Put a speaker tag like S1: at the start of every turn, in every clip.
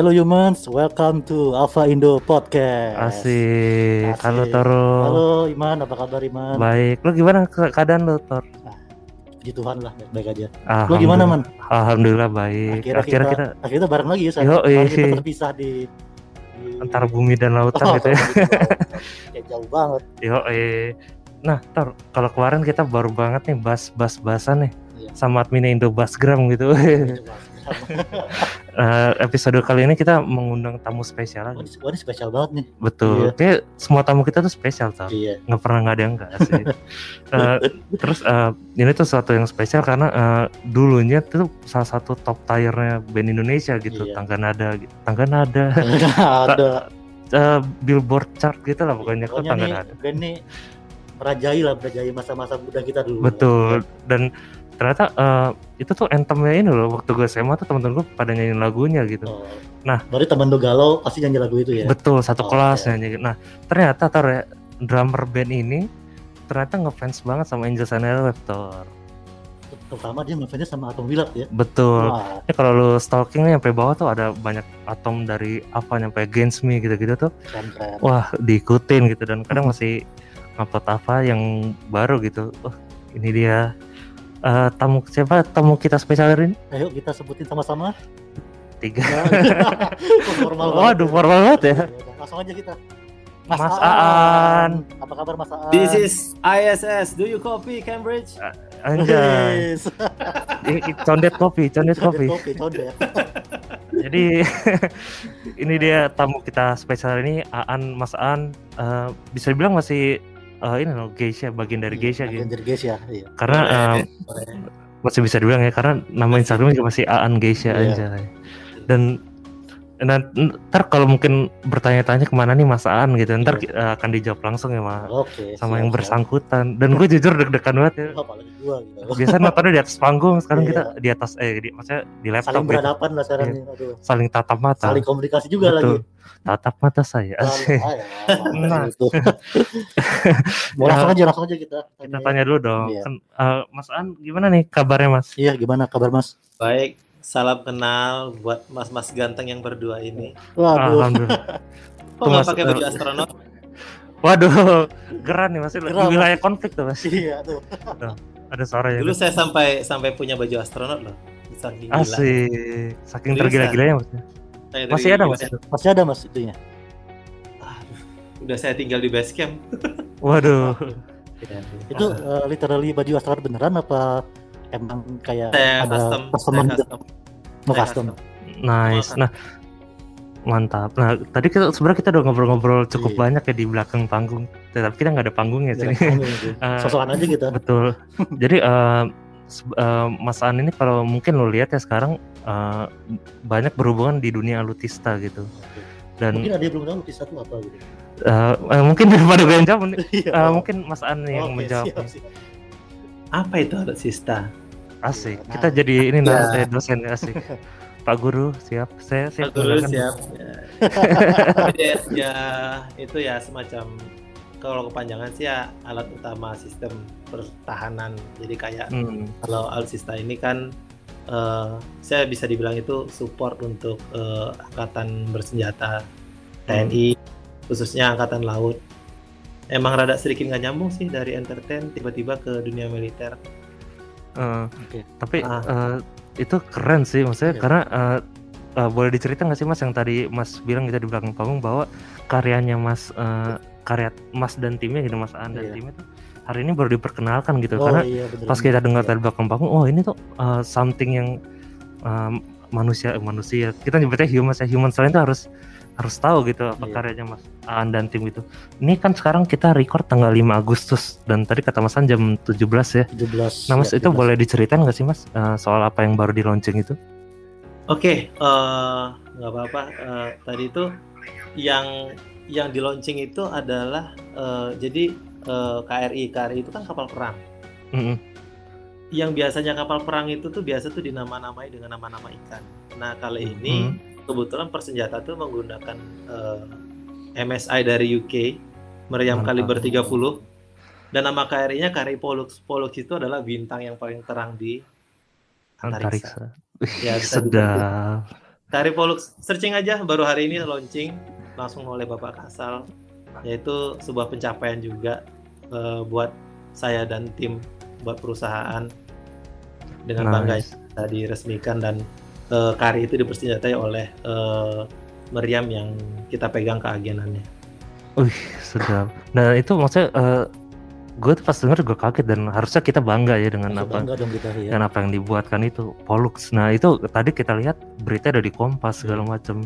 S1: Hello humans, welcome to Alpha Indo Podcast.
S2: Asik. Halo
S1: Asik.
S2: Toro.
S1: Halo Iman, apa kabar Iman?
S2: Baik. Lo gimana ke- keadaan lo, Tor?
S1: Puji Tuhan lah, baik aja. Lo gimana Man?
S2: Alhamdulillah baik.
S1: Akhirnya,
S2: Akhirnya,
S1: kita,
S2: kita,
S1: akhirnya bareng lagi ya.
S2: Yo,
S1: kita
S2: iya.
S1: terpisah di, di
S2: antara bumi dan lautan
S1: Oh,
S2: gitu ya.
S1: Kayak jauh banget.
S2: Yo, eh. Nah, Tor, kalau kemarin kita baru banget nih bahas-bahas bahasan nih
S1: Iya.
S2: sama admin Indo Basgram gitu. Eh, episode kali ini kita mengundang tamu spesial
S1: Wah,
S2: lagi.
S1: ini, wah, ini spesial banget nih.
S2: Betul.
S1: Iya.
S2: Kayak semua tamu kita tuh spesial, Tor.
S1: Iya.
S2: nggak pernah nggak ada yang nggak sih. Eh, terus eh, ini tuh sesuatu yang spesial karena eh, dulunya tuh salah satu top tiernya band Indonesia gitu,
S1: Iya.
S2: tangga nada, gitu. tangga nada,
S1: ada.
S2: eh, billboard chart gitu lah pokoknya, kok
S1: Pokoknya
S2: tangga
S1: nih,
S2: nada.
S1: band nih merajai lah, merajai masa-masa muda kita dulu.
S2: Betul. Dan ternyata eh, itu tuh anthemnya ini loh waktu gue SMA tuh teman-teman gue pada nyanyiin lagunya gitu.
S1: Oh.
S2: Nah.
S1: berarti teman lo galau pasti nyanyi lagu itu ya.
S2: Betul satu
S1: Oh,
S2: kelas
S1: oke.
S2: nyanyi. Nah ternyata tar ya, drummer band ini ternyata ngefans banget sama Angels and Airwaves Tor.
S1: Terutama dia ngefansnya sama Atom Willat ya.
S2: Betul.
S1: Wah,
S2: Ya kalau lu stalking nih sampai bawah tuh ada banyak atom dari apa nyampe Against Me gitu-gitu tuh.
S1: keren keren.
S2: Wah, diikutin gitu dan kadang masih ngupload apa yang baru gitu. Oh, ini dia Eh, tamu siapa tamu kita spesial hari ini?
S1: Ayo kita sebutin sama-sama.
S2: Tiga.
S1: Ya. Kok formal banget
S2: Waduh,
S1: ya.
S2: formal banget ya.
S1: Udah, Langsung aja kita.
S2: Mas Aan.
S1: Apa kabar Mas Aan?
S3: This is ISS. Do you copy Cambridge?
S2: Anjay.
S1: Yes.
S2: Ini condet kopi, condet kopi.
S1: Condet.
S2: Jadi ini dia tamu kita spesial ini Aan Mas Aan Eh, bisa dibilang masih eh, ini loh Geisha bagian dari Geisha
S1: Bagian
S2: gitu.
S1: Dari Geisha, iya.
S2: Karena eh, masih bisa dibilang ya karena nama Instagramnya juga masih Aan Geisha
S1: Iya.
S2: aja dan dan ntar kalau mungkin bertanya-tanya ke mana nih Mas Aan gitu ntar eh, akan dijawab langsung ya Mas
S1: Oke.
S2: sama
S1: siap,
S2: yang bersangkutan dan gue jujur deg-degan banget ya
S1: apalagi gua gitu.
S2: biasanya nontonnya di atas panggung sekarang
S1: Iya.
S2: kita di atas eh di, maksudnya di laptop
S1: Saling
S2: gitu.
S1: berhadapan lah sekarang
S2: Iya.
S1: nih. Aduh.
S2: saling tatap mata
S1: Saling komunikasi juga
S2: Betul.
S1: lagi.
S2: tatap mata saya asik.
S1: Ya,
S2: Nah.
S1: gitu. Mau langsung aja, langsung aja kita.
S2: kita tanya dulu dong
S1: Iya.
S2: kan eh, Mas Aan gimana nih kabarnya Mas
S1: Iya, gimana kabar Mas?
S3: Baik, salam kenal buat mas-mas ganteng yang berdua ini.
S1: Waduh.
S2: Alhamdulillah
S3: Kok
S2: Tuh,
S3: nggak pakai baju astronot?
S2: waduh geran nih Mas di
S1: Geram, Mas.
S2: wilayah konflik tuh Mas
S1: Iya tuh.
S2: ada suaranya
S3: Dulu
S2: tuh.
S3: saya sampai sampai punya baju astronot loh. Saking gila.
S2: asik saking tergila-gilanya Mas
S3: Saya
S2: masih ada Mas?
S1: Masih ada Mas itunya.
S3: Aduh, udah saya tinggal di base camp.
S2: waduh
S1: Itu eh, literally baju astronot beneran apa emang kayak
S3: Saya
S1: ada
S3: custom,
S1: customer
S3: saya custom.
S1: Mau
S3: Saya
S1: custom.
S2: nice
S3: Makan.
S2: nah mantap nah tadi kita sebenarnya kita udah ngobrol-ngobrol cukup
S1: Iya.
S2: banyak ya di belakang panggung tapi kita nggak ada panggungnya sini. Eh,
S1: Sosokan aja kita.
S2: Betul. Jadi eh, se- eh, Mas An ini kalau mungkin lo lihat ya sekarang eh, banyak berhubungan di dunia alutista gitu. Dan
S1: Mungkin ada yang belum tahu lukisan itu apa gitu.
S2: eh, eh, mungkin daripada gue yang jawab, nih,
S1: Iya.
S2: eh, mungkin Mas An yang
S1: Oke,
S2: menjawab.
S1: siap, siap.
S3: Apa itu alutsista?
S2: Asik.
S1: Nah.
S2: Kita jadi ini
S3: Ya.
S2: nah, dosen asik. Pak Guru siap. Saya siap.
S3: Pak Guru siap. Ya. Ya, ya, itu ya semacam kalau kepanjangan sih ya alat utama sistem pertahanan. Jadi kayak
S2: Hmm,
S3: kalau alutsista ini kan eh, saya bisa dibilang itu support untuk eh, angkatan bersenjata TNI khususnya angkatan laut emang rada sedikit nggak nyambung sih dari entertain tiba-tiba ke dunia militer
S2: eh,
S1: Oke.
S2: tapi
S3: Ah.
S2: eh, itu keren sih maksudnya
S1: Iya.
S2: karena eh, eh, boleh diceritain nggak sih Mas yang tadi Mas bilang kita di belakang panggung bahwa karyanya Mas eh, karya Mas dan timnya gitu Mas An dan
S1: Iya.
S2: timnya tuh hari ini baru diperkenalkan gitu
S1: Oh
S2: karena
S1: iya bener.
S2: pas kita dengar
S1: Iya.
S2: dari belakang panggung oh ini tuh eh, something yang eh, manusia manusia kita nyebutnya human ya human selain itu harus harus tahu gitu apa
S1: Iya.
S2: karyanya Mas Aan dan tim itu ini kan sekarang kita record tanggal 5 Agustus dan tadi kata Mas An jam 17 ya
S1: 17.
S2: Nah mas
S1: ya,
S2: itu
S1: 17.
S2: boleh diceritain nggak sih mas eh, soal apa yang baru di launching itu?
S3: oke eh, nggak apa-apa Eh, tadi itu yang yang di launching itu adalah eh, jadi eh, KRI KRI itu kan kapal perang
S2: Mm-mm.
S3: yang biasanya kapal perang itu tuh biasa tuh dinama-namai dengan nama-nama ikan. Nah kali ini
S2: Hmm.
S3: Kebetulan persenjata tuh menggunakan eh, MSI dari UK meriam
S2: Mantap.
S3: kaliber 30 dan nama KRI-nya KRI Pollux. Pollux itu adalah bintang yang paling terang di antariksa.
S2: Antariksa.
S3: Ya,
S2: sedap.
S3: Cari Pollux, searching aja baru hari ini launching langsung oleh Bapak Kasal, yaitu sebuah pencapaian juga eh, buat saya dan tim buat perusahaan dengan bangga
S2: Nice.
S3: bisa diresmikan dan eh, Kari itu dipersenjatai oleh eh, Meriam yang kita pegang keagenannya.
S2: Wih, sedap. Nah, itu maksudnya eh, gue tuh pas denger gue kaget dan harusnya kita bangga ya dengan apa
S1: bangga dong kita ya.
S2: dengan apa yang dibuatkan itu Pollux. Nah, itu tadi kita lihat berita ada di Kompas segala macam.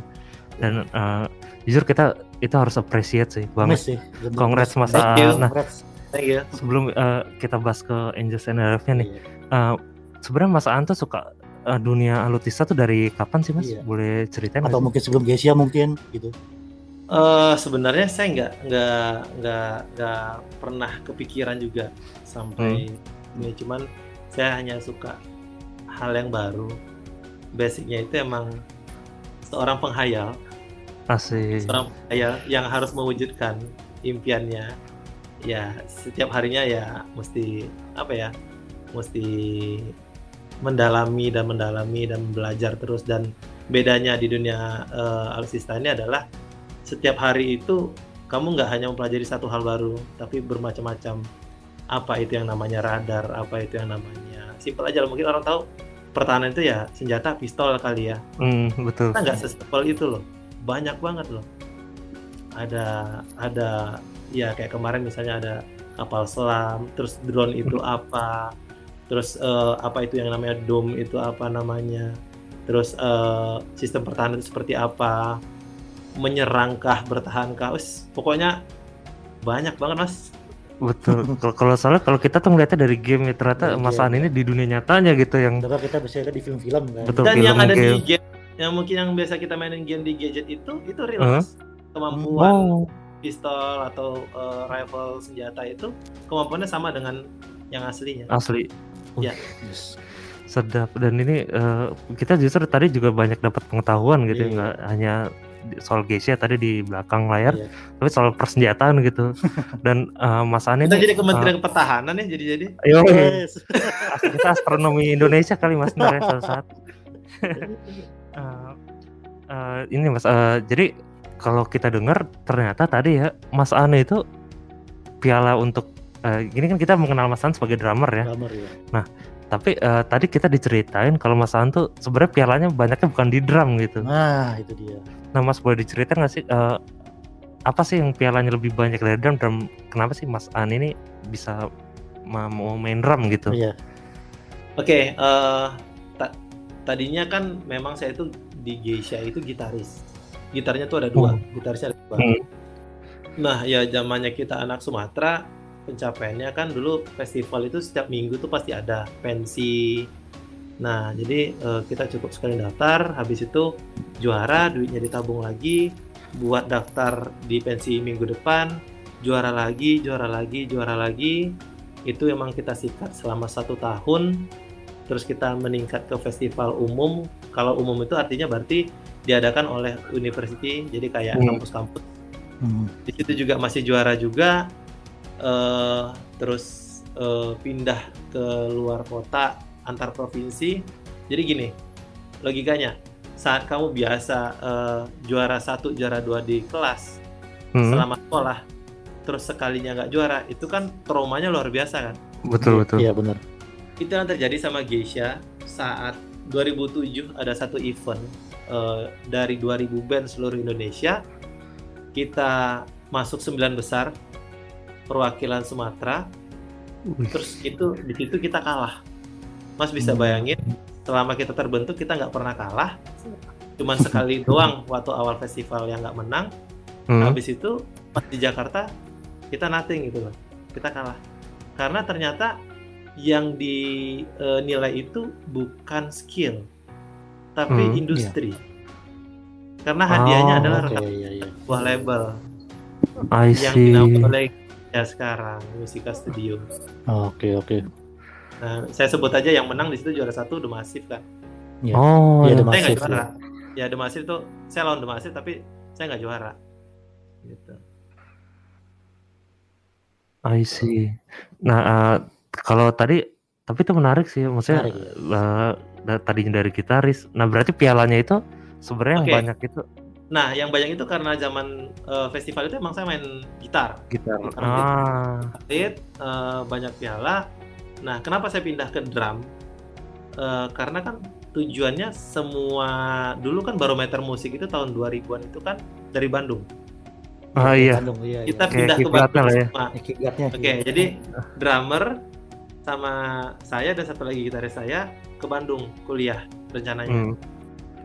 S2: Dan eh, jujur kita itu harus appreciate sih banget.
S1: Mes sih. bener-bener
S2: Congrats,
S1: mes.
S2: Mas
S3: Thank you.
S2: Nah,
S1: Congrats.
S3: Thank you.
S2: sebelum eh, kita bahas ke Angels and nya nih,
S1: Iya.
S2: eh, sebenarnya Mas Aan tuh suka eh, dunia alutista tuh dari kapan sih Mas?
S1: Iya.
S2: Boleh ceritain
S1: Atau
S2: sih?
S1: mungkin sebelum Gesia mungkin gitu.
S3: Eh sebenarnya saya nggak nggak nggak nggak pernah kepikiran juga sampai ini cuman saya hanya suka hal yang baru basicnya itu emang seorang penghayal
S2: Asik.
S3: seorang penghayal yang harus mewujudkan impiannya ya setiap harinya ya mesti apa ya mesti mendalami dan mendalami dan belajar terus. Dan bedanya di dunia eh, alutsista ini adalah setiap hari itu kamu nggak hanya mempelajari satu hal baru tapi bermacam-macam. Apa itu yang namanya radar apa itu yang namanya simpel aja lah. mungkin orang tahu pertahanan itu ya senjata pistol kali ya.
S2: Hmm, betul.
S3: kita nggak sesimpel itu loh. Banyak banget loh. Ada ada ya kayak kemarin misalnya ada kapal selam terus drone itu apa terus eh, apa itu yang namanya dome itu apa namanya terus eh, sistem pertahanan itu seperti apa menyerangkah bertahankah Wes, pokoknya banyak banget mas
S2: Betul. Kalau kalau soalnya kalau kita tuh ngeliatnya dari game ya ternyata
S1: game,
S2: Aan ini di dunia nyatanya gitu yang
S1: Coba kita bisa lihat di film-film kan.
S2: Betul.
S3: dan yang
S2: film,
S3: ada
S2: game.
S3: di game yang mungkin yang biasa kita mainin game di gadget itu itu real
S2: Huh?
S3: mas kemampuan
S2: oh
S3: pistol atau eh, rifle senjata itu kemampuannya sama dengan yang aslinya.
S2: asli
S3: Ya.
S1: Yes.
S2: sedap dan ini eh, kita justru tadi juga banyak dapat pengetahuan gitu ya,
S1: Iya.
S2: nggak hanya soal Geisha tadi di belakang layar
S1: Iya.
S2: tapi soal persenjataan gitu dan eh, Mas Aan
S3: Kita
S2: ini
S3: jadi Kementerian Pertahanan ya jadi-jadi.
S2: eh, yo,
S1: Yes.
S2: kita astronomi Indonesia kali Mas ntar ya suatu saat Eh, eh, ini Mas eh, jadi kalau kita dengar ternyata tadi ya Mas Ane itu piala untuk eh, ini kan kita mengenal Mas An sebagai drummer ya
S1: Drummer ya.
S2: tapi eh, tadi kita diceritain kalau Mas An tuh sebenarnya pialanya banyaknya bukan di drum gitu
S1: Nah, itu dia.
S2: nah Mas boleh diceritain nggak sih eh, apa sih yang pialanya lebih banyak dari drum dan kenapa sih Mas An ini bisa ma- mau main drum gitu
S1: Iya.
S3: Oke, eh, ta- tadinya kan memang saya itu di Geisha itu gitaris. Gitarnya tuh ada dua, gitarisnya ada dua.
S2: Hmm.
S3: Nah, ya zamannya kita anak Sumatera, pencapaiannya kan dulu festival itu setiap minggu tuh pasti ada pensi. Nah, jadi eh, kita cukup sekali daftar, habis itu juara, duitnya ditabung lagi, buat daftar di pensi minggu depan, juara lagi, juara lagi, juara lagi. Itu emang kita sikat selama satu tahun, terus kita meningkat ke festival umum. Kalau umum itu artinya berarti diadakan oleh university, jadi kayak
S2: Hmm.
S3: kampus-kampus
S1: Hmm.
S3: di situ juga masih juara juga eh terus eh, pindah ke luar kota antar provinsi. Jadi gini logikanya saat kamu biasa eh, juara satu juara dua di kelas
S2: Hmm,
S3: selama sekolah terus sekalinya nggak juara itu kan traumanya luar biasa kan?
S2: Betul betul.
S1: Iya benar.
S3: itu yang terjadi sama Geisha saat 2007 ada satu event eh, dari 2000 band seluruh Indonesia. Kita masuk 9 besar perwakilan Sumatera terus itu di situ kita kalah. Mas bisa
S1: Hmm.
S3: bayangin selama kita terbentuk kita nggak pernah kalah. Cuman sekali doang waktu awal festival yang nggak menang.
S2: Hmm,
S3: habis itu pas di Jakarta kita nothing gitu loh kita kalah. Karena ternyata yang dinilai itu bukan skill tapi
S2: Hmm,
S3: industri. Karena hadiahnya
S2: Oh,
S3: adalah rekaman
S1: iya iya.
S3: sebuah label.
S2: I
S3: yang
S2: see.
S3: dinaungi oleh ya sekarang Musika Studio
S1: Oke, oke.
S3: nah saya sebut aja yang menang di situ juara satu The Massive kan
S1: Iya.
S2: oh
S1: Iya,
S2: ya.
S1: The
S3: saya nggak
S1: Massive,
S3: juara ya The Massive tuh saya lawan The Massive tapi saya nggak juara gitu
S2: I see. Nah, eh, kalau tadi tapi itu menarik sih, maksudnya
S1: Menarik, ya.
S2: eh, da- tadinya dari gitaris. Nah, berarti pialanya itu Sebenarnya yang
S3: Oke.
S2: banyak itu
S3: Nah, yang banyak itu karena zaman eh, festival itu emang saya main gitar.
S2: gitar.
S3: Gitar
S2: Ah,
S3: atlet, eh, banyak piala. Nah, kenapa saya pindah ke drum? Eh, karena kan tujuannya semua dulu kan barometer musik itu tahun 2000-an itu kan dari Bandung.
S2: ah iya.
S1: Bandung, iya, iya.
S3: Kita
S2: Kayak
S3: pindah ke Bandung
S2: ya.
S3: semua. Oke,
S1: iya.
S3: jadi drummer sama saya dan satu lagi gitaris saya ke Bandung kuliah rencananya.
S2: Hmm.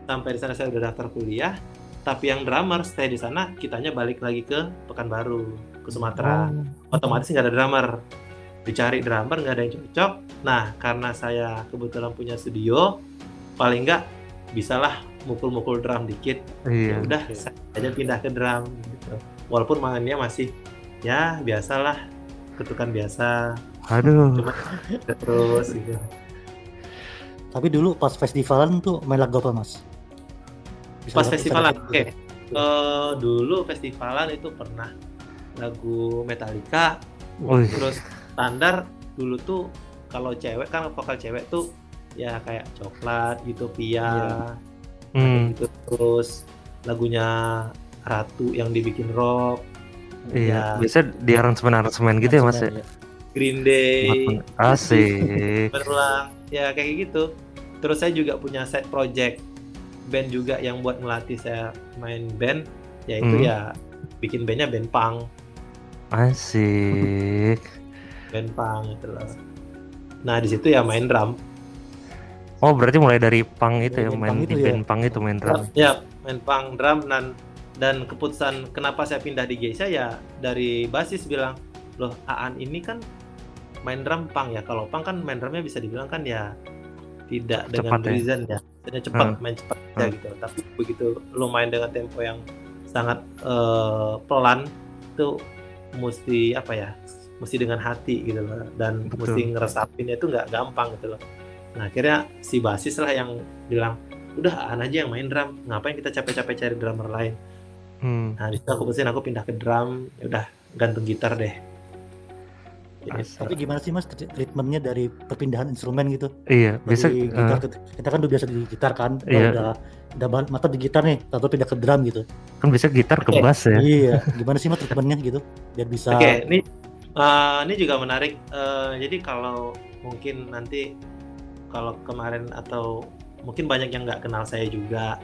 S3: Sampai di sana saya udah daftar kuliah, tapi yang drummer stay di sana, kitanya balik lagi ke Pekanbaru, ke Sumatera.
S2: Oh.
S3: otomatis nggak ada drummer dicari drummer nggak ada yang cocok nah karena saya kebetulan punya studio paling nggak bisalah mukul-mukul drum dikit
S2: Iya.
S3: ya udah saya aja pindah ke drum gitu walaupun mainnya masih ya biasalah ketukan biasa
S2: Aduh.
S3: Cuma- terus gitu
S1: Tapi dulu pas festivalan tuh main lagu apa mas? Bisa
S3: Pas festivalan, oke. Eh, dulu festivalan itu pernah lagu Metallica
S2: Wih.
S3: terus standar dulu tuh kalau cewek kan vokal cewek tuh ya kayak coklat gitu Pia
S1: Iya.
S2: Hmm.
S3: gitu terus lagunya Ratu yang dibikin rock
S2: Iya.
S3: Ya.
S2: Biasa di aransemen-aransemen gitu ya Mas ya.
S1: Iya.
S3: Green Day
S2: Asik.
S3: berulang ya kayak gitu terus saya juga punya set project band juga yang buat ngelatih saya main band yaitu
S2: Hmm.
S3: ya bikin bandnya band punk
S2: Asik.
S3: band punk gitu loh nah di situ ya main drum
S2: Oh berarti mulai dari pang itu ya
S1: Main
S2: di
S1: itu ya?
S2: band pang itu main drum.
S3: ya main punk drum dan dan keputusan kenapa saya pindah di Geisha ya dari basis bilang loh Aan ini kan main drum punk ya kalau punk kan main drumnya bisa dibilang kan ya tidak dengan
S2: Cepat ya?
S3: reason ya Maksudnya cepat
S2: Hmm.
S3: main cepat aja
S2: Hmm.
S3: gitu tapi begitu lo main dengan tempo yang sangat eh, pelan itu mesti apa ya mesti dengan hati gitu loh dan
S2: Betul.
S3: mesti ngeresapinnya itu nggak gampang gitu loh nah akhirnya si basis lah yang bilang udah Aan aja yang main drum ngapain kita capek-capek cari drummer lain
S2: Hmm.
S3: nah di situ aku putusin aku pindah ke drum ya udah gantung gitar deh Jadi,
S2: Asik.
S1: Tapi gimana sih mas tre- treatmentnya dari perpindahan instrumen gitu?
S2: Iya, bisa
S1: Dari
S2: eh,
S1: gitar ke- kita kan udah biasa di gitar kan,
S2: Iya.
S1: udah udah banget mata di gitar nih, atau pindah ke drum gitu.
S2: kan bisa gitar ke
S3: Oke.
S2: bass ya.
S1: Iya, gimana sih mas treatmentnya gitu? Biar bisa.
S3: Oke, ini eh, ini juga menarik. Eh, jadi kalau mungkin nanti kalau kemarin atau mungkin banyak yang nggak kenal saya juga,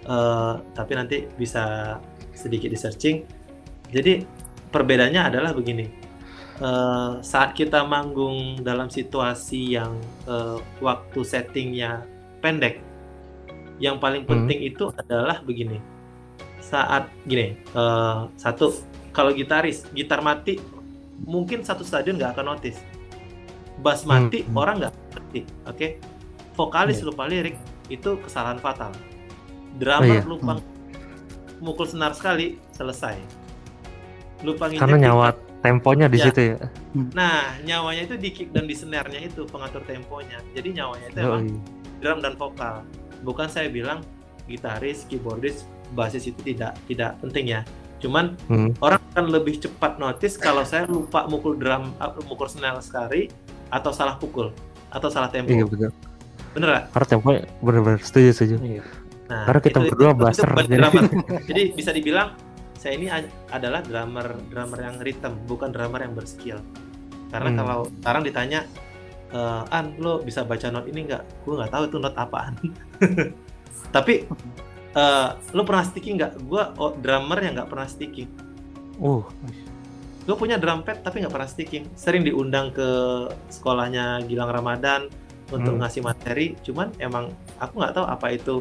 S3: eh, tapi nanti bisa sedikit di searching. Jadi perbedaannya adalah begini. Eh, saat kita manggung dalam situasi yang eh, waktu settingnya pendek, yang paling
S2: Hmm.
S3: penting itu adalah begini. Saat gini, eh, satu kalau gitaris gitar mati mungkin satu stadion nggak akan notice bass mati
S1: Hmm.
S3: orang nggak ngerti oke vokalis
S1: Iya.
S3: lupa lirik itu kesalahan fatal
S2: Oh,
S3: drummer
S2: iya.
S3: lupa mukul senar sekali selesai lupa
S2: Karena
S3: kick.
S2: Temponya di
S3: Ya.
S2: situ ya.
S3: nah nyawanya itu di kick dan di snare-nya itu pengatur temponya jadi nyawanya itu emang
S2: Yoi.
S3: drum dan vokal bukan saya bilang gitaris keyboardis basis itu tidak tidak penting ya cuman
S2: Hmm.
S3: orang akan lebih cepat notice kalau saya lupa mukul drum mukul snare sekali atau salah pukul atau salah tempo
S2: Iya betul.
S3: bener nggak?
S2: Karena tempo bener-bener setuju setuju.
S1: Iya.
S3: Nah,
S2: Karena kita berdua
S3: bukan
S2: jadi-
S3: jadi bisa dibilang saya ini adalah drummer drummer yang rhythm bukan drummer yang berskill. Karena
S2: Hmm.
S3: kalau sekarang ditanya "Eh, an lo bisa baca not ini nggak? Gue nggak tahu itu not apaan. Tapi eh, lo pernah sticking nggak? Gue oh, drummer yang nggak pernah sticking
S2: Uh,
S3: gue punya drum pad tapi nggak pernah sticking sering diundang ke sekolahnya Gilang Ramadan untuk
S2: Hmm.
S3: ngasih materi. Cuman emang aku nggak tahu apa itu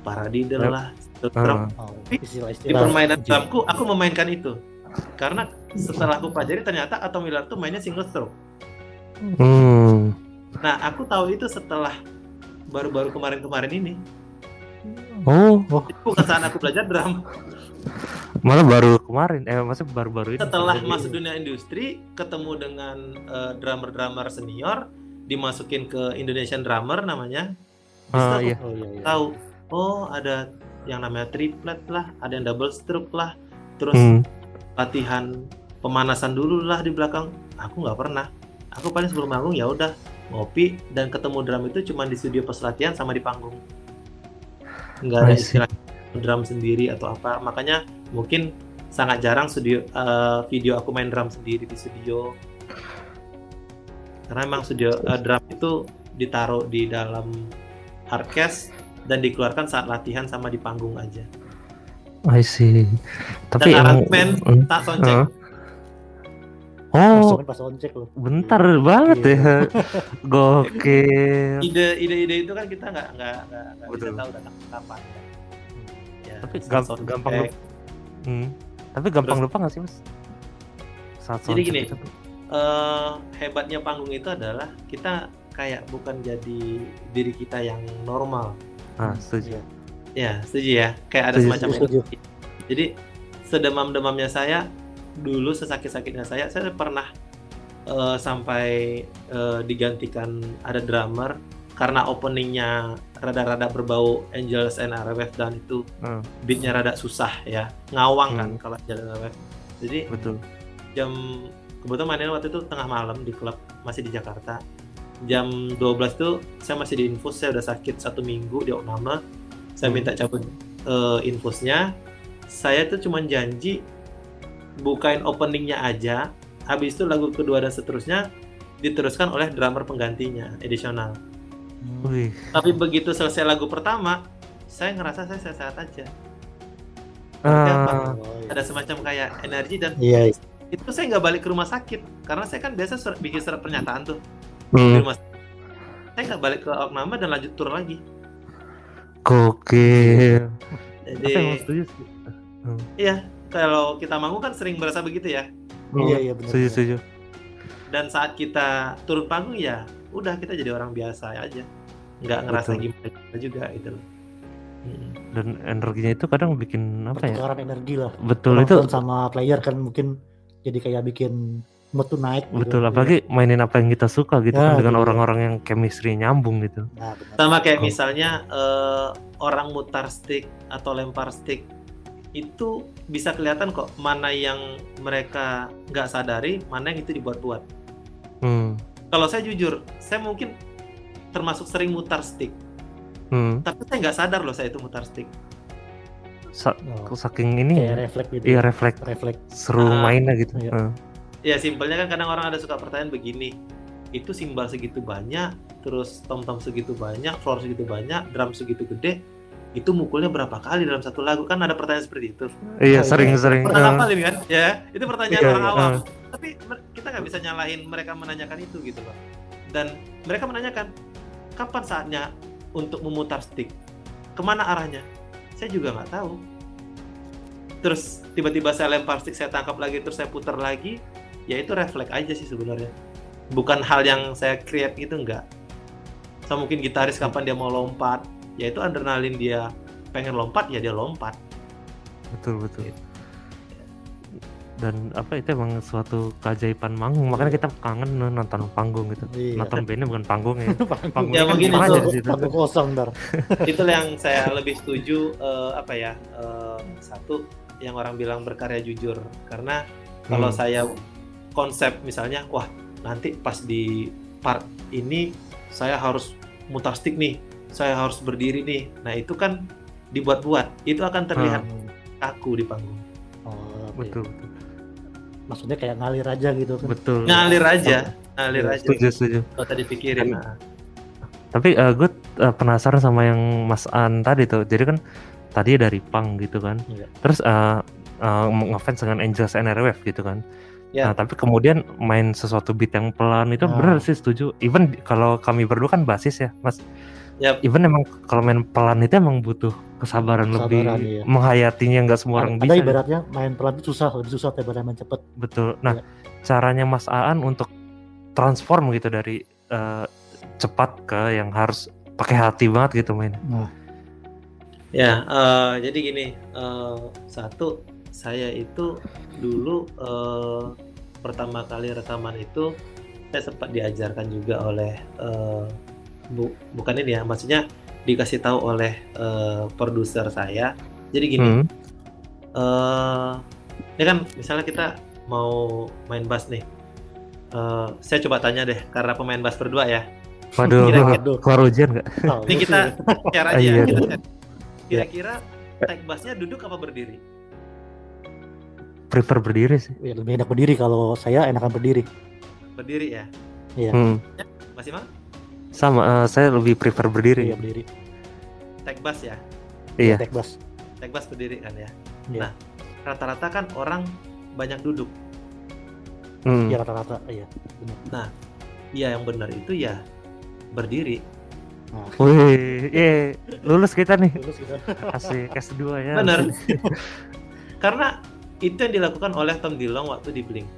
S3: paradiddle
S2: Yep.
S3: lah drum
S2: ah.
S1: Oh,
S3: di permainan drumku aku memainkan itu karena setelah aku pelajari ternyata Atau Miller tuh mainnya single stroke
S2: Hmm.
S3: nah aku tahu itu setelah baru-baru kemarin-kemarin ini
S2: Oh,
S3: itu bukan saat aku belajar drum
S2: malah baru kemarin. Eh, maksudnya baru-baru ini.
S3: setelah masuk dunia industri ketemu dengan eh, drummer-drummer senior dimasukin ke Indonesian drummer namanya
S2: Ah, iya.
S1: Oh iya, iya.
S3: tahu oh ada yang namanya triplet lah ada yang double stroke lah. Terus
S2: Hmm.
S3: latihan pemanasan dulu lah di belakang. Aku nggak pernah. Aku paling sebelum manggung ya udah ngopi dan ketemu drum itu cuma di studio pas latihan sama di panggung. Nggak ada istilah drum sendiri atau apa. Makanya mungkin sangat jarang studio eh, video aku main drum sendiri di studio. Karena emang studio eh, drum itu ditaruh di dalam hardcase dan dikeluarkan saat latihan sama di panggung aja
S2: I see. Tapi
S3: dan
S2: emang
S3: aransemen
S2: Hmm.
S3: tak soundcheck
S2: Heeh. Oh,
S1: pas soundcheck loh.
S2: bentar banget
S1: Iya.
S2: ya. Gokil.
S3: ide ide-ide itu kan kita nggak nggak nggak nggak bisa tahu datang kapan ya,
S2: Tapi
S3: saat
S2: gam-
S3: soundcheck.
S2: gampang lupa. Hmm. Tapi gampang lupa nggak sih mas? Saat
S3: Jadi gini.
S2: itu.
S3: eh, hebatnya panggung itu adalah kita kayak bukan jadi diri kita yang normal.
S2: Ah, setuju.
S1: Iya.
S3: Ya, setuju ya. Kayak ada
S2: Setuju,
S3: semacam
S1: setuju.
S3: energi. Jadi sedemam-demamnya saya dulu sesakit-sakitnya saya, saya pernah eh, sampai eh, digantikan ada drummer karena openingnya rada-rada berbau Angels and RWF dan itu
S2: Hmm.
S3: beatnya rada susah ya ngawang kan
S2: Hmm.
S3: kalau Angels and RWF. Jadi
S2: Betul.
S3: jam kebetulan mainnya waktu itu tengah malam di klub masih di Jakarta jam 12 tuh saya masih di infus saya udah sakit satu minggu di Oknama saya
S2: Hmm.
S3: minta cabut eh, infusnya saya tuh cuman janji bukain openingnya aja habis itu lagu kedua dan seterusnya diteruskan oleh drummer penggantinya edisional.
S2: Wih,
S3: tapi begitu selesai lagu pertama saya ngerasa saya sehat aja
S1: iya.
S3: ada semacam kayak energi dan
S1: Iya, iya.
S3: itu saya nggak balik ke rumah sakit karena saya kan biasa surat, bikin surat pernyataan tuh
S2: hmm,
S3: sakit. saya nggak balik ke Oknama dan lanjut tur lagi
S2: gokil.
S3: jadi iya kalau kita manggung kan sering berasa begitu ya
S1: Iya, iya, benar,
S2: Setuju, setuju.
S3: dan saat kita turun panggung ya udah kita jadi orang biasa aja nggak ngerasa
S2: Betul.
S3: gimana juga gitu loh Mm.
S2: Dan energinya itu kadang bikin apa ya?
S1: Pertukaran energi lah.
S2: Betul itu.
S1: Penonton sama player kan mungkin jadi kayak bikin mood to naik gitu.
S2: Betul, apalagi mainin apa yang kita suka gitu
S1: Ya,
S2: kan dengan orang-orang yang chemistry nyambung gitu.
S1: Nah, benar.
S3: sama kayak
S2: Oh.
S3: misalnya eh, orang mutar stick atau lempar stick itu bisa kelihatan kok mana yang mereka nggak sadari mana yang itu dibuat-buat
S2: Hmm.
S3: kalau saya jujur saya mungkin termasuk sering mutar stick
S2: Hmm.
S3: tapi saya nggak sadar loh saya itu mutar stick
S2: Sa-
S1: Oh,
S2: saking ini
S1: kayak
S2: ya.
S1: refleks gitu.
S2: Iya refleks
S1: refleks.
S2: seru
S3: Ah,
S2: mainnya gitu.
S1: iya.
S2: Heeh.
S3: Ya simpelnya kan kadang orang ada suka pertanyaan begini. Itu simbal segitu banyak terus tom tom segitu banyak floor segitu banyak drum segitu gede itu mukulnya berapa kali dalam satu lagu? Kan ada pertanyaan seperti itu.
S2: Iya sering-sering.
S3: pernah
S2: eh,
S3: hafal ini kan? Ya itu pertanyaan
S2: Iya,
S3: orang
S2: iya,
S3: awam.
S2: Eh.
S3: tapi kita nggak bisa nyalahin mereka menanyakan itu gitu loh. Dan mereka menanyakan kapan saatnya untuk memutar stick? Ke mana arahnya? Saya juga nggak tahu. Terus tiba-tiba saya lempar stick saya tangkap lagi terus saya putar lagi ya itu refleks aja sih sebenarnya bukan hal yang saya create gitu enggak sama mungkin gitaris kapan dia mau lompat ya itu adrenalin dia pengen lompat ya dia lompat
S2: betul betul.
S3: Gitu.
S2: Dan apa itu emang suatu keajaiban manggung makanya kita kangen nonton panggung gitu.
S1: Iya.
S2: Nonton bandnya bukan panggung ya.
S1: Panggung.
S2: Panggung
S3: Ya,
S2: kan
S3: mungkin itu-
S2: aja di
S1: Panggung kosong ntar.
S3: itulah yang saya lebih setuju eh, apa ya eh, satu yang orang bilang berkarya jujur karena kalau
S2: Hmm.
S3: saya konsep misalnya wah nanti pas di part ini saya harus mutar stick nih saya harus berdiri nih nah itu kan dibuat-buat itu akan terlihat
S1: Hmm.
S3: kaku di panggung
S1: Oh, oke.
S2: Betul betul.
S1: Maksudnya kayak ngalir aja gitu kan.
S2: Betul.
S3: ngalir aja ngalir
S1: Iya,
S3: aja
S2: Setuju setuju.
S3: kalau tadi pikirin nah.
S2: Tapi gue penasaran sama yang Mas An tadi tuh. Jadi kan tadi dari pang gitu kan.
S1: Iya.
S2: Terus eh, eh, ngefans dengan Angels and Airwave gitu kan.
S3: Ya.
S2: Nah, tapi kemudian main sesuatu beat yang pelan itu
S1: Ah.
S2: bener sih setuju. Even kalau kami berdua kan basis ya, Mas.
S3: Yap.
S2: Even emang kalau main pelan itu emang butuh kesabaran, lebih
S1: Kesabaran, iya.
S2: menghayatinya nggak semua orang
S1: Ada
S2: bisa. gitu.
S1: ibaratnya main pelan itu susah, lebih susah daripada main cepet.
S2: Betul. Nah,
S1: Iya.
S2: caranya Mas Aan untuk transform gitu dari eh, cepat ke yang harus pakai hati banget gitu main.
S1: Nah,
S3: Ya, eh, jadi gini, eh, satu saya itu dulu eh, pertama kali rekaman itu saya sempat diajarkan juga oleh eh, bu- bukan ini ya, maksudnya dikasih tahu oleh eh, produser saya. Jadi gini,
S2: Hmm.
S3: eh, ini kan misalnya kita mau main bass nih, Eh, saya coba tanya deh, karena pemain bass berdua ya.
S2: Waduh,
S3: Kira-kira.
S1: Waduh.
S2: keluar ujian nggak?
S1: tahu
S3: Ini kita share aja,
S2: Iya.
S3: share. kira-kira tag bassnya duduk apa berdiri?
S2: Prefer berdiri sih.
S1: Ya, lebih enak berdiri kalau saya enakan berdiri.
S3: Berdiri ya.
S2: Hmm.
S3: Masih mah?
S2: Sama, eh, saya lebih prefer berdiri.
S1: Iya berdiri.
S3: Tag bass ya.
S2: Iya.
S1: Tek bass.
S3: Tag bass berdiri kan ya.
S1: Iya.
S3: Nah. Rata-rata kan orang banyak duduk.
S2: Hmm.
S1: Iya rata-rata. Iya. Benar.
S3: Iya yang benar itu ya berdiri.
S1: Nah,
S2: Wih, iya, lulus kita nih.
S1: terus kita
S2: Asik S2 ya.
S3: Benar. Karena itu yang dilakukan oleh Tom Dillon waktu di Blink.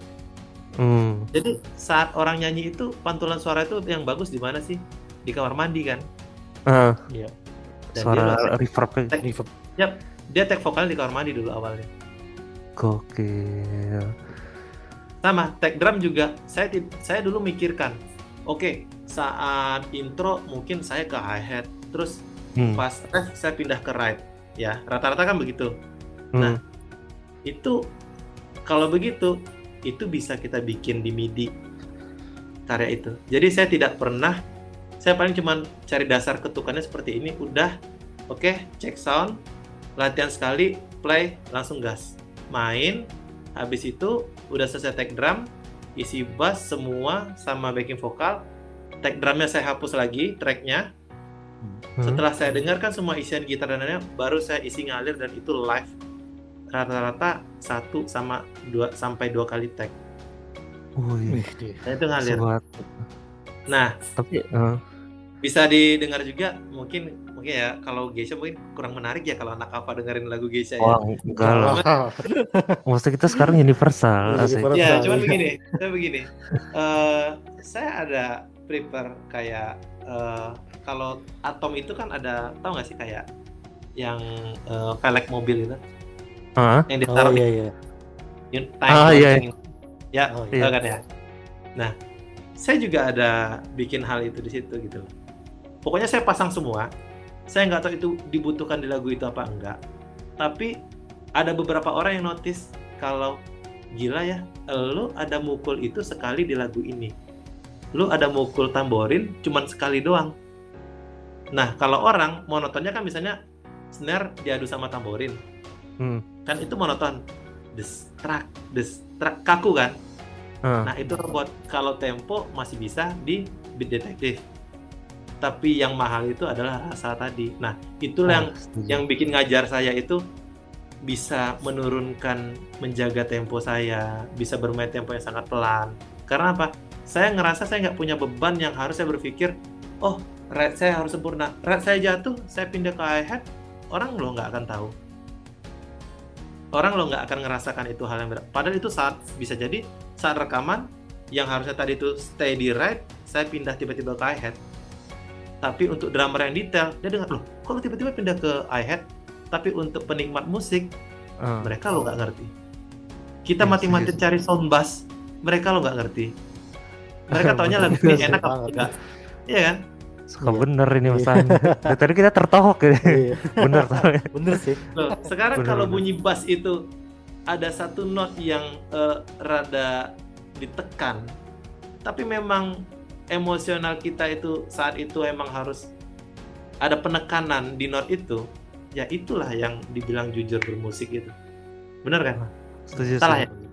S2: Hmm.
S3: Jadi saat orang nyanyi itu pantulan suara itu yang bagus di mana sih? Di kamar mandi kan.
S2: Ah,
S1: iya.
S3: Dan
S2: suara
S3: dia,
S2: reverb
S1: Reverb.
S3: dia take vokal di kamar mandi dulu awalnya.
S2: gokil.
S3: Sama, take drum juga. Saya saya dulu mikirkan, oke, saat intro mungkin saya ke hi hat, terus
S2: Hmm.
S3: pas ref saya pindah ke right. Ya, rata-rata kan begitu.
S2: hmm.
S3: Nah, Itu kalau begitu itu bisa kita bikin di MIDI. Karya itu. Jadi saya tidak pernah saya paling cuman cari dasar ketukannya seperti ini udah oke cek sound latihan sekali play langsung gas. Main habis itu udah selesai take drum isi bass semua sama backing vokal. Take drumnya saya hapus lagi tracknya.
S2: Hmm.
S3: setelah saya dengarkan semua isian gitar dan lainnya baru saya isi ngalir dan itu live rata-rata satu sama dua sampai dua kali tag
S2: Wih,
S1: dia.
S3: dan itu ngalir
S2: sebuah
S3: nah
S2: tapi eh,
S3: bisa didengar juga mungkin mungkin ya kalau Geisha mungkin kurang menarik ya kalau anak apa dengerin lagu Geisha ya
S2: wah enggak lah.
S1: Ah,
S2: Maksudnya kita sekarang universal, asik.
S1: Universal.
S3: ya cuman
S1: iya.
S3: begini saya begini Eh, saya ada prepare kayak eh, kalau atom itu kan ada tahu nggak sih kayak yang eh, velg mobil itu
S2: Hah?
S3: yang
S1: Oh
S3: ditaruh
S1: iya
S3: di
S1: iya.
S3: un-
S2: Ah,
S3: time
S2: iya.
S3: launching. ya
S1: Oh,
S3: tahu
S2: iya.
S3: kan ya nah saya juga ada bikin hal itu di situ gitu loh pokoknya saya pasang semua saya nggak tahu itu dibutuhkan di lagu itu apa enggak tapi ada beberapa orang yang notice kalau gila ya lu ada mukul itu sekali di lagu ini lu ada mukul tamborin cuman sekali doang nah kalau orang monotonnya kan misalnya snare diadu sama tamborin
S2: Hmm.
S3: Kan itu monoton. Des trak des trak kaku kan?
S2: Ah.
S3: nah itu buat kalau tempo masih bisa di beat detektif tapi yang mahal itu adalah rasa tadi. Nah itulah yang
S2: Ah, setuju.
S3: yang bikin ngajar saya itu bisa menurunkan menjaga tempo saya bisa bermain tempo yang sangat pelan. Karena apa? Saya ngerasa saya nggak punya beban yang harus saya berpikir oh red saya harus sempurna. Red saya jatuh saya pindah ke hi hat orang lo nggak akan tahu orang lo nggak akan ngerasakan itu hal yang berat. Padahal itu saat bisa jadi saat rekaman yang harusnya tadi itu stay di right saya pindah tiba-tiba ke hi hat tapi untuk drummer yang detail dia dengar loh kok tiba-tiba pindah ke hi hat tapi untuk penikmat musik
S2: Ah.
S3: mereka lo nggak ngerti. Kita
S2: Yes,
S3: mati-mati
S2: yes.
S3: cari sound bass mereka lo nggak ngerti. Mereka taunya lagu ini
S1: Yes,
S3: enak apa enggak. Iya kan
S2: Suka
S1: Iya.
S2: bener ini Mas Andi. Dari tadi kita tertohok ya.
S1: Iya.
S2: bener soalnya.
S1: Bener sih.
S3: Loh, sekarang
S2: Bener,
S3: kalau
S2: bener.
S3: bunyi bass itu ada satu not yang eh, rada ditekan tapi memang emosional kita itu saat itu emang harus ada penekanan di not itu ya itulah yang dibilang jujur bermusik itu bener kan
S2: Setuju.
S3: Salah
S2: setuju.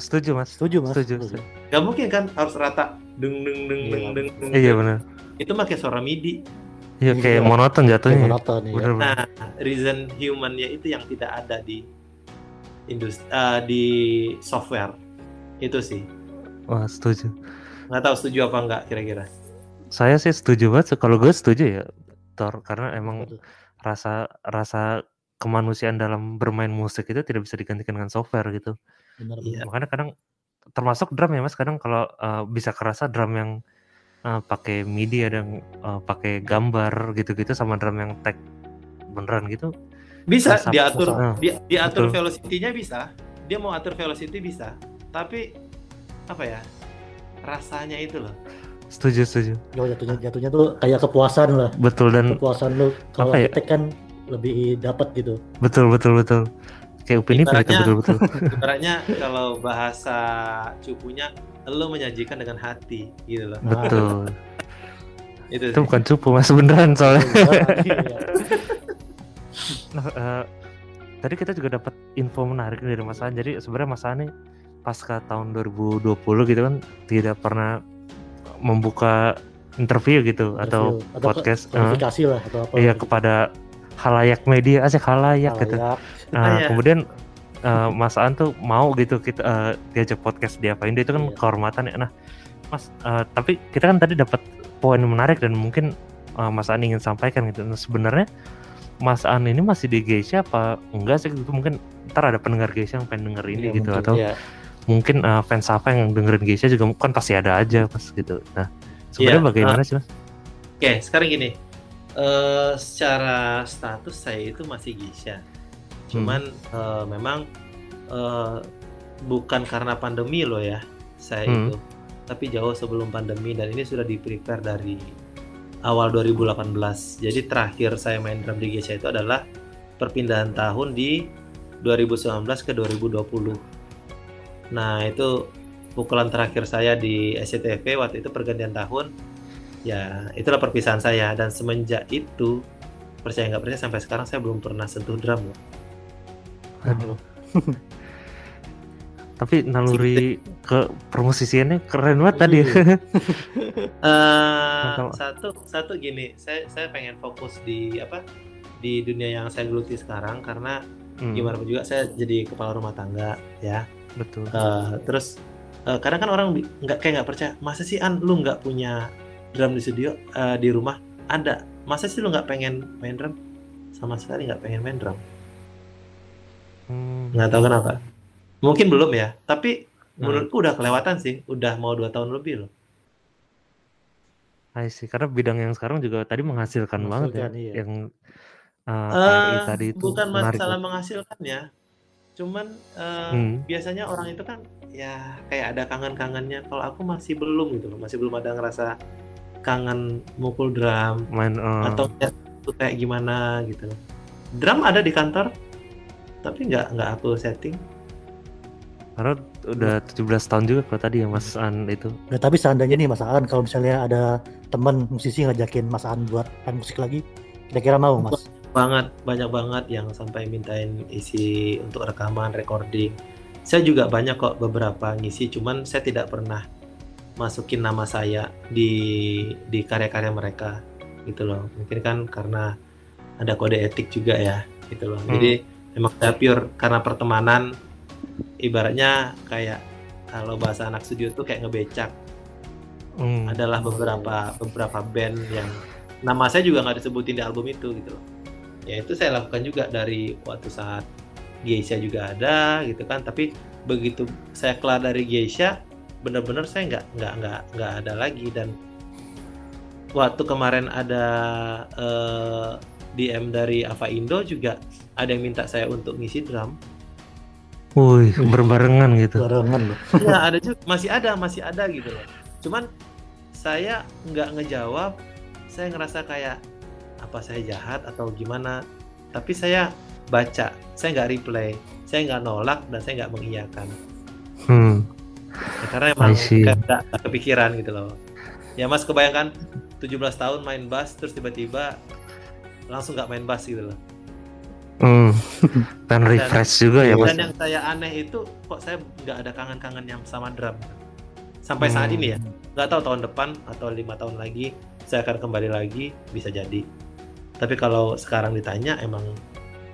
S2: Setuju Mas.
S1: Setuju mas.
S2: Setuju. setuju.
S3: Gak mungkin kan harus rata deng deng deng
S1: Iya.
S3: deng deng deng.
S2: Iya benar.
S3: Itu pakai suara MIDI.
S2: Iya
S1: Iya.
S2: kayak monoton
S1: Kayak
S2: jatuhnya.
S1: monoton ya.
S2: Bener bener.
S3: Nah, reason humannya itu yang tidak ada di industri di software. Itu sih.
S2: Wah setuju.
S3: Nggak tahu setuju apa enggak kira-kira.
S2: Saya sih setuju banget. Kalau gue setuju ya, Thor, karena emang
S1: Betul.
S2: rasa rasa kemanusiaan dalam bermain musik itu tidak bisa digantikan dengan software gitu.
S1: Bener,
S3: Iya.
S2: Makanya kadang termasuk drum ya mas. Kadang kalau uh, bisa kerasa drum yang uh, pakai MIDI ada yang uh, pakai gambar gitu-gitu sama drum yang tag beneran gitu.
S3: Bisa diatur
S2: rasa-
S3: di, diatur
S2: Betul.
S3: velocity-nya bisa. Dia mau atur velocity bisa. Tapi apa ya? Rasanya itu loh.
S2: Setuju setuju.
S1: Oh, jatuhnya jatuhnya tuh kayak kepuasan lah.
S2: Betul dan
S1: Kepuasan lu kalau
S2: ya?
S1: kan lebih dapat gitu.
S2: betul betul betul. Kayak Upin Ipin itu
S3: Ibaratnya-
S2: betul betul.
S3: Ibaratnya kalau bahasa cupunya lo menyajikan dengan hati gitu loh.
S2: Betul.
S3: Itu
S2: Itu bukan cupu mas beneran soalnya.
S1: Iya.
S2: Nah, eh, tadi kita juga dapat info menarik dari Mas An. Jadi sebenarnya Mas An nih pasca tahun 2020 gitu kan tidak pernah membuka interview gitu atau
S1: Interview. atau
S2: podcast,
S1: ke- klarifikasi lah atau apa
S2: iya
S1: gitu.
S2: kepada halayak media aja halayak gitu. Nah,
S3: Ah, iya.
S2: kemudian eh, Mas An tuh mau gitu kita eh, diajak podcast di apa itu kan
S1: Iya.
S2: kehormatan ya. Nah, Mas eh, tapi kita kan tadi dapat poin menarik dan mungkin eh, Mas An ingin sampaikan gitu. Nah, sebenarnya Mas An ini masih di Geisha apa enggak sih gitu mungkin ntar ada pendengar Geisha yang pengen denger ini
S1: Iya,
S2: gitu
S1: mungkin.
S2: atau
S1: Iya.
S2: mungkin eh, fans apa yang dengerin Geisha juga kan pasti ada aja pas gitu. Nah, sebenarnya
S3: Iya,
S2: bagaimana sih Mas?
S3: Oke, sekarang gini. Eh secara status saya itu masih Gisha. Cuman eh, memang eh, bukan karena pandemi loh ya, saya
S2: Hmm.
S3: itu. Tapi jauh sebelum pandemi dan ini sudah di prepare dari awal 2018. Jadi terakhir saya main drum di Gisha itu adalah perpindahan tahun di 2019 ke 2020. Nah, itu pukulan terakhir saya di SCTV waktu itu pergantian tahun ya itulah perpisahan saya dan semenjak itu percaya nggak percaya sampai sekarang saya belum pernah sentuh drum loh.
S2: Aduh. Tapi naluri ke permusisiannya keren banget tadi. Mantap.
S3: satu satu gini saya saya pengen fokus di apa di dunia yang saya geluti sekarang karena
S2: Hmm,
S3: gimana pun juga saya jadi kepala rumah tangga ya
S2: betul.
S3: Eh, terus eh, kadang kan orang nggak kayak nggak percaya masa sih an lu nggak punya drum di studio eh, di rumah ada masa sih lu nggak pengen main drum sama sekali nggak pengen main drum
S2: Hmm.
S3: nggak tahu kenapa mungkin belum ya tapi
S2: Nah.
S3: menurutku udah kelewatan sih udah mau dua tahun lebih loh
S2: I see. Karena bidang yang sekarang juga tadi menghasilkan, banget ya.
S1: Menghasilkan, iya.
S2: Yang uh,
S3: Eh,
S2: KRI tadi itu
S3: bukan
S2: menarik.
S3: masalah menghasilkan ya cuman eh,
S2: Hmm.
S3: biasanya orang itu kan ya kayak ada kangen-kangennya kalau aku masih belum gitu loh masih belum ada ngerasa kangen mukul drum
S2: Main uh,
S3: atau kayak gimana gitu loh drum ada di kantor tapi nggak nggak aku setting
S2: karena udah 17 tahun juga kalau tadi ya Mas An itu.
S1: Nah, tapi seandainya nih Mas Aan kalau misalnya ada teman musisi ngajakin Mas Aan buat main musik lagi, kira-kira mau Mas?
S3: banget banyak banget yang sampai mintain isi untuk rekaman recording saya juga banyak kok beberapa ngisi cuman saya tidak pernah masukin nama saya di di karya-karya mereka gitu loh mungkin kan karena ada kode etik juga ya gitu loh
S2: Hmm.
S3: jadi memang saya pure karena pertemanan ibaratnya kayak kalau bahasa anak studio tuh kayak ngebecak
S2: Hmm.
S3: adalah beberapa beberapa band yang nama saya juga nggak disebutin di album itu gitu loh. Ya itu saya lakukan juga dari waktu saat Geisha juga ada gitu kan. Tapi begitu saya kelar dari Geisha, bener-bener saya nggak nggak nggak nggak ada lagi dan waktu kemarin ada eh, DM dari Ava Indo juga ada yang minta saya untuk ngisi drum.
S2: Wih, berbarengan gitu.
S1: Barengan loh.
S3: Ya ada juga masih ada masih ada gitu loh. Cuman saya nggak ngejawab, saya ngerasa kayak apa saya jahat atau gimana. Tapi saya baca, saya nggak reply, saya nggak nolak dan saya nggak mengiyakan.
S2: Hmm.
S3: Ya, karena emang nggak kepikiran gitu loh. Ya mas kebayangkan 17 tahun main bass terus tiba-tiba langsung nggak main bass gitu loh.
S2: Hmm. Dan refresh juga ya Mas.
S3: Dan yang saya aneh itu kok saya nggak ada kangen-kangen yang sama drum. Sampai saat
S2: Hmm.
S3: ini ya, nggak tahu tahun depan atau lima tahun lagi saya akan kembali lagi bisa jadi. Tapi kalau sekarang ditanya emang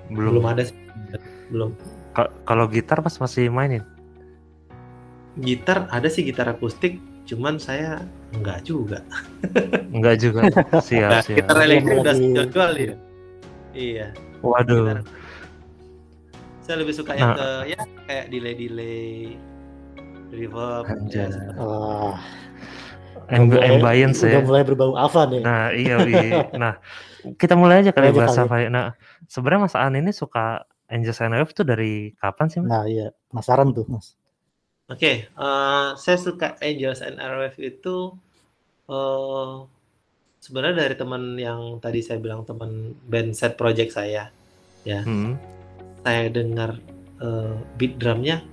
S3: belum,
S2: Belum.
S3: ada sih. belum.
S2: Ka- Kalau gitar Mas masih mainin?
S3: Gitar ada sih gitar akustik, cuman saya nggak juga.
S2: Enggak juga. Siap,
S3: Nah,
S2: siap.
S3: gitar elektrik udah
S1: Lagi-
S3: jual ya. Iya.
S2: Waduh.
S3: gitar. Saya lebih suka yang
S2: Nah.
S3: ke ya kayak delay-delay, reverb.
S2: Anjay.
S3: ya,
S1: Wah,
S2: Amb-
S1: mulai-
S2: ambience
S1: udah
S2: ya.
S1: mulai berbau Ava nih.
S2: Nah, iya, iya. Nah, kita mulai aja kali bahasa
S1: kali.
S2: apa ya. Nah, sebenarnya Mas An ini suka Angels and Wave tuh dari kapan sih, Mas?
S1: Nah, iya, penasaran tuh, Mas.
S3: Oke, eh, saya suka Angels and Airwave itu eh sebenarnya dari teman yang tadi saya bilang teman band set project saya.
S2: Hmm.
S3: Saya dengar eh, beat drumnya,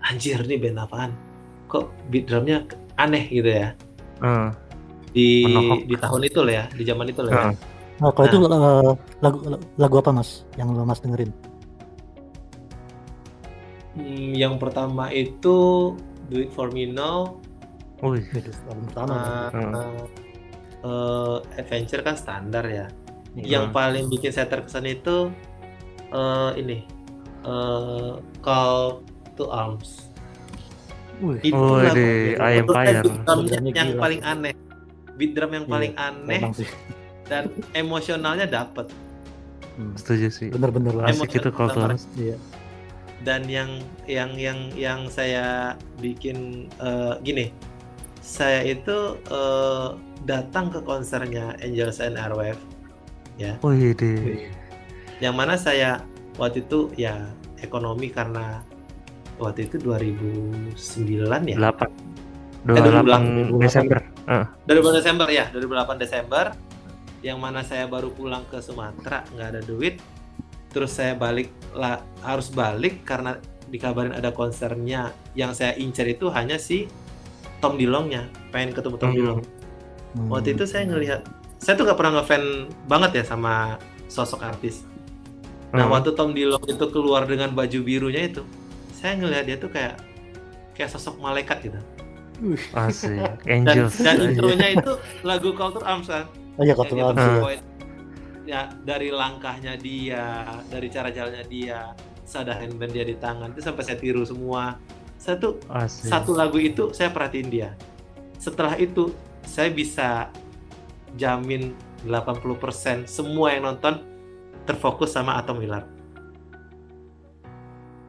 S3: anjir nih band apaan? Kok beat drumnya aneh gitu ya?
S2: Eh,
S3: Di
S2: Menohok.
S3: di tahun itu lah ya, di zaman itu lah ya.
S2: Heeh.
S1: Nah, kalau itu eh, lagu lagu apa mas yang lo mas dengerin?
S3: Hmm, yang pertama itu Do It For Me Now,
S2: Wih,
S1: Itu album pertama.
S3: uh, uh, Adventure kan standar ya.
S1: Iya.
S3: Yang paling bikin saya terkesan itu uh, ini uh, Call to Arms.
S1: Wih,
S3: Itu
S2: Oh,
S3: lagu
S2: I
S3: beat yang
S1: gila.
S3: paling aneh. Beat drum yang
S1: Iya,
S3: paling aneh
S1: memang sih.
S3: dan emosionalnya dapet.
S1: Hmm.
S2: setuju sih.
S1: Bener-bener
S2: Asik itu kalau
S3: Emosional
S2: terus.
S1: Iya.
S3: Dan yang yang yang yang saya bikin eh, gini. Saya itu eh, datang ke konsernya Angels and Airwave
S2: Wih, di
S1: Wih.
S3: yang mana saya waktu itu ya ekonomi karena waktu itu 2009 ya?
S2: 8
S3: Eh,
S2: 28 Desember. Heeh.
S3: 2008 Desember ya. 2008 Desember. Yang mana saya baru pulang ke Sumatera nggak ada duit terus saya balik lah harus balik karena dikabarin ada konsernya yang saya incer itu hanya si Tom Dilongnya pengen ketemu Tom
S2: Hmm.
S3: Dilong
S1: Hmm.
S3: waktu itu saya ngelihat saya tuh nggak pernah ngefan banget ya sama sosok artis nah
S2: Hmm.
S3: waktu Tom Dilong itu keluar dengan baju birunya itu saya ngelihat dia tuh kayak kayak sosok malaikat gitu
S2: Asik.
S3: dan,
S2: Angels.
S3: dan intronya itu lagu to Arms kan
S1: Oh iya,
S3: dia
S1: Arms.
S3: Ya dari langkahnya dia dari cara jalannya dia ada handband dia di tangan itu sampai saya tiru semua saya tuh
S2: Asik.
S3: satu lagu itu saya perhatiin dia setelah itu saya bisa jamin 80% semua yang nonton terfokus sama Atom Willard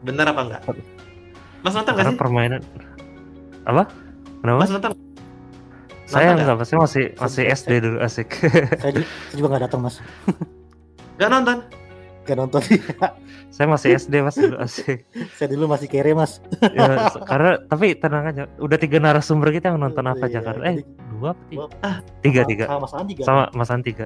S3: bener apa enggak Mas nonton nggak
S2: Karena
S3: sih?
S2: permainan apa? Kenapa?
S3: Mas nonton?
S2: Saya
S3: nonton
S2: enggak, pasti masih masih
S1: Saya-
S2: SD dulu asik.
S1: Saya juga, saya juga nggak datang mas.
S3: Nggak nonton?
S1: Gak nonton sih.
S2: saya masih SD mas dulu asik.
S1: saya dulu masih kere mas.
S2: Ya, karena tapi tenang aja, udah tiga narasumber kita yang nonton apa
S1: Iya,
S2: Jakarta? Eh, dua apa tiga?
S3: Ah,
S2: tiga
S1: Sama-
S2: tiga.
S1: Sama Mas Andi kan.
S2: Sama Mas Andi tiga.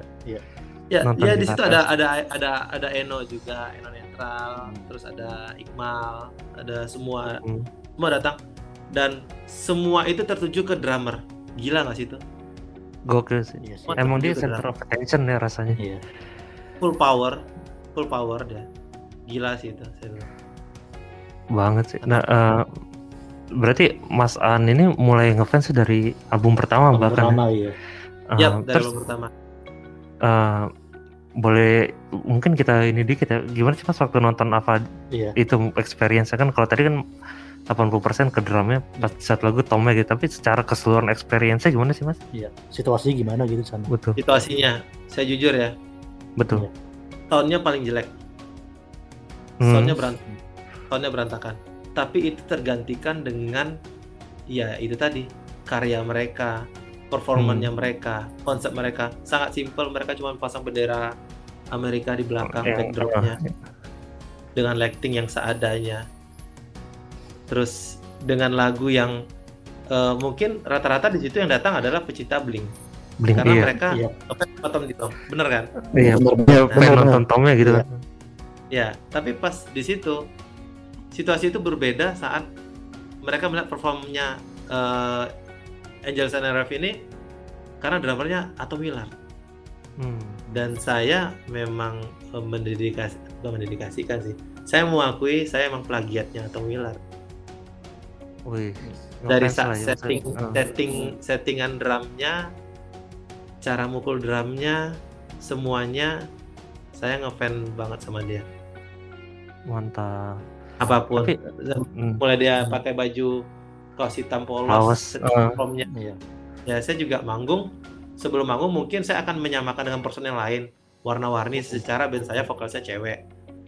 S3: Ya,
S2: Nonton
S3: ya
S2: di
S3: situ ada ada ada ada Eno juga, Eno netral, terus ada Iqmal, ada semua
S2: Hmm.
S3: semua datang dan semua itu tertuju ke drummer. Gila nggak sih itu?
S2: Gokil sih.
S1: Iya sih.
S3: Mantap
S2: Emang dia center of attention ya rasanya.
S1: Iya.
S3: Full power, full power dia. Gila sih itu. Saya bilang.
S2: Banget sih. Nah, eh, berarti Mas An ini mulai ngefans dari album pertama
S1: Album
S2: bahkan. ya?
S1: pertama iya.
S2: Eh,
S3: Yap, dari
S2: terus
S3: album pertama.
S2: eh, boleh mungkin kita ini dikit ya. Gimana sih Mas waktu nonton apa
S1: Iya.
S2: itu experience kan kalau tadi kan 80% ke drumnya pas satu lagu Tomnya gitu tapi secara keseluruhan experience gimana sih mas?
S1: Iya. Situasinya gimana gitu sana.
S2: Betul
S3: Situasinya, saya jujur ya,
S2: betul.
S3: tahunnya paling jelek.
S2: Hmm.
S3: Soundnya berantakan. Soundnya berantakan. Tapi itu tergantikan dengan ya itu tadi karya mereka, performanya
S2: Hmm.
S3: mereka, konsep mereka sangat simpel. Mereka cuma pasang bendera Amerika di belakang
S2: Yang-
S3: backdropnya
S2: ah,
S3: dengan lighting yang seadanya. Terus dengan lagu yang eh, mungkin rata-rata di situ yang datang adalah pecinta Blink
S2: Blink
S3: karena
S2: iya.
S3: mereka
S1: Iya.
S3: ngefans sama Tom. Bener kan?
S2: Iya,
S1: Bener,
S2: iya,
S1: bener,
S2: pengen
S1: bener.
S2: nonton Tomnya gitu
S1: Iya.
S2: kan.
S3: Ya, tapi pas di situ situasi itu berbeda saat mereka melihat performnya eh, Angel Sanaraf ini karena drummernya Atom Willard
S2: Hmm.
S3: dan saya memang eh, mendedikasi bukan mendedikasikan sih. Saya mengakui saya emang plagiatnya Atom Willard
S2: Wih,
S3: dari
S2: ngefans
S3: sa-
S2: lah ya,
S3: setting.
S2: Ah.
S3: setting settingan drumnya, cara mukul drumnya, semuanya saya ngefans banget sama dia.
S2: mantap.
S3: Apa pun,
S2: Tapi- Hmm.
S3: mulai dia pakai baju kaos hitam polos,
S2: uh.
S1: Iya.
S3: Ya saya juga manggung. Sebelum manggung mungkin saya akan menyamakan dengan personel lain, warna-warni secara band saya vokal saya cewek.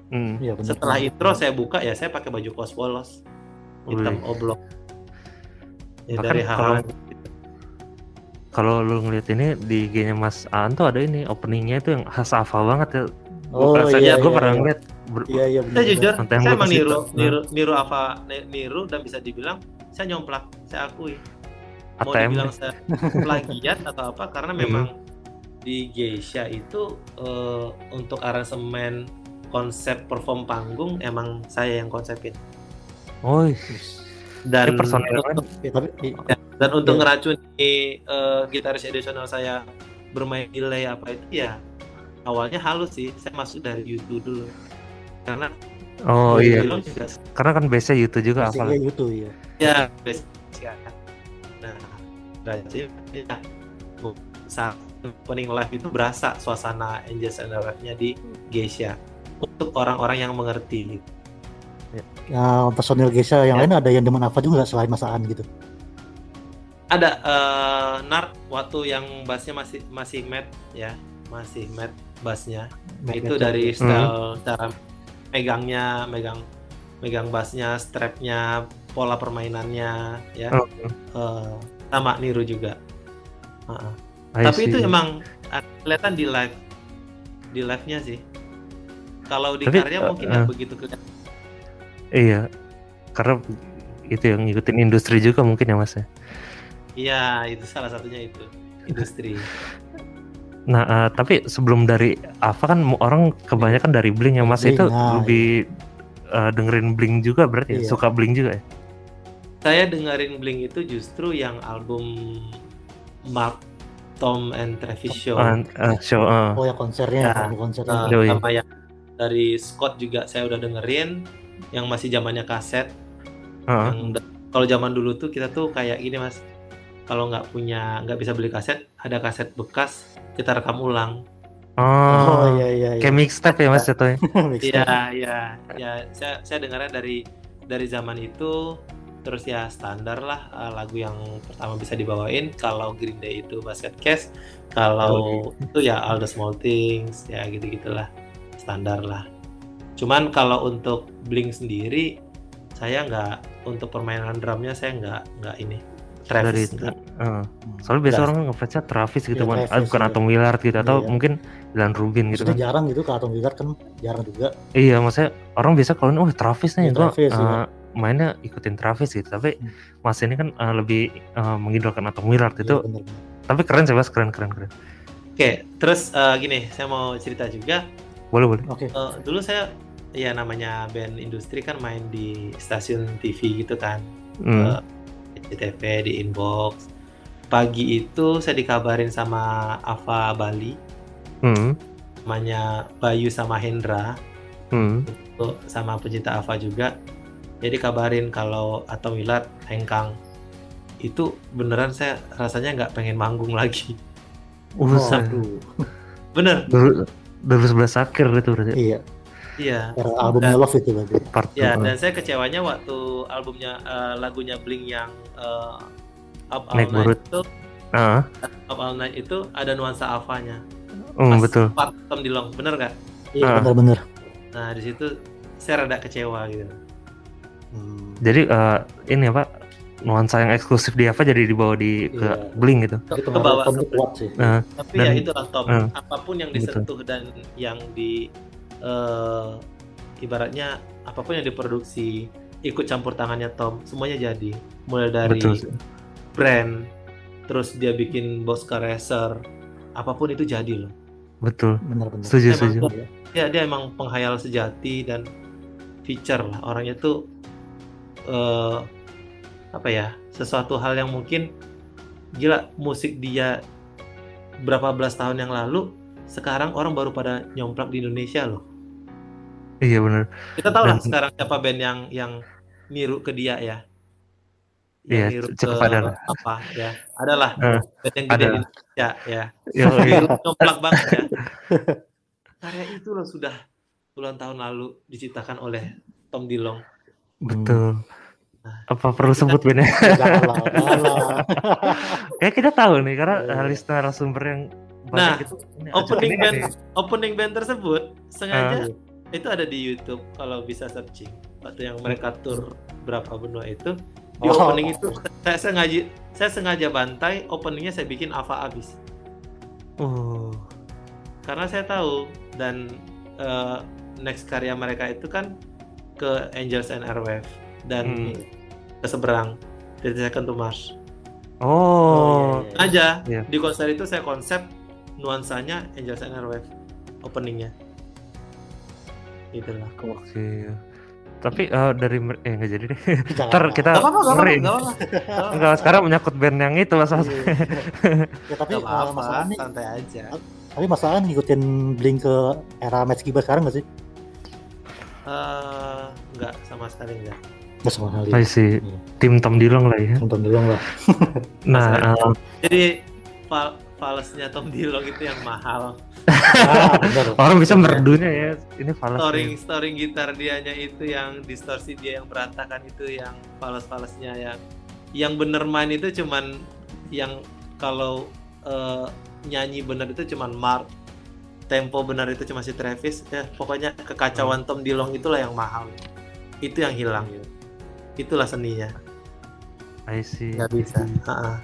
S2: Hmm.
S1: Iya benar.
S3: Setelah intro saya buka ya saya pakai baju kaos polos, hitam
S2: Wih.
S3: oblong. Ya,
S2: Bahkan
S3: dari
S2: kalau-
S3: hal
S2: Kalau lu ngeliat ini di IG-nya Mas Aan tuh ada ini openingnya itu yang khas Ava banget ya.
S1: Oh,
S2: Gua
S1: iya,
S2: gue
S1: iya,
S2: pernah
S1: iya.
S2: ngeliat ber-
S1: Iya iya benar.
S3: saya jujur, saya emang niru, niru, niru apa, ni- niru dan bisa dibilang saya nyomplak, saya akui. Mau
S2: ATM.
S3: dibilang saya plagiat atau apa karena
S2: Hmm.
S3: memang di Geisha itu eh, untuk aransemen konsep perform panggung emang saya yang konsepin
S2: Oh,
S3: dan
S2: Ini personel kan?
S3: untuk,
S1: Ya, tapi i-
S3: dan untuk
S1: Iya.
S3: ngeracuni eh, gitaris additional saya bermain delay apa itu ya awalnya halus sih saya masuk dari YouTube dulu karena
S2: Oh iya,
S3: juga
S2: karena kan base YouTube juga hafal.
S1: YouTube ya.
S3: ya ya. nah berarti ya saat opening live itu berasa suasana Angels and Airwaves-nya di Geisha untuk orang-orang yang mengerti
S1: Ya, personil Geisha yang
S3: Ya.
S1: lain ada yang demen apa juga selain masaan gitu.
S3: ada eh, Nar waktu yang bassnya masih masih matte ya masih matte bassnya Nah, itu
S1: Matt
S3: dari style cara megangnya megang megang bassnya strapnya pola permainannya ya
S2: Oh.
S3: Eh, sama niru juga Heeh.
S2: I
S3: tapi itu
S2: see.
S3: emang ah, kelihatan di live di live nya sih kalau di
S2: Tapi,
S3: karya
S2: eh,
S3: mungkin nggak
S2: eh.
S3: begitu kelihatan
S2: Iya, karena itu yang ngikutin industri juga mungkin ya mas ya.
S3: iya itu salah satunya itu industri
S2: Nah, eh, tapi sebelum dari Ava kan orang kebanyakan dari Blink ya mas
S1: Blink,
S2: itu
S1: nah,
S2: lebih eh, dengerin Blink juga berarti ya?
S1: Iya.
S2: suka Blink juga ya?
S3: saya dengerin Blink itu justru yang album Mark Tom and Travis Show
S2: eh, show, eh.
S1: Oh ya konsernya,
S3: Ya.
S1: konsernya.
S2: Yoi.
S3: sama yang dari Scott juga saya udah dengerin yang masih zamannya kaset. Yang da- kalau zaman dulu tuh kita tuh kayak gini mas. Kalau nggak punya nggak bisa beli kaset ada kaset bekas kita rekam ulang.
S2: Oh,
S1: Oh iya iya iya.
S2: kayak mixtape ya mas jatuhnya.
S3: Iya iya. Ya saya saya dengarnya dari dari zaman itu. Terus ya standar lah eh, lagu yang pertama bisa dibawain. Kalau Green Day itu Basket Case kalau itu ya All the Small Things ya gitu gitulah standar lah cuman kalau untuk Blink sendiri saya nggak untuk permainan drumnya saya nggak nggak ini
S2: dari
S3: Travis
S2: itu.
S3: nggak.
S2: Eh, Soalnya biasa orang ngefansnya Travis gitu
S1: Iya,
S2: kan,
S1: Travis
S2: Ah, bukan
S1: gitu.
S2: Atom Willard gitu atau
S1: Iya.
S2: mungkin Dylan Rubin gitu
S1: Maksudnya
S2: kan.
S1: jarang gitu ke Atom Willard kan jarang juga.
S2: Iya, maksudnya orang biasa kalau oh Travis nih
S1: Iya,
S2: gua
S1: Travis,
S2: eh,
S1: iya.
S2: mainnya ikutin Travis gitu. Tapi
S1: Hmm.
S2: Mas ini kan eh, lebih eh, mengidolakan Atom Willard
S1: Iya,
S2: itu.
S1: bener.
S2: Tapi keren sih Mas, keren keren keren.
S3: oke terus eh, gini saya mau cerita juga
S2: Boleh boleh.
S1: Oke.
S3: Eh, dulu saya ya namanya band industri kan main di stasiun TV gitu kan
S2: Hmm.
S3: di TV di inbox pagi itu saya dikabarin sama Ava Bali
S2: Hmm.
S3: namanya Bayu sama Hendra
S2: Hmm.
S3: itu sama pecinta Ava juga jadi kabarin kalau Atom Willard hengkang itu beneran saya rasanya nggak pengen manggung lagi
S1: Oh,
S2: Buset.
S1: aduh.
S3: bener
S2: Dulu 2011 akhir itu berarti.
S1: Iya,
S3: iya
S1: era albumnya
S3: Dan-
S1: Love itu berarti.
S2: Part
S3: Ya,
S2: two.
S3: dan saya kecewanya waktu albumnya eh, lagunya Blink yang eh, Up All Night
S2: Burut.
S3: itu
S2: Ah,
S3: Up All Night itu ada nuansa Avanya.
S2: hmm,
S3: Pas
S2: betul.
S3: part Tom Dilong, bener nggak?
S1: Iya,
S2: Ah.
S1: bener-bener.
S3: Nah di situ saya rada kecewa gitu.
S1: Hmm.
S2: Jadi eh, ini apa nuansa yang eksklusif di apa jadi dibawa di ke
S1: Iya.
S2: Blink gitu.
S1: Itu
S3: Ke
S1: pengaruh
S3: bawah
S1: kuat sih.
S2: Nah,
S3: Tapi
S2: Dan-
S3: ya itulah Tom,
S2: Ah.
S3: apa pun yang
S2: Betul.
S3: disentuh dan yang di eh, ibaratnya apa pun yang diproduksi ikut campur tangannya Tom, semuanya jadi. Mulai dari
S2: betul.
S3: brand, terus dia bikin Bosca Racer, apa pun itu jadi loh.
S2: Betul.
S1: Bener-bener.
S2: Setuju,
S3: Emang
S2: setuju.
S1: Iya.
S3: ya dia emang penghayal sejati dan feature lah orangnya tuh eh apa ya sesuatu hal yang mungkin gila musik dia berapa belas tahun yang lalu sekarang orang baru pada nyomplak di Indonesia loh
S2: Iya benar.
S3: kita tahu lah sekarang siapa band yang yang niru ke dia ya
S2: Iya,
S3: yang niru
S2: cukup
S3: ke
S2: ada
S3: apa ya adalah
S2: Eh,
S3: band yang gede
S2: ada.
S3: di Indonesia ya
S2: iya.
S3: banget ya. Karya itu loh sudah puluhan tahun lalu diciptakan oleh Tom Dilong.
S2: betul.
S3: Nah,
S2: Apa perlu sebut bandnya? Kayak kita tahu nih karena uh, list narasumber yang
S3: Nah,
S2: banyak itu. ini
S3: Opening band
S2: nih.
S3: opening band tersebut sengaja
S1: Ah.
S3: Itu ada di YouTube kalau bisa searching. Waktu yang mereka tur berapa benua itu di
S1: Oh.
S3: opening itu saya sengaja saya sengaja bantai openingnya saya bikin Ava abis
S2: Oh,
S3: karena saya tahu dan eh, next karya mereka itu kan ke Angels and Airwaves dan
S2: Hmm.
S3: ke seberang dari Second to Mars.
S2: oh,
S1: iya, iya.
S3: aja
S2: Iya.
S3: di konser itu saya konsep nuansanya Angels and Airwaves openingnya itulah
S2: oke. Tapi uh, dari eh nggak jadi deh.
S1: Jangan,
S2: Ntar kita
S3: Gak gak gak. Gak.
S2: Enggak, sekarang menyangkut band yang itu mas. Mas.
S1: Iya. ya tapi
S3: Gak
S1: uh,
S3: apa-apa,
S1: masalahnya
S3: santai aja.
S1: Tapi masalah ngikutin Blink ke era Match Giba sekarang nggak sih?
S3: Eh, nggak sama sekali nggak.
S1: Nggak sama sekali.
S2: I see.
S1: Iya.
S2: Tim Tom Dilong lah ya.
S1: Nonton dulu lah.
S2: Nah, eh,
S3: Jadi falesnya Tom Dillon itu yang mahal.
S1: Ah, bener.
S2: orang bisa merdunya ya. Ini falas.
S3: Storing storing gitar dianya itu yang distorsi dia yang berantakan itu yang fales-falesnya yang yang bener main itu cuman yang kalau eh, nyanyi bener itu cuman Mark tempo benar itu cuma si Travis ya pokoknya kekacauan Tom Dillon itulah yang mahal itu yang hilang itulah seninya
S2: I see.
S3: nggak bisa Ha-ha.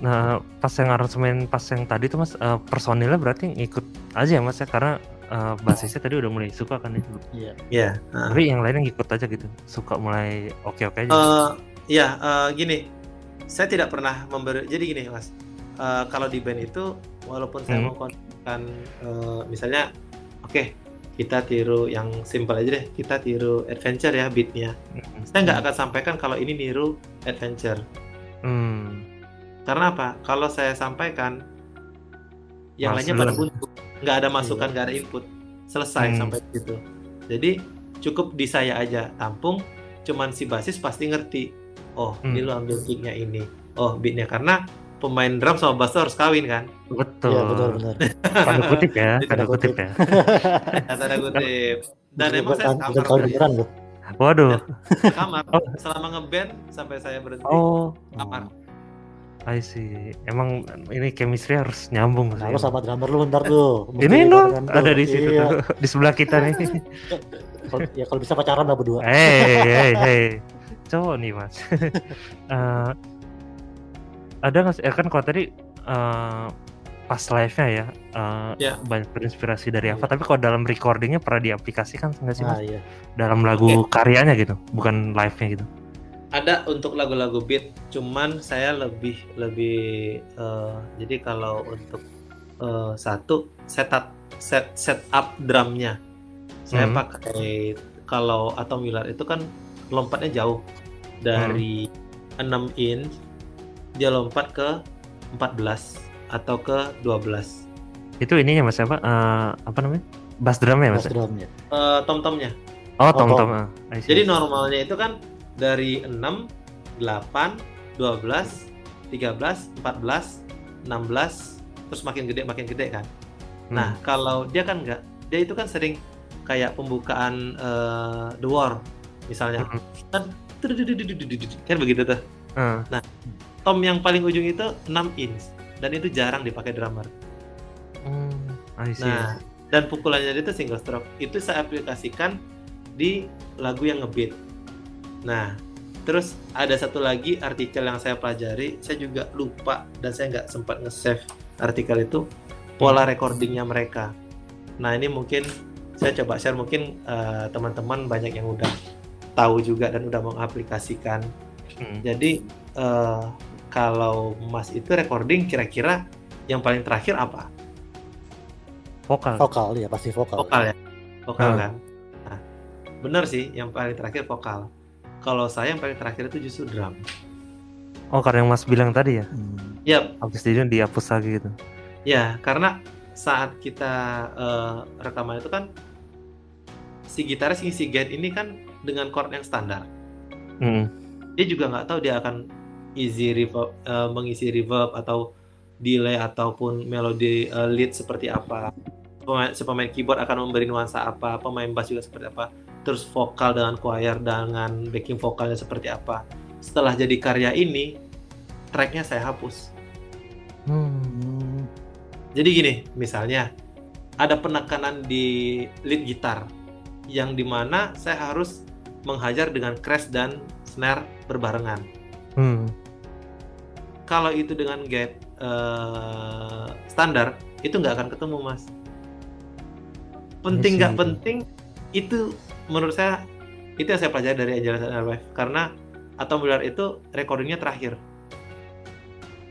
S2: Nah, pas yang aransemen pas yang tadi tuh Mas eh, personilnya berarti ngikut aja ya Mas ya karena eh, basisnya tadi udah mulai suka kan itu.
S1: Iya.
S3: ya ha.
S2: Tapi yang lainnya ngikut aja gitu. Suka mulai oke-oke aja.
S3: Eh, ya eh, gini saya tidak pernah memberi jadi gini mas Eh, kalau di band itu walaupun saya
S2: Hmm.
S3: mau konsisten eh, misalnya oke kita tiru yang simple aja deh kita tiru adventure ya beatnya
S2: Mm.
S3: saya nggak akan sampaikan kalau ini niru adventure
S2: Hmm.
S3: Karena apa kalau saya sampaikan yang lainnya pada buntu nggak ada masukan
S1: Iya.
S3: nggak ada input selesai
S2: Hmm.
S3: sampai situ jadi cukup di saya aja tampung cuman si basis pasti ngerti oh
S2: Hmm.
S3: ini lu ambil kicknya ini oh beatnya karena pemain drum sama bass harus kawin kan
S2: Betul.
S1: Iya, betul benar.
S2: Tanda kutip ya,
S3: Tanda
S2: tanda kutip ya.
S3: kata kutip dan emang saya kamar
S1: kau beneran loh.
S2: Waduh.
S3: kamar
S2: Oh.
S3: selama ngeband sampai saya berhenti
S2: Oh,
S3: kamar
S2: I see. Emang ini chemistry harus nyambung
S1: Nah,
S2: sih.
S1: lu sama drummer lu ntar tuh. Mesti
S2: Ini
S1: tuh.
S2: ada di situ
S1: Iya.
S2: tuh, di sebelah kita nih.
S1: Ya kalau bisa pacaran lah berdua.
S2: Hei, hei, hei. Cowok nih, Mas. Eh, ada nggak sih? eh, kan kalau tadi eh, pas live-nya ya, eh,
S3: Ya.
S2: banyak terinspirasi dari apa? Tapi kalau dalam recordingnya pernah diaplikasikan nggak sih,
S1: Nah,
S2: Mas?
S1: iya.
S2: Dalam lagu karyanya gitu, bukan live-nya gitu.
S3: Ada untuk lagu-lagu beat cuman saya lebih lebih eh, jadi kalau untuk eh, satu setup set setup drumnya saya
S2: Hmm.
S3: pakai kalau atau Miller itu kan lompatnya jauh dari 6 inch dia lompat ke 14 atau ke 12
S2: Itu ininya Mas apa? Eh, apa namanya? Bass drumnya Mas?
S1: Bass drumnya.
S3: Eh, tom-tomnya
S2: Oh,
S1: Oh,
S2: tom
S1: tom.
S2: tom. see.
S3: jadi normalnya itu kan dari 6 8 12 13 14 16 terus makin gede makin gede kan
S2: Hmm.
S3: Nah, kalau dia kan enggak, dia itu kan sering kayak pembukaan eh, The War misalnya.
S2: Mm-mm.
S3: Kan kan begitu tuh.
S2: Ah,
S3: Tom yang paling ujung itu 6 inch dan itu jarang dipakai drummer.
S2: hmm, I see.
S3: Nah, dan pukulannya dia itu single stroke. Itu saya aplikasikan di lagu yang ngebeat. Nah, terus ada satu lagi artikel yang saya pelajari, saya juga lupa dan saya nggak sempat nge-save artikel itu pola recordingnya mereka. Nah, ini mungkin saya coba share mungkin eh, teman-teman banyak yang udah tahu juga dan udah mengaplikasikan.
S2: Hmm.
S3: Jadi eh, kalau Mas itu recording kira-kira yang paling terakhir apa?
S2: Vokal.
S1: Vokal ya pasti vokal.
S3: vokal ya vokal
S2: Hmm.
S3: kan nah, bener sih yang paling terakhir vokal kalau saya yang paling terakhir itu justru drum
S2: Oh, karena yang Mas bilang tadi ya.
S1: Hmm.
S3: ya
S2: Habis itu dihapus lagi gitu.
S3: ya karena saat kita eh, rekaman itu kan si gitaris ngisi gate ini kan dengan chord yang standar
S2: Hmm.
S3: dia juga nggak tahu dia akan easy reverb eh, mengisi reverb atau delay ataupun melodi eh, lead seperti apa pemain si pemain keyboard akan memberi nuansa apa pemain bass juga seperti apa terus vokal dengan choir dengan backing vokalnya seperti apa. Setelah jadi karya ini tracknya saya hapus.
S2: Hmm.
S3: Jadi gini misalnya ada penekanan di lead gitar yang di mana saya harus menghajar dengan crash dan snare berbarengan.
S2: Hmm.
S3: kalau itu dengan gate eh, standar itu nggak akan ketemu mas. Penting nggak penting itu menurut saya itu yang saya pelajari dari and Airwave karena atau itu recordingnya terakhir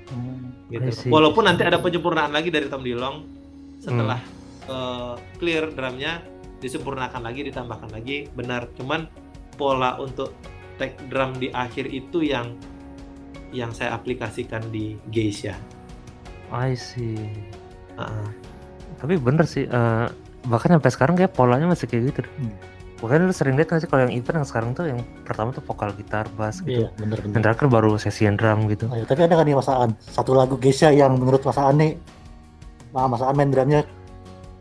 S1: Hmm.
S3: Gitu walaupun nanti ada penyempurnaan lagi dari Tom Dilong setelah
S2: Hmm.
S3: eh, clear drumnya disempurnakan lagi ditambahkan lagi benar cuman pola untuk take drum di akhir itu yang yang saya aplikasikan di Geisha
S2: I see.
S3: Heeh.
S2: tapi bener sih eh, bahkan sampai sekarang kayak polanya masih kayak gitu.
S1: Hmm.
S2: Makanya lu sering lihat nggak sih kalau yang event yang sekarang tuh yang pertama tuh vokal gitar, bass gitu.
S1: Iya, bener bener.
S2: terakhir baru sesian drum gitu.
S1: Oh, iya, tapi ada kan nih Masaan satu lagu Geisha yang menurut Masaan nih, nah Masaan main drumnya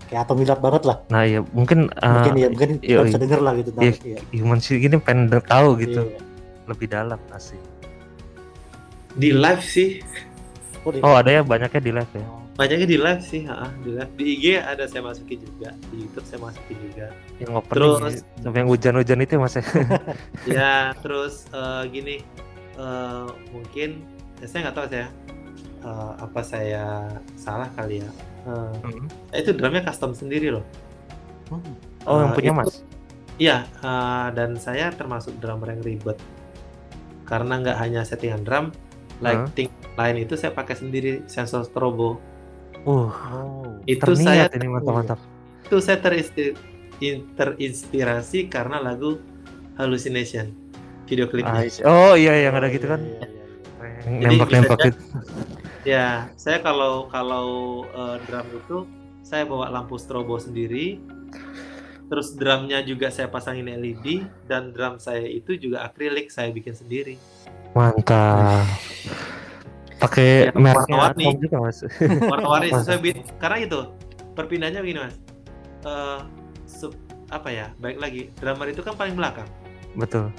S1: kayak Atom Milat banget lah.
S2: Nah iya mungkin, eh,
S1: Mungkin ya, mungkin
S2: iya,
S1: kita bisa denger lah gitu.
S2: Iya.
S1: Iya.
S2: human sih gini pengen de- tahu gitu
S1: Iya.
S2: lebih dalam pasti.
S3: Di live sih,
S1: Oh, di-
S2: Oh ada ya banyaknya di live ya.
S3: Banyaknya di live sih, ha, di live. Di IG ada saya masukin juga, di YouTube saya masukin juga.
S2: Yang opening
S3: Terus-
S2: ya. sampai yang hujan-hujan itu ya, mas ya.
S3: ya terus eh, gini eh, mungkin ya saya nggak tahu saya eh, apa saya salah kali ya Eh,
S2: Hmm.
S3: itu drumnya custom sendiri loh.
S2: Oh yang
S3: Eh,
S2: punya
S3: itu-
S2: mas.
S3: iya eh, dan saya termasuk drummer yang ribet karena nggak hanya settingan drum lighting lain itu saya pakai sendiri sensor strobo
S2: Uh
S1: Oh.
S3: itu saya
S2: ini mantap-mantap.
S3: itu saya terinspirasi karena lagu hallucination video klipnya
S2: Ah, oh iya yang ada gitu kan.
S1: Iya, iya, iya.
S2: Nembak-nembak gitu.
S3: Ya, saya kalau kalau eh, drum itu saya bawa lampu strobo sendiri. Terus drumnya juga saya pasangin LED dan drum saya itu juga akrilik saya bikin sendiri.
S2: Mantap. Pakai
S3: Ya,
S2: mereknya
S3: warna-warni.
S2: Juga mas.
S3: Warna-warni sesuai beat. Karena itu perpindahannya begini mas. Eh, sup- apa ya? Baik lagi, drummer itu kan paling belakang.
S2: Betul.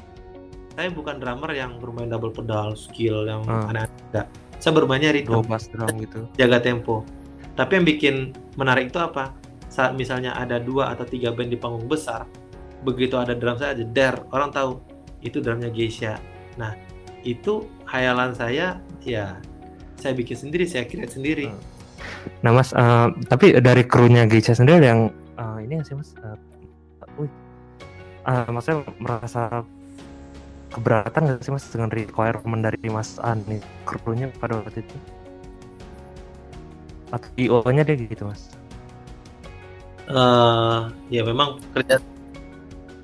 S3: Saya bukan drummer yang bermain double pedal, skill yang
S2: Hmm.
S3: aneh-aneh. Enggak. Saya bermainnya
S2: bass drum gitu.
S3: jaga tempo. Tapi yang bikin menarik itu apa? Saat misalnya ada dua atau tiga band di panggung besar, begitu ada drum saya aja, der, orang tahu itu drumnya Geisha. Nah, itu hayalan saya, ya saya bikin sendiri, saya create sendiri.
S2: Hmm. Nah mas, eh, tapi dari krunya Geisha sendiri ada yang eh, ini nggak sih mas? Wih, Eh, maksudnya merasa keberatan nggak sih mas dengan requirement dari Mas An nih krunya pada waktu itu? Atau IO-nya dia gitu mas?
S3: Eh, ya memang kerja,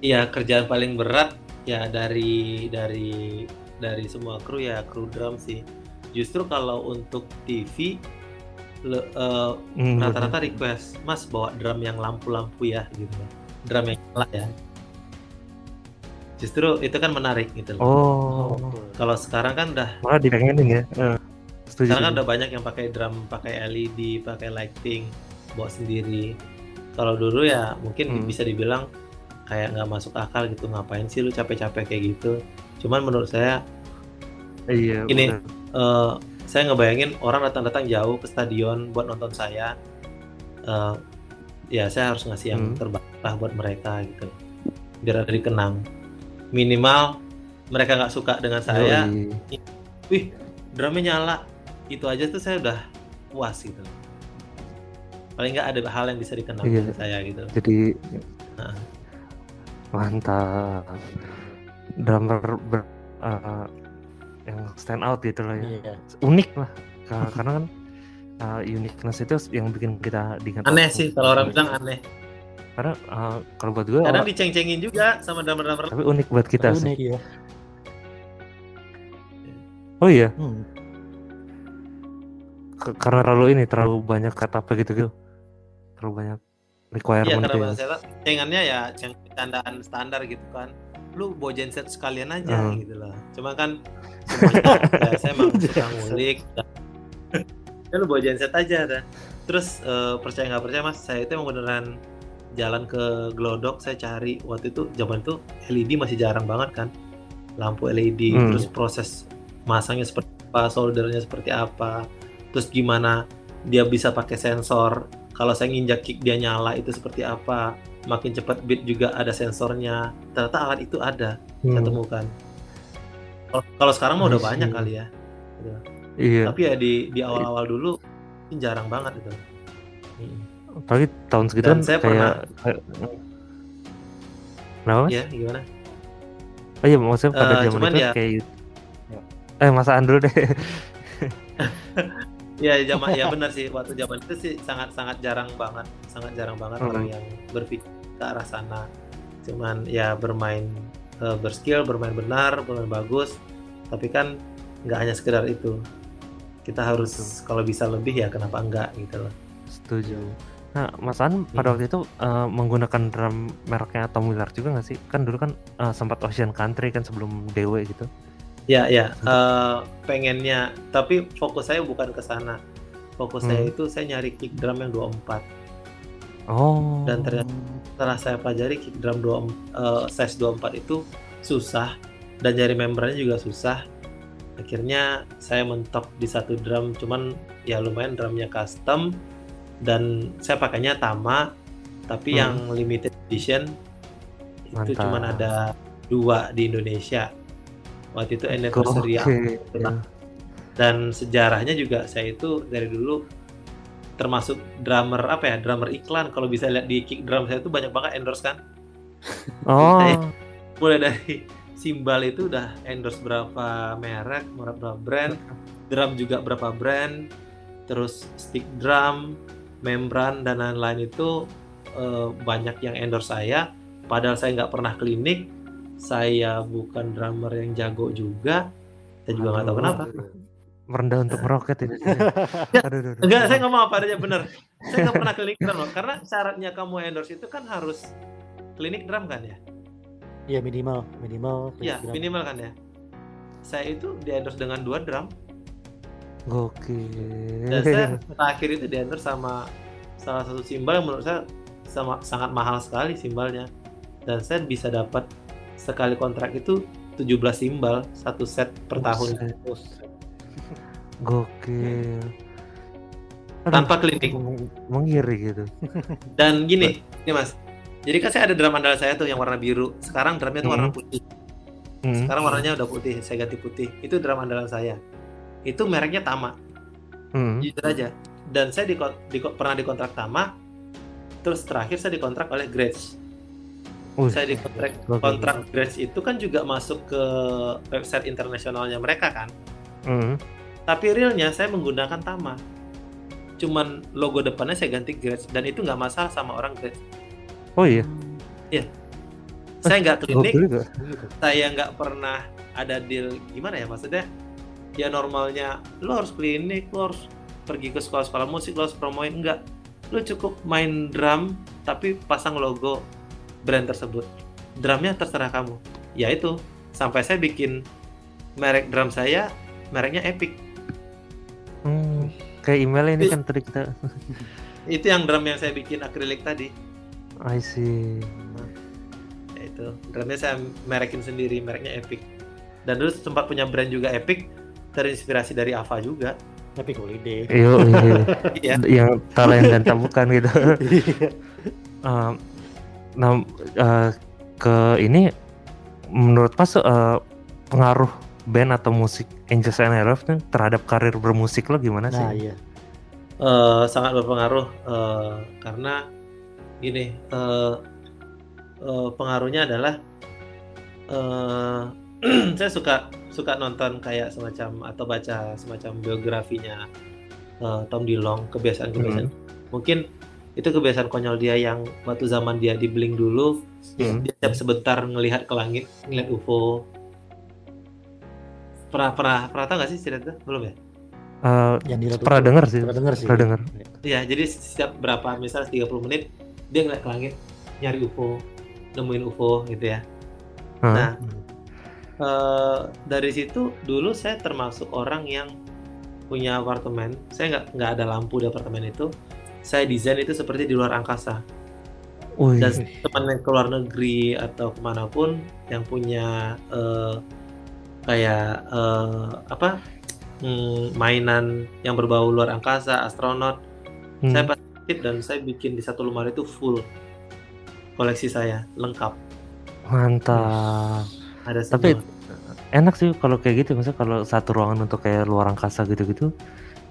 S3: ya kerjaan paling berat ya dari dari dari semua kru ya kru drum sih. Justru kalau untuk TV eh,
S2: Hmm,
S3: rata-rata
S2: bener.
S3: request mas bawa drum yang lampu-lampu ya gitu drum yang nyala ya justru itu kan menarik gitu loh.
S2: Oh,
S1: betul.
S3: kalau sekarang kan udah
S2: malah dipengenin ya? Eh, setuju.
S3: sekarang kan udah banyak yang pakai drum pakai LED pakai lighting bawa sendiri kalau dulu ya mungkin
S2: Hmm.
S3: bisa dibilang kayak nggak masuk akal gitu ngapain sih lu capek-capek kayak gitu cuman menurut saya
S2: Iya.
S3: Ini-
S2: bener.
S3: Eh, saya ngebayangin orang datang-datang jauh ke stadion buat nonton saya Eh, ya saya harus ngasih yang
S2: Hmm.
S3: terbaik lah buat mereka gitu biar ada dikenang minimal mereka nggak suka dengan saya
S2: Yoi.
S3: wih drumnya nyala itu aja tuh saya udah puas gitu paling nggak ada hal yang bisa dikenang
S2: Iya.
S3: dari saya gitu
S2: Jadi
S3: Nah.
S2: mantap. Drummer ber- eh, yang stand out gitu lah ya.
S1: Iya.
S2: Unik lah. Ka- Karena kan eh, uniqueness itu yang bikin kita diingat.
S3: aneh sih kalau orang bilang aneh
S2: Karena eh, kalau buat gue
S3: kadang
S2: orang-
S3: diceng-cengin juga sama drummer-drummer
S2: tapi unik buat kita sih.
S1: Unik ya.
S2: Oh iya,
S1: Hmm.
S2: karena terlalu ini terlalu banyak kata apa gitu gitu. Terlalu banyak
S3: Iya
S2: requirement
S3: karena
S2: gitu ya.
S3: cengannya ya ceng candaan standar gitu kan. Lu bawa genset sekalian aja
S2: Hmm.
S3: gitu loh. Cuma kan semuanya ya, saya emang suka ngulik. ya lu bawa genset aja dah. Terus eh, percaya nggak percaya mas, saya itu emang beneran jalan ke Glodok saya cari waktu itu zaman itu LED masih jarang banget kan lampu LED
S2: Hmm.
S3: terus proses masangnya seperti apa soldernya seperti apa terus gimana dia bisa pakai sensor kalau saya nginjak kick dia nyala itu seperti apa? Makin cepat beat juga ada sensornya. Ternyata alat itu ada saya
S2: Hmm,
S3: temukan. Kalau- kalau sekarang mah udah banyak kali ya.
S2: Iya,
S3: tapi ya di di awal-awal dulu ini jarang banget itu Hmm.
S2: apalagi tahun segitu
S3: Dan
S2: kan
S3: saya
S2: kayak,
S3: pernah-
S2: Kenapa? Mas?
S3: ya gimana?
S2: Oh iya maksudnya pada
S3: Eh,
S2: zaman itu
S3: ya-
S2: kayak Eh masa Andrew deh.
S3: Ya zaman ya benar sih waktu zaman itu sih sangat sangat jarang banget sangat jarang banget
S2: Hmm.
S3: orang yang berpikir ke arah sana. Cuman ya bermain eh, berskill, bermain benar, bermain bagus. Tapi kan nggak hanya sekedar itu. Kita harus kalau bisa lebih ya kenapa enggak gitu loh.
S2: Setuju. Nah, Mas An pada
S3: Hmm.
S2: waktu itu eh, menggunakan drum mereknya Tom Miller juga nggak sih? Kan dulu kan eh, sempat Ocean Country kan sebelum DW gitu.
S3: Ya, ya. eh, pengennya, tapi fokus saya bukan ke sana. Fokus saya
S2: Hmm.
S3: itu saya nyari kick drum yang 24.
S2: Oh.
S3: Dan ternyata setelah saya pelajari kick drum 2, eh, size 24 itu susah dan nyari membrannya juga susah. Akhirnya saya mentok di satu drum, cuman ya lumayan drumnya custom dan saya pakainya Tama, tapi
S2: Hmm.
S3: yang limited edition itu
S2: Mantap.
S3: cuman ada dua di Indonesia. Waktu itu anniversary
S2: Oke.
S3: Betul. dan sejarahnya juga saya itu dari dulu termasuk drummer apa ya drummer iklan kalau bisa lihat di kick drum saya itu banyak banget endorse kan
S2: Oh.
S3: Saya- mulai dari simbal itu udah endorse berapa merek berapa brand drum juga berapa brand terus stick drum membran dan lain-lain itu eh, banyak yang endorse saya padahal saya nggak pernah klinik saya bukan drummer yang jago juga saya juga nggak tahu kenapa
S2: Merendah untuk meroket ini. Aduh, aduh, aduh.
S3: Enggak, saya ngomong apa adanya bener. Saya nggak pernah klinik drum loh, karena syaratnya kamu endorse itu kan harus klinik drum kan ya?
S1: Iya minimal, minimal.
S3: Iya, minimal kan ya. Saya itu di endorse dengan dua drum
S2: Gokil.
S3: dan saya terakhir itu di endorse sama salah satu simbal yang menurut saya sama, sangat mahal sekali simbalnya. Dan saya bisa dapat sekali kontrak itu 17 simbal satu set per tahun.
S2: Gokil. Aduh,
S3: tanpa klinik.
S2: meng- Mengiri gitu.
S3: Dan gini, ini Mas. Jadi kan saya ada drum andalan saya tuh yang warna biru. Sekarang drumnya tuh warna
S2: Hmm.
S3: putih.
S2: Hmm.
S3: Sekarang warnanya udah putih, saya ganti putih. Itu drum andalan saya. Itu mereknya Tama,
S2: Hmm.
S3: jujur aja. Dan saya di, di, pernah dikontrak Tama, terus terakhir saya dikontrak oleh Gretsch.
S2: Wih,
S3: Saya dikontrak
S2: Oke.
S3: kontrak Gretsch itu kan juga masuk ke website internasionalnya mereka kan.
S2: Hmm.
S3: Tapi realnya saya menggunakan Tama. Cuman logo depannya saya ganti Gretsch dan itu nggak masalah sama orang Gretsch.
S2: Oh iya.
S3: Saya nggak klinik,
S2: Gokil juga.
S1: Gitu.
S3: saya nggak pernah ada deal gimana ya maksudnya ya normalnya lo harus klinik lo harus pergi ke sekolah-sekolah musik lo harus promoin enggak lo cukup main drum tapi pasang logo brand tersebut drumnya terserah kamu ya itu sampai saya bikin merek drum saya mereknya Epic
S2: Hmm. Kayak email ini kan tadi kita.
S3: itu yang drum yang saya bikin akrilik tadi
S2: I see.
S3: ya itu drumnya saya merekin sendiri mereknya Epic dan dulu sempat punya brand juga Epic terinspirasi dari Ava juga
S1: Epic holiday.
S2: Iya, yang talent dan tabukan gitu.
S1: Iya.
S2: Nah, eh, ke ini menurut Mas eh, pengaruh band atau musik Angels and Airwaves terhadap karir bermusik lo gimana sih?
S1: nah iya.
S3: Eh, sangat berpengaruh eh, karena gini eh, eh, pengaruhnya adalah eh, saya suka suka nonton kayak semacam atau baca semacam biografinya eh, Tom DeLonge kebiasaan-kebiasaan mungkin itu kebiasaan konyol dia yang waktu zaman dia di Blink dulu
S2: Hmm.
S3: dia tiap sebentar ngelihat ke langit ngelihat UFO pernah pernah pernah tahu nggak sih cerita itu? belum ya
S2: Eh,
S1: Yang
S2: pernah denger sih.
S1: Pernah denger sih.
S2: Pernah denger.
S3: Iya, jadi setiap berapa misalnya 30 menit dia ngeliat ke langit nyari UFO, nemuin UFO gitu ya. Nah,
S1: Hmm.
S3: eh, dari situ dulu saya termasuk orang yang punya apartemen. Saya nggak nggak ada lampu di apartemen itu. Saya desain itu seperti di luar angkasa.
S2: Wih,
S3: Dan teman yang ke luar negeri atau ke mana pun yang punya eh, kayak eh, apa hmm, mainan yang berbau luar angkasa, astronot,
S2: hmm.
S3: saya pasti tip dan saya bikin di satu lemari itu full koleksi saya lengkap
S2: mantap.
S3: ada
S2: Tapi enak sih kalau kayak gitu, misalnya kalau satu ruangan untuk kayak luar angkasa gitu-gitu.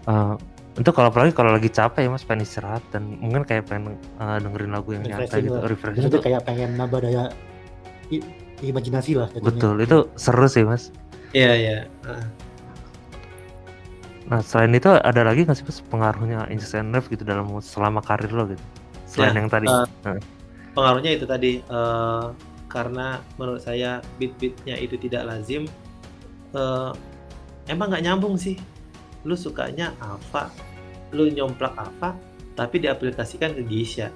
S2: eh, itu kalau apalagi kalau lagi capek ya mas pengen istirahat dan mungkin kayak pengen eh, dengerin lagu yang nyantai
S1: Refreshing
S2: gitu,
S1: lah.
S2: refreshing.
S1: Itu kayak pengen nambah daya i- imajinasi lah. jadinya.
S2: Betul, itu seru sih mas.
S3: iya iya Ah,
S2: Nah selain itu ada lagi nggak sih mas pengaruhnya and Airwaves gitu dalam selama karir lo gitu? Selain
S3: Ya,
S2: yang tadi.
S3: eh,
S2: Heeh.
S3: pengaruhnya itu tadi eh, karena menurut saya beat-beatnya itu tidak lazim eh, emang nggak nyambung sih lu sukanya apa lu nyomplak apa tapi diaplikasikan ke Geisha.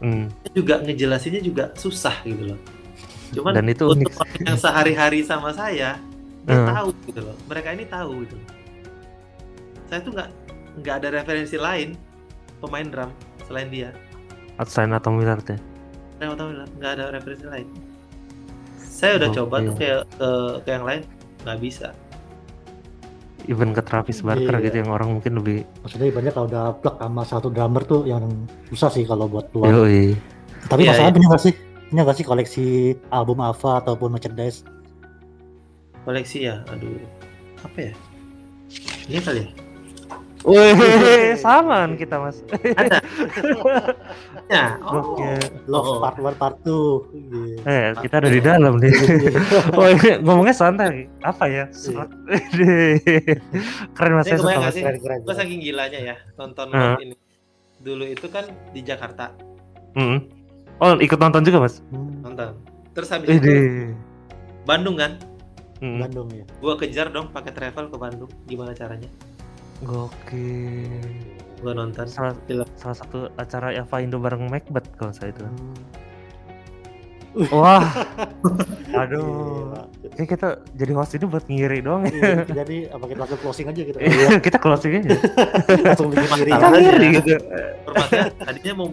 S2: Hmm.
S3: Juga ngejelasinnya juga susah gitu loh. Cuman
S2: Dan itu
S3: untuk
S2: unik.
S3: orang yang sehari-hari sama saya, dia
S2: Hmm.
S3: tahu gitu loh. Mereka ini tahu gitu. loh. Saya tuh nggak nggak ada referensi lain pemain drum selain dia.
S2: Outside atau Millard ya.
S3: Saya tahu nggak ada referensi lain. Saya udah
S2: Oke.
S3: coba tuh ke, ke ke yang lain nggak bisa.
S2: Even ke Travis Barker
S1: Iya.
S2: gitu yang orang mungkin lebih
S1: Maksudnya banyak kalau udah plug sama satu drummer tuh yang susah sih kalau buat keluar.
S2: yoi.
S1: Tapi
S3: Iya,
S1: masalah
S3: iya.
S1: punya nggak sih? Punya nggak sih koleksi album Ava ataupun merchandise?
S3: Koleksi ya, aduh apa ya? Ini kali ya.
S2: Wih, samaan kita mas.
S3: Ada. ya, oh.
S2: Oke.
S1: Love
S3: Oh.
S1: Part 1, Part 2. Gitu.
S2: Eh, kita ada di dalam nih. oh, ini ngomongnya santai. Apa ya? Serat. Keren mas
S3: Ini
S2: saya suka
S3: kebayang
S2: mas.
S3: nggak sih?
S1: Keren, keren.
S3: Gue saking gilanya ya nonton
S2: Heeh.
S3: ini. Dulu itu kan di Jakarta
S2: Mm. Oh, ikut nonton juga mas?
S3: Nonton. Terus habis itu. Bandung kan,
S2: Mm.
S1: Bandung ya.
S3: gua kejar dong pakai travel ke Bandung. Gimana caranya?
S2: Gokil.
S3: Gua nonton.
S2: Salah,
S3: Film.
S2: salah satu acara Eva Indo bareng Macbeth kalau saya itu.
S1: Hmm.
S2: Wah. Aduh. Kayak kita jadi host ini buat ngiri doang ya.
S1: Iya, Jadi apa kita langsung closing aja gitu.
S2: kita closing aja.
S1: langsung bikin diri.
S2: Kita ngiri gitu.
S3: Formatnya tadinya mau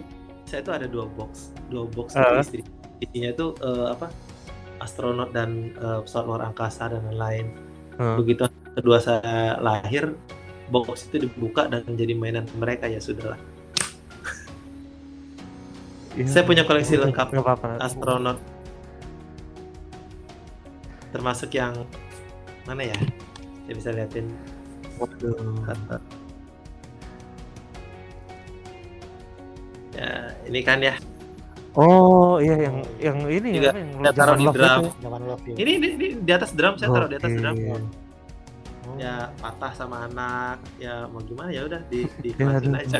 S3: saya tuh ada dua box, dua box
S2: Heeh.
S3: istri. Isinya tuh eh, apa? Astronot dan eh, pesawat luar angkasa dan lain-lain.
S2: Heeh.
S3: Begitu kedua saya lahir, box itu dibuka dan menjadi mainan mereka ya sudahlah.
S2: Iya.
S3: Saya punya koleksi lengkap
S2: Nggak apa-apa.
S3: astronot termasuk yang mana ya saya bisa liatin
S2: Waduh.
S3: ya ini kan ya
S2: Oh iya yang yang ini
S3: Juga
S2: ya, yang
S3: taruh di drum.
S2: itu.
S3: Ini, ini, ini di atas drum saya taruh di atas drum
S1: Oh.
S3: ya patah sama anak ya mau gimana ya udah di di
S2: Ya, aduh.
S3: aja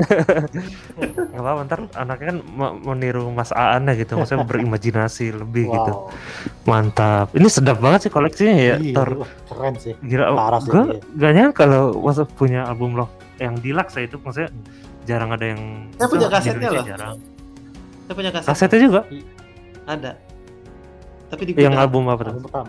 S2: Gak apa-apa ntar anaknya kan mau meniru Mas Aan ya gitu Maksudnya berimajinasi lebih gitu
S1: Wow.
S2: Mantap Ini sedap banget sih koleksinya ya
S1: Iya,
S2: Thor
S1: wah, keren sih.
S2: Gila
S1: Parah sih,
S2: Gue
S1: iya.
S2: gak nyangka kalau masa punya album Love Yang deluxe ya itu maksudnya jarang ada yang
S3: Saya punya kasetnya
S2: Indonesia
S3: loh.
S2: jarang.
S3: saya punya kaset
S2: Kasetnya juga
S3: ada tapi di
S2: Yang album apa tuh?
S1: Album pertama.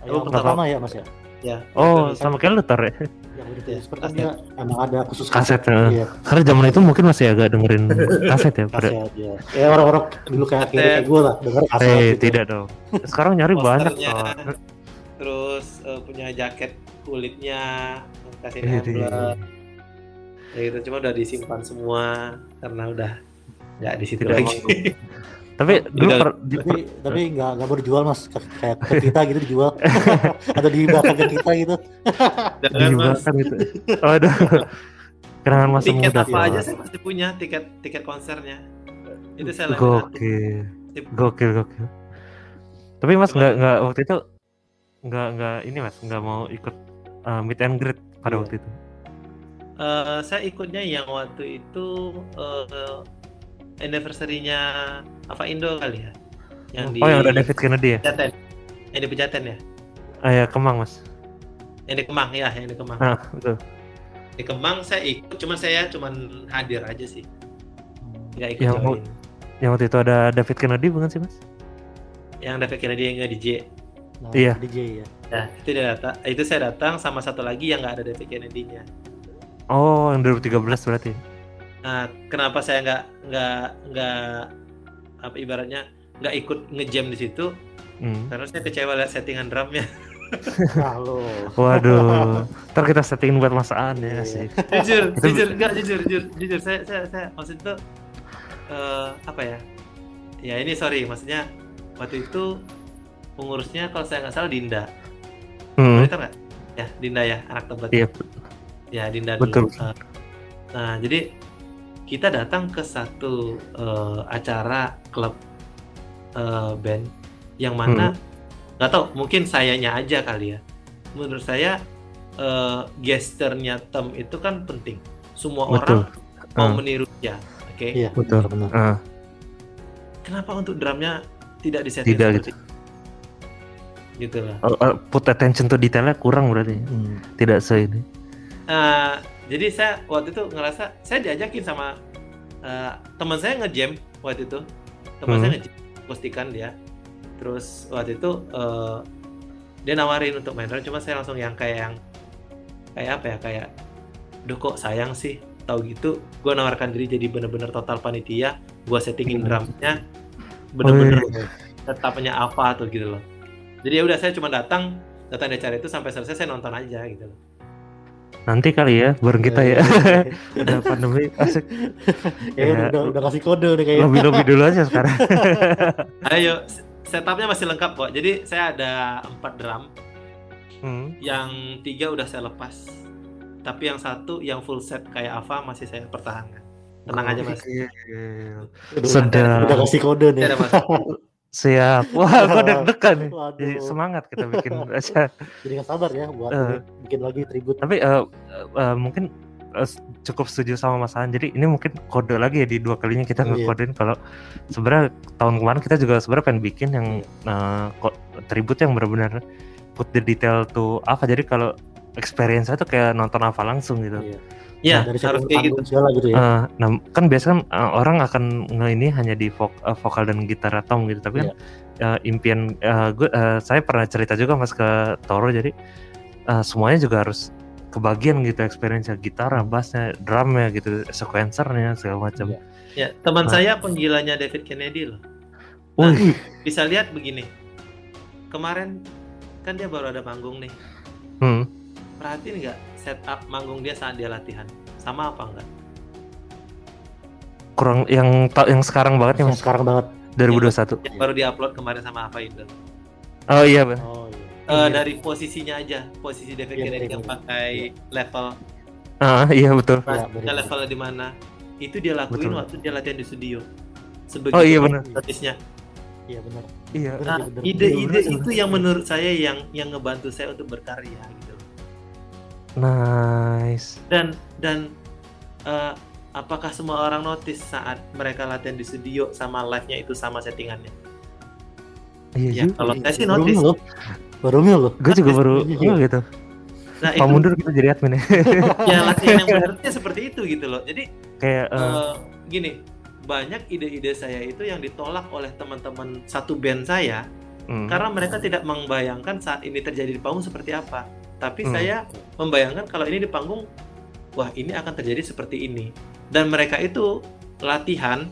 S3: Album pertama.
S1: pertama ya Mas ya.
S3: Ya
S2: Oh
S3: itu
S2: sama kayak lu Thor ya
S1: Yang udah
S3: Iya,
S1: seperti
S3: kaset.
S1: dia emang ada khusus
S2: Kaset, ya.
S1: Iya,
S2: Karena zaman itu mungkin masih agak dengerin kaset ya pada
S1: kaset ya. Ya orang-orang dulu kayak
S3: Kaset.
S1: kayak gue lah denger kaset.
S2: Eh
S1: gitu.
S2: tidak dong Sekarang nyari banyak. Thor
S3: terus eh, punya jaket kulitnya kasih
S2: Iya,
S3: emblem ya gitu cuma udah disimpan semua karena udah nggak di situ lagi
S2: Tapi dulu
S3: Udah.
S2: per- di-
S1: Tapi tapi nggak nggak dijual Mas kayak ke kita gitu dijual. Atau di belakang ke kita gitu.
S2: dijualkan gitu. Waduh. Kenangan masa
S3: tiket
S2: muda.
S3: apa
S1: ya.
S3: aja saya masih punya tiket tiket konsernya itu saya laminatin.
S2: Gokil. Gokil, gokil. Tapi Mas nggak nggak waktu itu nggak nggak ini Mas nggak mau ikut uh, meet and greet pada
S1: Iya.
S2: waktu itu.
S3: Eh, saya ikutnya yang waktu itu eh, anniversary-nya apa Indo kali ya yang di
S2: Oh yang ada David Kennedy ya?
S3: Pejaten yang di Pejaten ya
S2: Ah ya Kemang Mas.
S3: yang di Kemang ya yang di Kemang
S2: Ah betul.
S3: di Kemang saya ikut cuman saya cuman hadir aja sih nggak ikut
S2: Yang
S3: join
S2: Yang waktu itu ada David Kennedy bukan sih Mas?
S3: yang David Kennedy yang nge DJ
S1: Nah,
S2: Iya.
S3: ya
S1: DJ ya.
S3: itu dia datang itu saya datang sama satu lagi yang nggak ada David Kennedy-nya
S2: Oh yang 2013 berarti.
S3: Nah kenapa saya nggak nggak nggak apa ibaratnya nggak ikut ngejam di situ
S2: Hmm.
S3: karena saya kecewa lihat settingan drumnya
S1: Nah, lo.
S2: Waduh. Ntar kita settingin buat masaan
S1: Iya.
S2: ya sih.
S3: jujur jujur enggak jujur jujur jujur saya saya saya maksud itu eh, apa ya ya ini sorry maksudnya waktu itu pengurusnya kalau saya nggak salah Dinda
S2: Hmm.
S3: Monitor nggak ya Dinda ya anak tebet
S2: Iya.
S3: ya Dinda
S2: Betul.
S3: dulu Eh, nah jadi kita datang ke satu eh, acara klub eh, band yang mana
S2: Hmm.
S3: nggak tahu mungkin sayanya aja kali ya menurut saya eh, gesternya Tem itu kan penting semua
S2: Betul.
S3: orang mau
S2: Hmm.
S3: meniru dia oke
S1: Iya,
S2: Betul.
S1: benar.
S2: Ah,
S3: kenapa untuk drumnya tidak disetting
S2: Tidak
S3: seperti gitu lah
S2: uh, uh, put attention to detailnya kurang berarti.
S1: Hmm.
S2: Tidak se ini.
S3: Nah, jadi saya waktu itu ngerasa saya diajakin sama eh, teman saya ngejam waktu itu teman
S2: Hmm.
S3: saya ngejam akustikan dia terus waktu itu eh, dia nawarin untuk main drum cuma saya langsung yang kayak yang kayak apa ya kayak duh kok sayang sih tahu gitu gue nawarkan diri jadi bener-bener total panitia gue settingin
S1: Hmm.
S3: drumnya bener-bener
S1: Iya.
S3: setupnya apa tuh gitu loh jadi ya udah saya cuma datang datang di acara itu sampai selesai saya nonton aja gitu loh
S2: Nanti kali ya bareng kita ya.
S1: Iya.
S2: Udah pandemi asik.
S1: Ya, udah, udah, udah kasih kode nih kayaknya.
S2: Lebih-lebih dulu aja sekarang.
S3: ayo setupnya masih lengkap kok jadi saya ada empat drum
S2: Hmm.
S3: yang tiga udah saya lepas tapi yang satu yang full set kayak Ava masih saya pertahankan tenang aja mas
S2: Gokil.
S1: Udah,
S2: Sedap.
S1: udah kasih kode nih.
S2: Siap. Wah, gua deg-degan nih. Jadi semangat kita bikin aja.
S1: Jadi nggak sabar ya buat ini, bikin lagi tribut.
S2: Tapi eh, eh, mungkin cukup setuju sama Mas Han. Jadi ini mungkin kode lagi ya di dua kalinya kita
S1: Iya.
S2: ngekodein kalau sebenarnya tahun kemarin kita juga sebenarnya pengen bikin yang ko- tribute yang benar-benar put the detail to apa. Jadi kalau experience itu kayak nonton apa langsung gitu.
S1: Iya.
S3: Ya
S1: Dari
S3: harus kayak gitu
S1: panggung segala gitu ya.
S2: Eh, nah kan biasanya kan eh, orang akan nge ini hanya di vok- eh, vokal dan gitar atom gitu tapi kan eh, impian eh, gue eh, saya pernah cerita juga mas ke Toro jadi eh, semuanya juga harus kebagian gitu experience gitar, bassnya, drumnya gitu, sequencernya segala macam.
S1: Iya.
S3: ya teman
S2: Nah.
S3: saya penggilanya David Kennedy loh Nah,
S2: Wih,
S3: bisa lihat begini kemarin kan dia baru ada manggung nih
S2: hmm.
S3: perhatiin nggak setup manggung dia saat dia latihan sama apa enggak
S2: kurang yang ta- yang sekarang banget ya
S1: Yang
S2: mas
S1: sekarang banget.
S2: 2021.
S3: yang baru diupload kemarin sama apa itu
S2: Oh iya, Bang.
S1: Oh iya.
S3: Eh,
S2: Iya.
S3: dari posisinya aja posisi David
S1: Iya,
S3: Kennedy
S1: iya,
S3: yang
S1: iya.
S3: pakai level
S2: Ah, iya betul.
S1: Iya,
S3: bassnya
S1: bener.
S3: levelnya di mana itu dia lakuin
S2: Betul.
S3: waktu dia latihan di studio sebegitu
S2: Oh iya benar.
S3: statisnya
S1: Iya benar.
S2: Iya.
S3: Nah ide-ide itu yang menurut saya yang yang ngebantu saya untuk berkarya gitu
S2: Nice.
S3: dan dan eh, apakah semua orang notice saat mereka latihan di studio sama live-nya itu sama settingannya
S2: Iya
S3: ya
S2: juga.
S3: kalau saya sih
S1: Baru
S3: notice
S1: loh. Baru ngeh loh.
S2: Gue juga baru
S1: Iya.
S2: oh, gitu.
S3: nah
S2: Pak
S3: itu
S2: mundur kita jadi admin ya.
S3: ya latihan yang benernya seperti itu gitu loh jadi
S2: Kayak eh,
S3: eh, gini banyak ide-ide saya itu yang ditolak oleh teman-teman satu band saya
S2: hmm.
S3: karena mereka tidak membayangkan saat ini terjadi di panggung seperti apa. Tapi
S2: Hmm.
S3: saya membayangkan kalau ini di panggung, wah ini akan terjadi seperti ini. Dan mereka itu latihan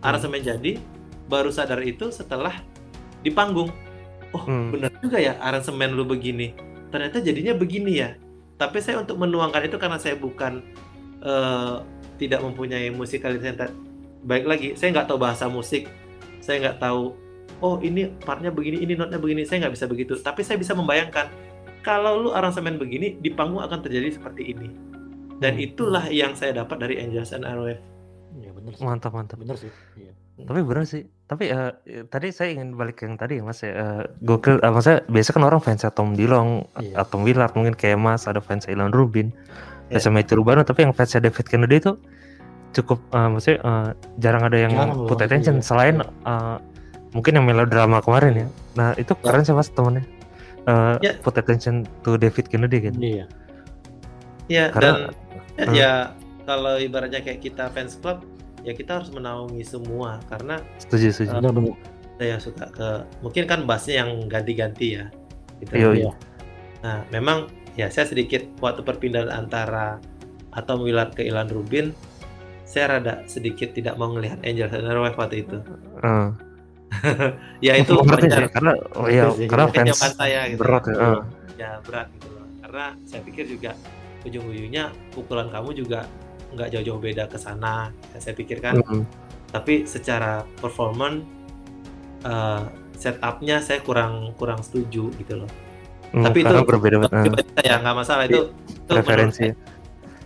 S3: aransemen jadi baru sadar itu setelah di panggung. Oh
S2: Hmm.
S3: benar juga ya aransemen lu begini. Ternyata jadinya begini ya. Tapi saya untuk menuangkan itu karena saya bukan eh, tidak mempunyai musikalitas ta- baik lagi. Saya nggak tahu bahasa musik. Saya nggak tahu oh ini partnya begini, ini notnya begini, saya nggak bisa begitu. Tapi saya bisa membayangkan kalau lu aransemen begini di panggung akan terjadi seperti ini. Dan
S2: Hmm.
S3: itulah yang saya dapat dari Angels and Airwave.
S1: Iya benar sih.
S2: mantap mantap.
S1: Bener sih. Iya.
S2: Tapi bener sih. Tapi eh, tadi saya ingin balik ke yang tadi ya Mas ya. Eh, gokil. Uh, maksudnya biasa kan orang fansnya Tom Dilong
S1: Iya.
S2: atau Willard mungkin kayak Mas ada fansnya Ilan Rubin,
S3: Iya.
S2: fansnya Matthew Urbano. Tapi yang fansnya David Kennedy itu cukup eh, maksudnya eh, jarang ada yang
S1: Jarang loh,
S2: put attention
S1: iya.
S2: selain eh, mungkin yang melodrama kemarin ya. Nah itu keren sih Mas temennya. Eh,
S3: Ya.
S2: Put attention to David Kennedy kan.
S1: Iya.
S3: Ya,
S2: Karena-
S3: dan ya,
S2: Hmm.
S3: ya, kalau ibaratnya kayak kita fans club, ya kita harus menaungi semua karena
S2: Setuju setuju.
S1: Benar benar.
S3: saya suka ke mungkin kan bassnya yang ganti-ganti ya. Gitu.
S2: Iya,
S1: Iya.
S3: Nah, memang ya saya sedikit waktu perpindahan antara atau Willard ke Ilan Rubin, saya rada sedikit tidak mau melihat Angel Airwave waktu itu.
S2: Eh,
S3: Ya itu
S2: ngerti sih, karena oh, iya
S1: sih,
S2: karena
S1: iya.
S2: fans
S3: saya gitu.
S2: berat ya. eh.
S3: ya berat gitu loh karena saya pikir juga ujung-ujungnya pukulan kamu juga nggak jauh-jauh beda ke sana ya, saya pikir kan
S2: Mm.
S3: tapi secara performan eh, setupnya saya kurang kurang setuju gitu loh
S2: Mm,
S3: Tapi itu-
S2: berbeda banget.
S3: pribadi saya nggak masalah itu itu menurut
S2: Preferensi.
S3: saya.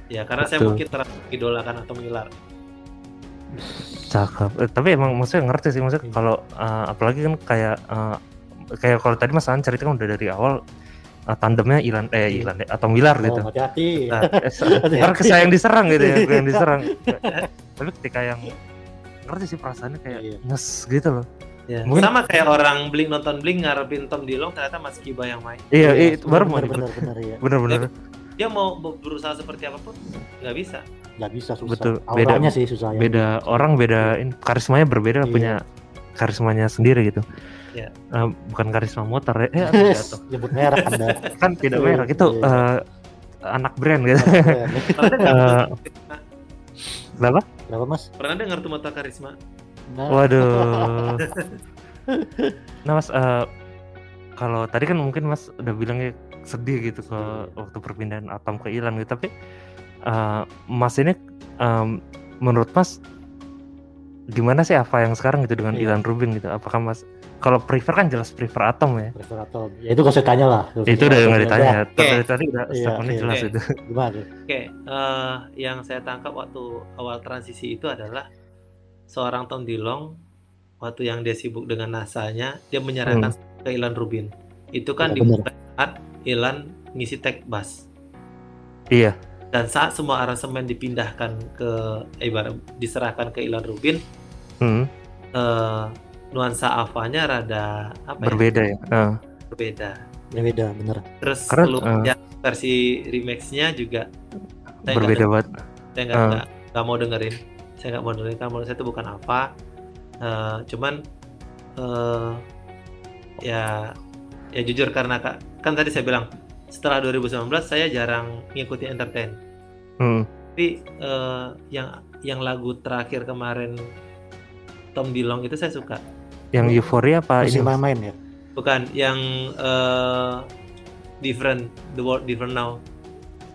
S3: ya karena saya
S2: Betul.
S3: mungkin terlalu idolakan atau Miller
S2: Cakep. Eh, tapi emang maksudnya ngerti sih maksudnya
S1: Iya.
S2: kalau eh, apalagi kan kayak eh, kayak kalau tadi Mas An cerita kan udah dari awal eh, tandemnya Ilan eh
S1: Iya.
S2: Ilan deh, atau Milar gitu.
S1: Oh, hati-hati.
S3: Nah,
S2: Eh, Ntar saya yang diserang gitu ya, gue yang diserang. tapi ketika yang ngerti sih perasaannya kayak
S1: Iya.
S2: nyes gitu loh.
S3: ya.
S2: Mungkin-
S3: sama kayak orang Blink nonton Blink ngarepin Tom Dilong ternyata Mas Kiba yang main
S2: Iya, iya, itu baru mau
S1: benar benar benar ya.
S2: Bener-bener.
S3: dia mau be- berusaha seperti apa pun nggak bisa
S1: nggak bisa susah.
S2: Betul, beda-
S1: auranya sih susah ya.
S2: beda orang beda in- karismanya berbeda
S1: Iya.
S2: punya karismanya sendiri gitu.
S3: Iya.
S2: Eh, bukan karisma motor ya eh, jatuh.
S1: nyebut merek anda.
S2: Kan tidak
S1: Iya,
S2: merek itu
S1: iya.
S2: eh, anak brand gitu.
S3: Tuh
S2: Eh, berapa?
S1: Berapa mas?
S3: Pernah dengar tuh motor karisma?
S1: Nah,
S2: waduh. Nah mas eh, kalau tadi kan mungkin mas udah bilangnya sedih gitu ke waktu perpindahan Atom ke Ilan gitu tapi eh, mas ini em, menurut mas gimana sih apa yang sekarang gitu dengan
S1: Iya.
S2: Ilan Rubin gitu? Apakah mas kalau prefer kan jelas prefer Atom ya?
S1: Prefer atau ya itu gak usah tanya lah.
S2: Itu udah nggak ditanya.
S1: Ya,
S2: tadi
S3: Oke.
S2: tadi udah
S1: Iya,
S2: statementnya jelas itu.
S1: Gimana tuh?
S3: Oke, eh, yang saya tangkap waktu awal transisi itu adalah seorang Tom Dillon waktu yang dia sibuk dengan NASA-nya, dia menyerahkan ke Ilan Rubin. Itu kan
S1: Ya,
S3: di saat Ilan ngisi tech bus.
S2: iya
S3: Dan saat semua aransemen dipindahkan ke eh, ibarat diserahkan ke Ilan Rubin,
S2: Hmm,
S3: eh, nuansa Ava-nya rada apa ya?
S2: berbeda ya? Eh,
S3: Berbeda.
S1: ya beda bener.
S3: Terus
S2: Karena,
S3: lu-
S2: eh,
S3: ya, versi remix-nya juga saya
S2: berbeda banget.
S3: Saya nggak nggak nggak mau dengerin. Saya nggak mau dengerin karena menurut saya itu bukan apa Eh, cuman eh ya ya jujur karena kak kan tadi saya bilang setelah 2019 saya jarang ngikutin entertain.
S2: Hmm,
S3: tapi eh, yang yang lagu terakhir kemarin Tom Dillon itu saya suka.
S2: Yang euforia apa
S1: masih
S2: ini Mas?
S1: main-main ya?
S3: Bukan yang eh, different the world different now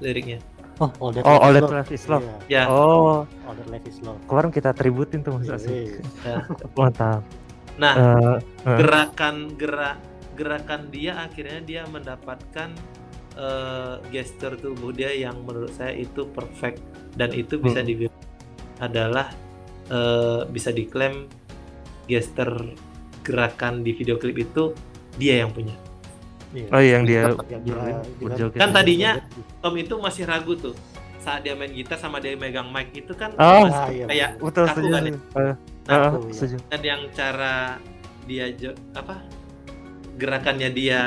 S3: liriknya.
S1: Oh all that
S2: oh
S1: Life
S2: all
S1: is
S2: that
S1: Love.
S2: life is love.
S1: Iya,
S3: ya.
S2: Oh.
S1: All that life is love.
S2: Kemarin kita tributin tuh mas
S1: Iya,
S2: asik.
S1: Iya.
S2: mantap.
S3: Nah
S2: Eh, eh,
S3: gerakan gerak gerakan dia akhirnya dia mendapatkan eh, gestur tubuh dia yang menurut saya itu perfect dan itu bisa
S2: Hmm.
S3: dibilang adalah eh, bisa diklaim gestur gerakan di video klip itu dia yang punya
S1: Iya.
S2: oh yang dia
S1: Yang
S2: ber-
S1: dia-
S2: berjoget
S3: Kan tadinya- Tom itu masih ragu tuh saat dia main gitar sama dia megang mic itu kan
S2: Oh.
S3: masih
S1: Ah, iya,
S3: kayak
S2: betul
S3: Kaku
S2: setuju
S3: kan ya?
S1: Iya.
S2: setuju
S3: dan yang cara dia apa gerakannya dia.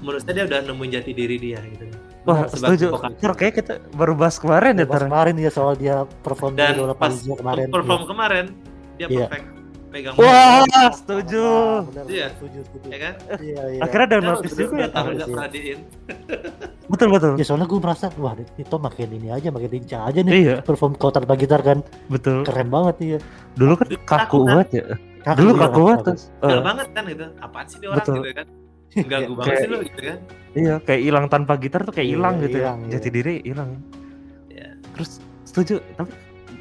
S3: Menurut saya dia udah nemuin jati diri dia gitu.
S2: Wah setuju. kayak kita baru bahas kemarin ya Tar.
S1: kemarin ya soal dia perform
S3: dan
S1: di
S3: pas
S1: kemarin.
S3: perform kemarin dia
S1: Iya.
S3: perfect. Pegang
S2: wah
S1: Iya.
S2: setuju.
S3: Iya.
S1: setuju setuju.
S3: Ya kan?
S1: Iya iya.
S2: Akhirnya ada notice
S3: udah-
S2: juga ya
S3: tahu
S2: Tar.
S3: nggak
S1: Iya.
S3: perhatiin.
S2: Betul betul.
S1: Ya soalnya gue merasa wah itu makin ini aja makin lincah aja nih.
S2: Iya.
S1: Perform kau tanpa gitar kan.
S2: Betul.
S1: Keren banget iya.
S2: Dulu kan kaku
S3: kan?
S2: banget ya.
S1: Kaku
S2: dulu
S1: ya,
S2: kaku banget
S1: kaku.
S3: Enggak
S2: Eh,
S3: banget kan gitu apaan sih dia orang
S2: Betul.
S3: gitu kan ganggu banget
S2: Kayak-
S3: sih lo gitu kan.
S2: Iya kayak hilang tanpa gitar tuh kayak
S1: Iya,
S2: hilang gitu
S1: hilang,
S2: ya
S1: iya.
S2: jati diri hilang.
S3: Iya.
S2: terus setuju tapi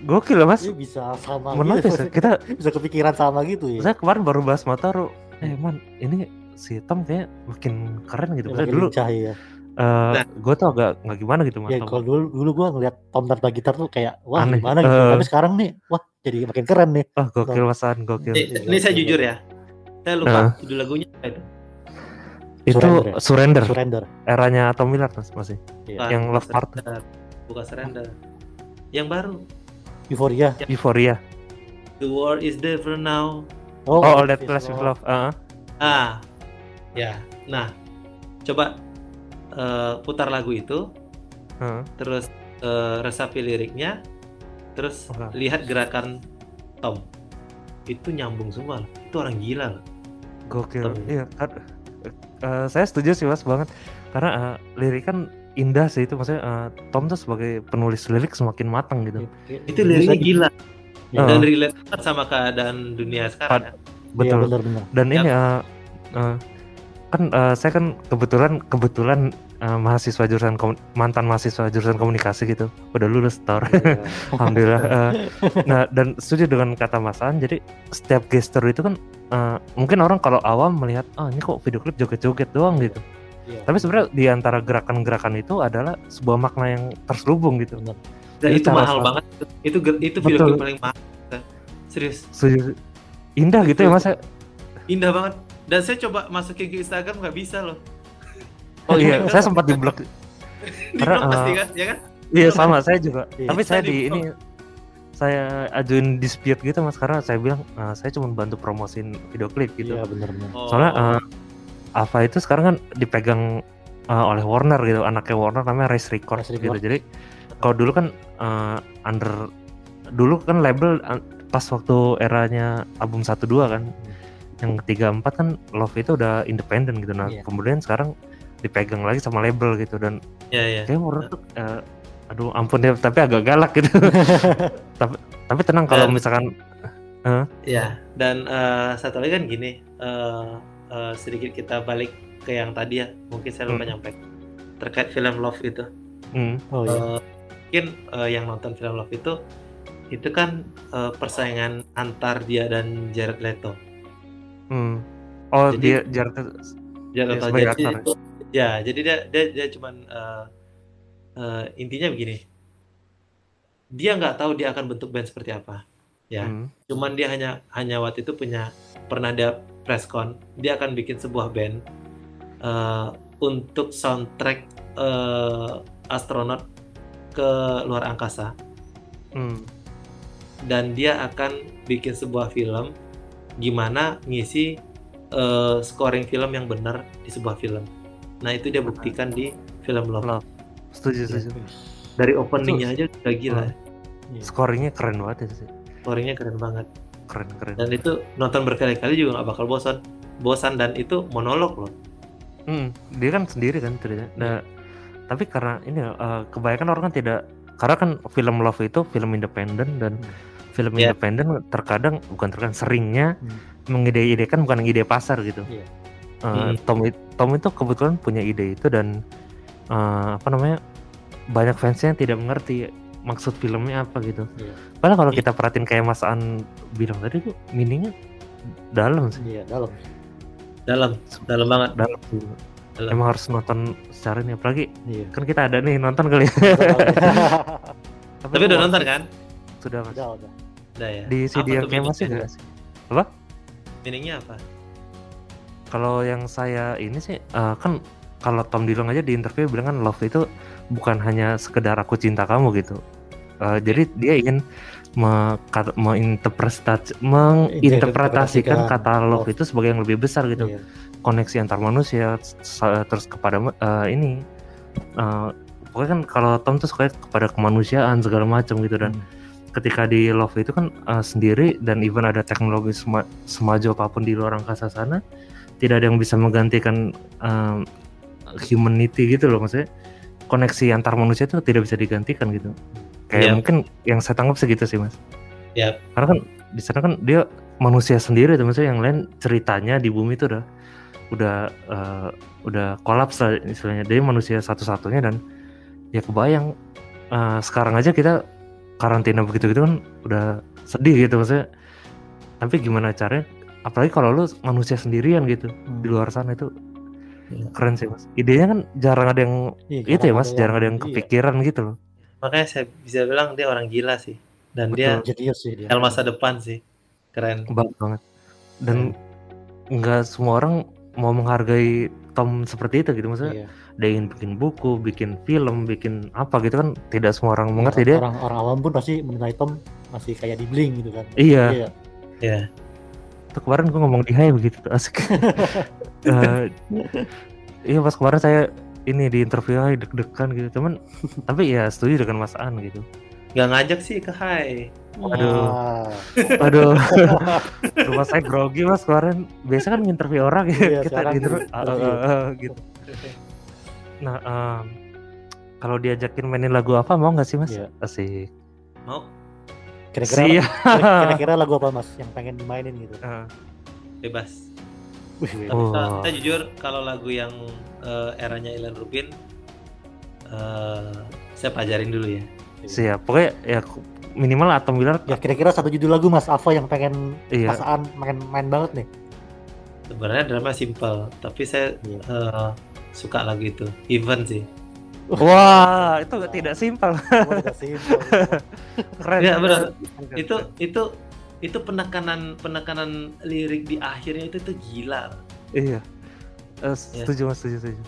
S2: gokil ya mas.
S1: Iya, bisa sama
S2: Menarik
S1: gitu.
S2: ya, kita
S1: bisa kepikiran sama gitu ya.
S2: Saya kemarin baru bahas Mataru. Eh man ini si Tom kayak makin keren gitu.
S1: Ya,
S2: dulu
S1: lincah ya
S2: eh
S3: Nah.
S2: gue tuh agak nggak gimana gitu mas.
S1: Ya kalau dulu dulu gue ngeliat Tom tanpa gitar tuh kayak wah
S2: Aneh.
S1: gimana gitu.
S2: Eh.
S1: tapi sekarang nih wah jadi makin keren nih.
S2: Wah gokil masan gokil.
S3: Ini,
S1: Iya,
S3: ini saya
S1: iya.
S3: jujur ya. Saya lupa
S2: Nah.
S3: judul lagunya apa itu
S2: itu
S1: Surrender.
S2: surrender,
S1: surrender.
S2: Eranya Tom Miller mas masih.
S3: Bukan,
S2: Yang Love Part.
S3: Bukan surrender. Yang baru.
S1: Euforia
S2: Euphoria.
S3: The world is different now.
S2: Oh, all that flash with
S1: love.
S2: love. Ah,
S3: ah. Ya. Nah coba eh, putar lagu itu.
S2: Ah.
S3: terus eh, resapi liriknya. Terus
S2: Wah.
S3: lihat gerakan Tom. Itu nyambung semua loh. itu orang gila loh.
S2: Gokil.
S3: Tom.
S2: iya kan eh, saya setuju sih mas banget. Karena eh, lirik kan indah sih itu. Maksudnya eh, Tom tuh sebagai penulis lirik semakin matang gitu.
S3: Itu liriknya gila.
S1: Iya,
S3: dan relate banget sama keadaan dunia sekarang ya.
S2: betul.
S1: Benar benar.
S2: Dan ini eh, eh, kan eh, saya kan kebetulan kebetulan eh, mahasiswa jurusan mantan mahasiswa jurusan komunikasi gitu. Udah lulus tor.
S1: Iya.
S2: alhamdulillah Eh, nah dan setuju dengan kata Mas An jadi setiap gesture itu kan eh, mungkin orang kalau awam melihat ah ini kok video klip joget-joget doang gitu.
S1: Iya.
S2: tapi sebenarnya di antara gerakan-gerakan itu adalah sebuah makna yang terselubung gitu.
S1: Benar.
S3: dan
S2: Jadi
S3: itu mahal banget itu. Itu video klip paling mahal serius.
S2: Setuju. indah gitu ya mas ya?
S3: indah banget. Dan saya coba masukin ke Instagram nggak bisa loh
S2: oh iya saya sempat di blok
S3: di
S2: Karena,
S3: blog pasti
S2: eh,
S3: kan ya kan
S2: iya sama saya juga
S1: Iya.
S2: tapi saya
S3: Saya
S2: di
S3: di
S2: ini saya ajuin dispute gitu mas karena saya bilang "Ah, saya cuma bantu promosin video klip gitu
S1: iya benar benar
S3: Oh,
S2: soalnya eh, Ava itu sekarang kan dipegang uh, oleh Warner gitu, anaknya Warner namanya Race Record
S1: Race
S2: gitu.
S1: Record.
S2: Jadi kalau dulu kan uh, under dulu kan label uh, pas waktu eranya album 1 2 kan. Yang ketiga empat kan Love itu udah independen gitu. Nah,
S1: Iya.
S2: kemudian sekarang dipegang lagi sama label gitu dan
S3: ya ya
S2: kayak Warner tuh uh, aduh ampun ya tapi agak galak gitu. tapi tapi tenang kalau misalkan
S3: Ya, dan eh, satu lagi kan gini, eh, eh, sedikit kita balik ke yang tadi ya, mungkin saya lupa
S2: Hmm.
S3: nyampe terkait film Love itu.
S2: hmm,
S1: oh iya
S3: Eh, mungkin eh, yang nonton film Love itu, itu kan eh, persaingan antar dia dan Jared Leto.
S2: hmm. Oh,
S3: Jadi-
S2: dia Jared
S3: Jared Leto.
S2: sebagai
S3: Jadi
S2: aktor ya?
S3: itu- ya, jadi dia dia dia cuman eh, eh, intinya begini, dia nggak tahu dia akan bentuk band seperti apa. Ya,
S2: hmm.
S3: cuman dia hanya hanya waktu itu punya pernah dia presscon dia akan bikin sebuah band eh, untuk soundtrack eh, astronot ke luar angkasa
S2: Hmm.
S3: dan dia akan bikin sebuah film gimana ngisi eh, scoring film yang benar di sebuah film nah itu dia buktikan di film Love
S2: Love. Setuju, setuju.
S3: dari openingnya aja udah gila
S1: Iya.
S2: Scoringnya keren banget itu sih.
S3: scoringnya keren banget
S2: Keren, keren.
S3: dan itu nonton berkali-kali juga nggak bakal bosan bosan dan itu monolog loh
S2: Hmm, dia kan sendiri kan ceritanya. Nah, tapi karena ini eh, kebanyakan orang kan tidak karena kan film Love itu film independen dan film
S3: Iya.
S2: independen terkadang bukan terkadang seringnya
S1: Hmm.
S2: mengide-idekan bukan ide pasar gitu.
S1: Iya.
S2: Eh,
S3: Hmm.
S2: Tom Tom itu kebetulan punya ide itu dan eh, apa namanya banyak fansnya yang tidak mengerti maksud filmnya apa gitu.
S1: Iya.
S2: Padahal kalau
S3: Iya.
S2: kita perhatiin kayak Mas An bilang tadi tuh meaningnya dalam sih,
S1: iya dalam
S3: dalam dalam banget
S2: dalam.
S3: Dalam.
S2: Emang harus nonton secara ini apalagi
S1: iya
S2: kan kita ada nih nonton kali ya.
S3: tapi udah nonton kan
S2: Sudah mas.
S1: udah udah
S3: udah ya
S2: Di CD
S3: Apa
S2: yang kayak masih enggak sih?
S3: meaningnya apa
S2: Kalau yang saya ini sih eh, kan kalau Tom Dillon aja di interview bilang kan love itu bukan hanya sekedar aku cinta kamu gitu. Eh, jadi dia ingin me- menginterpretasikan
S1: Interpretasikan
S2: kata love
S1: love.
S2: itu sebagai yang lebih besar gitu.
S1: Iya.
S2: koneksi antar manusia terus kepada eh, ini eh, pokoknya kan kalau Tom tuh suka kepada kemanusiaan segala macam gitu dan
S1: Hmm.
S2: ketika di Love itu kan eh, sendiri dan even ada teknologi sema- semaju apa pun di luar angkasa sana tidak ada yang bisa menggantikan eh, humanity gitu loh maksudnya. Koneksi antar manusia itu tidak bisa digantikan gitu. Kayak
S3: Iya.
S2: mungkin yang saya tangkap segitu sih mas.
S3: Iya.
S2: karena kan di sana kan dia manusia sendiri tuh maksudnya yang lain ceritanya di bumi itu udah udah eh, udah kolaps lah istilahnya. Dia manusia satu-satunya dan ya kebayang eh, sekarang aja kita karantina begitu gitu kan udah sedih gitu maksudnya. Tapi gimana caranya apalagi kalau lu manusia sendirian gitu
S1: Hmm.
S2: di luar sana itu
S3: Iya.
S2: keren sih mas. Idenya kan jarang ada yang
S1: Iya,
S2: itu ya mas jarang ada yang
S1: iya,
S2: kepikiran gitu loh.
S3: Makanya saya bisa bilang dia orang gila sih dan dia
S1: jenius sih dia.
S3: Masa depan sih. Keren.
S2: Banget banget. Dan nggak semua orang mau menghargai Tom seperti itu gitu maksudnya.
S1: Iya.
S2: dia ingin bikin buku bikin film bikin apa gitu kan tidak semua orang mengerti dia.
S1: orang orang awam pun pasti menilai Tom masih kayak di bling gitu kan.
S2: Iya.
S1: Iya.
S3: Ya
S2: itu kemarin gue ngomong di Hai begitu tuh asik. Eh, iya pas kemarin saya ini di interview Hai deg-degan gitu. Temen tapi ya setuju dengan Mas An gitu.
S3: Nggak ngajak sih ke Hai.
S2: Aduh.
S1: Ah,
S2: aduh. Rumah saya grogi mas kemarin. Biasa kan interview orang ya.
S1: Iya,
S2: kita
S1: sekarang
S2: di interview
S1: gitu.
S2: ah, ah, ah, ah, gitu. Nah em, kalau diajakin mainin lagu apa mau nggak sih mas?
S1: Iya.
S2: asik.
S3: Mau
S1: kira-kira
S2: siap.
S1: kira-kira lagu apa mas yang pengen dimainin gitu?
S2: Ah,
S3: bebas.
S1: Wih,
S3: tapi
S2: Oh.
S3: saya, saya jujur kalau lagu yang eh, eranya Ilan Rubin eh, saya pelajarin dulu ya.
S2: Siap. Pokoknya ya minimal atau Miller
S1: ya kira-kira satu judul lagu mas apa yang pengen
S2: iya.
S1: pasaan main main banget nih?
S3: Sebenarnya drama simple tapi saya
S1: Iya.
S3: eh, suka lagu itu. Even sih
S2: wah itu tidak simpel.
S1: Oh,
S2: keren
S3: Iya, benar. Itu itu itu penekanan penekanan lirik di akhirnya itu tuh gila.
S2: Iya. Eh, setuju mas setuju setuju.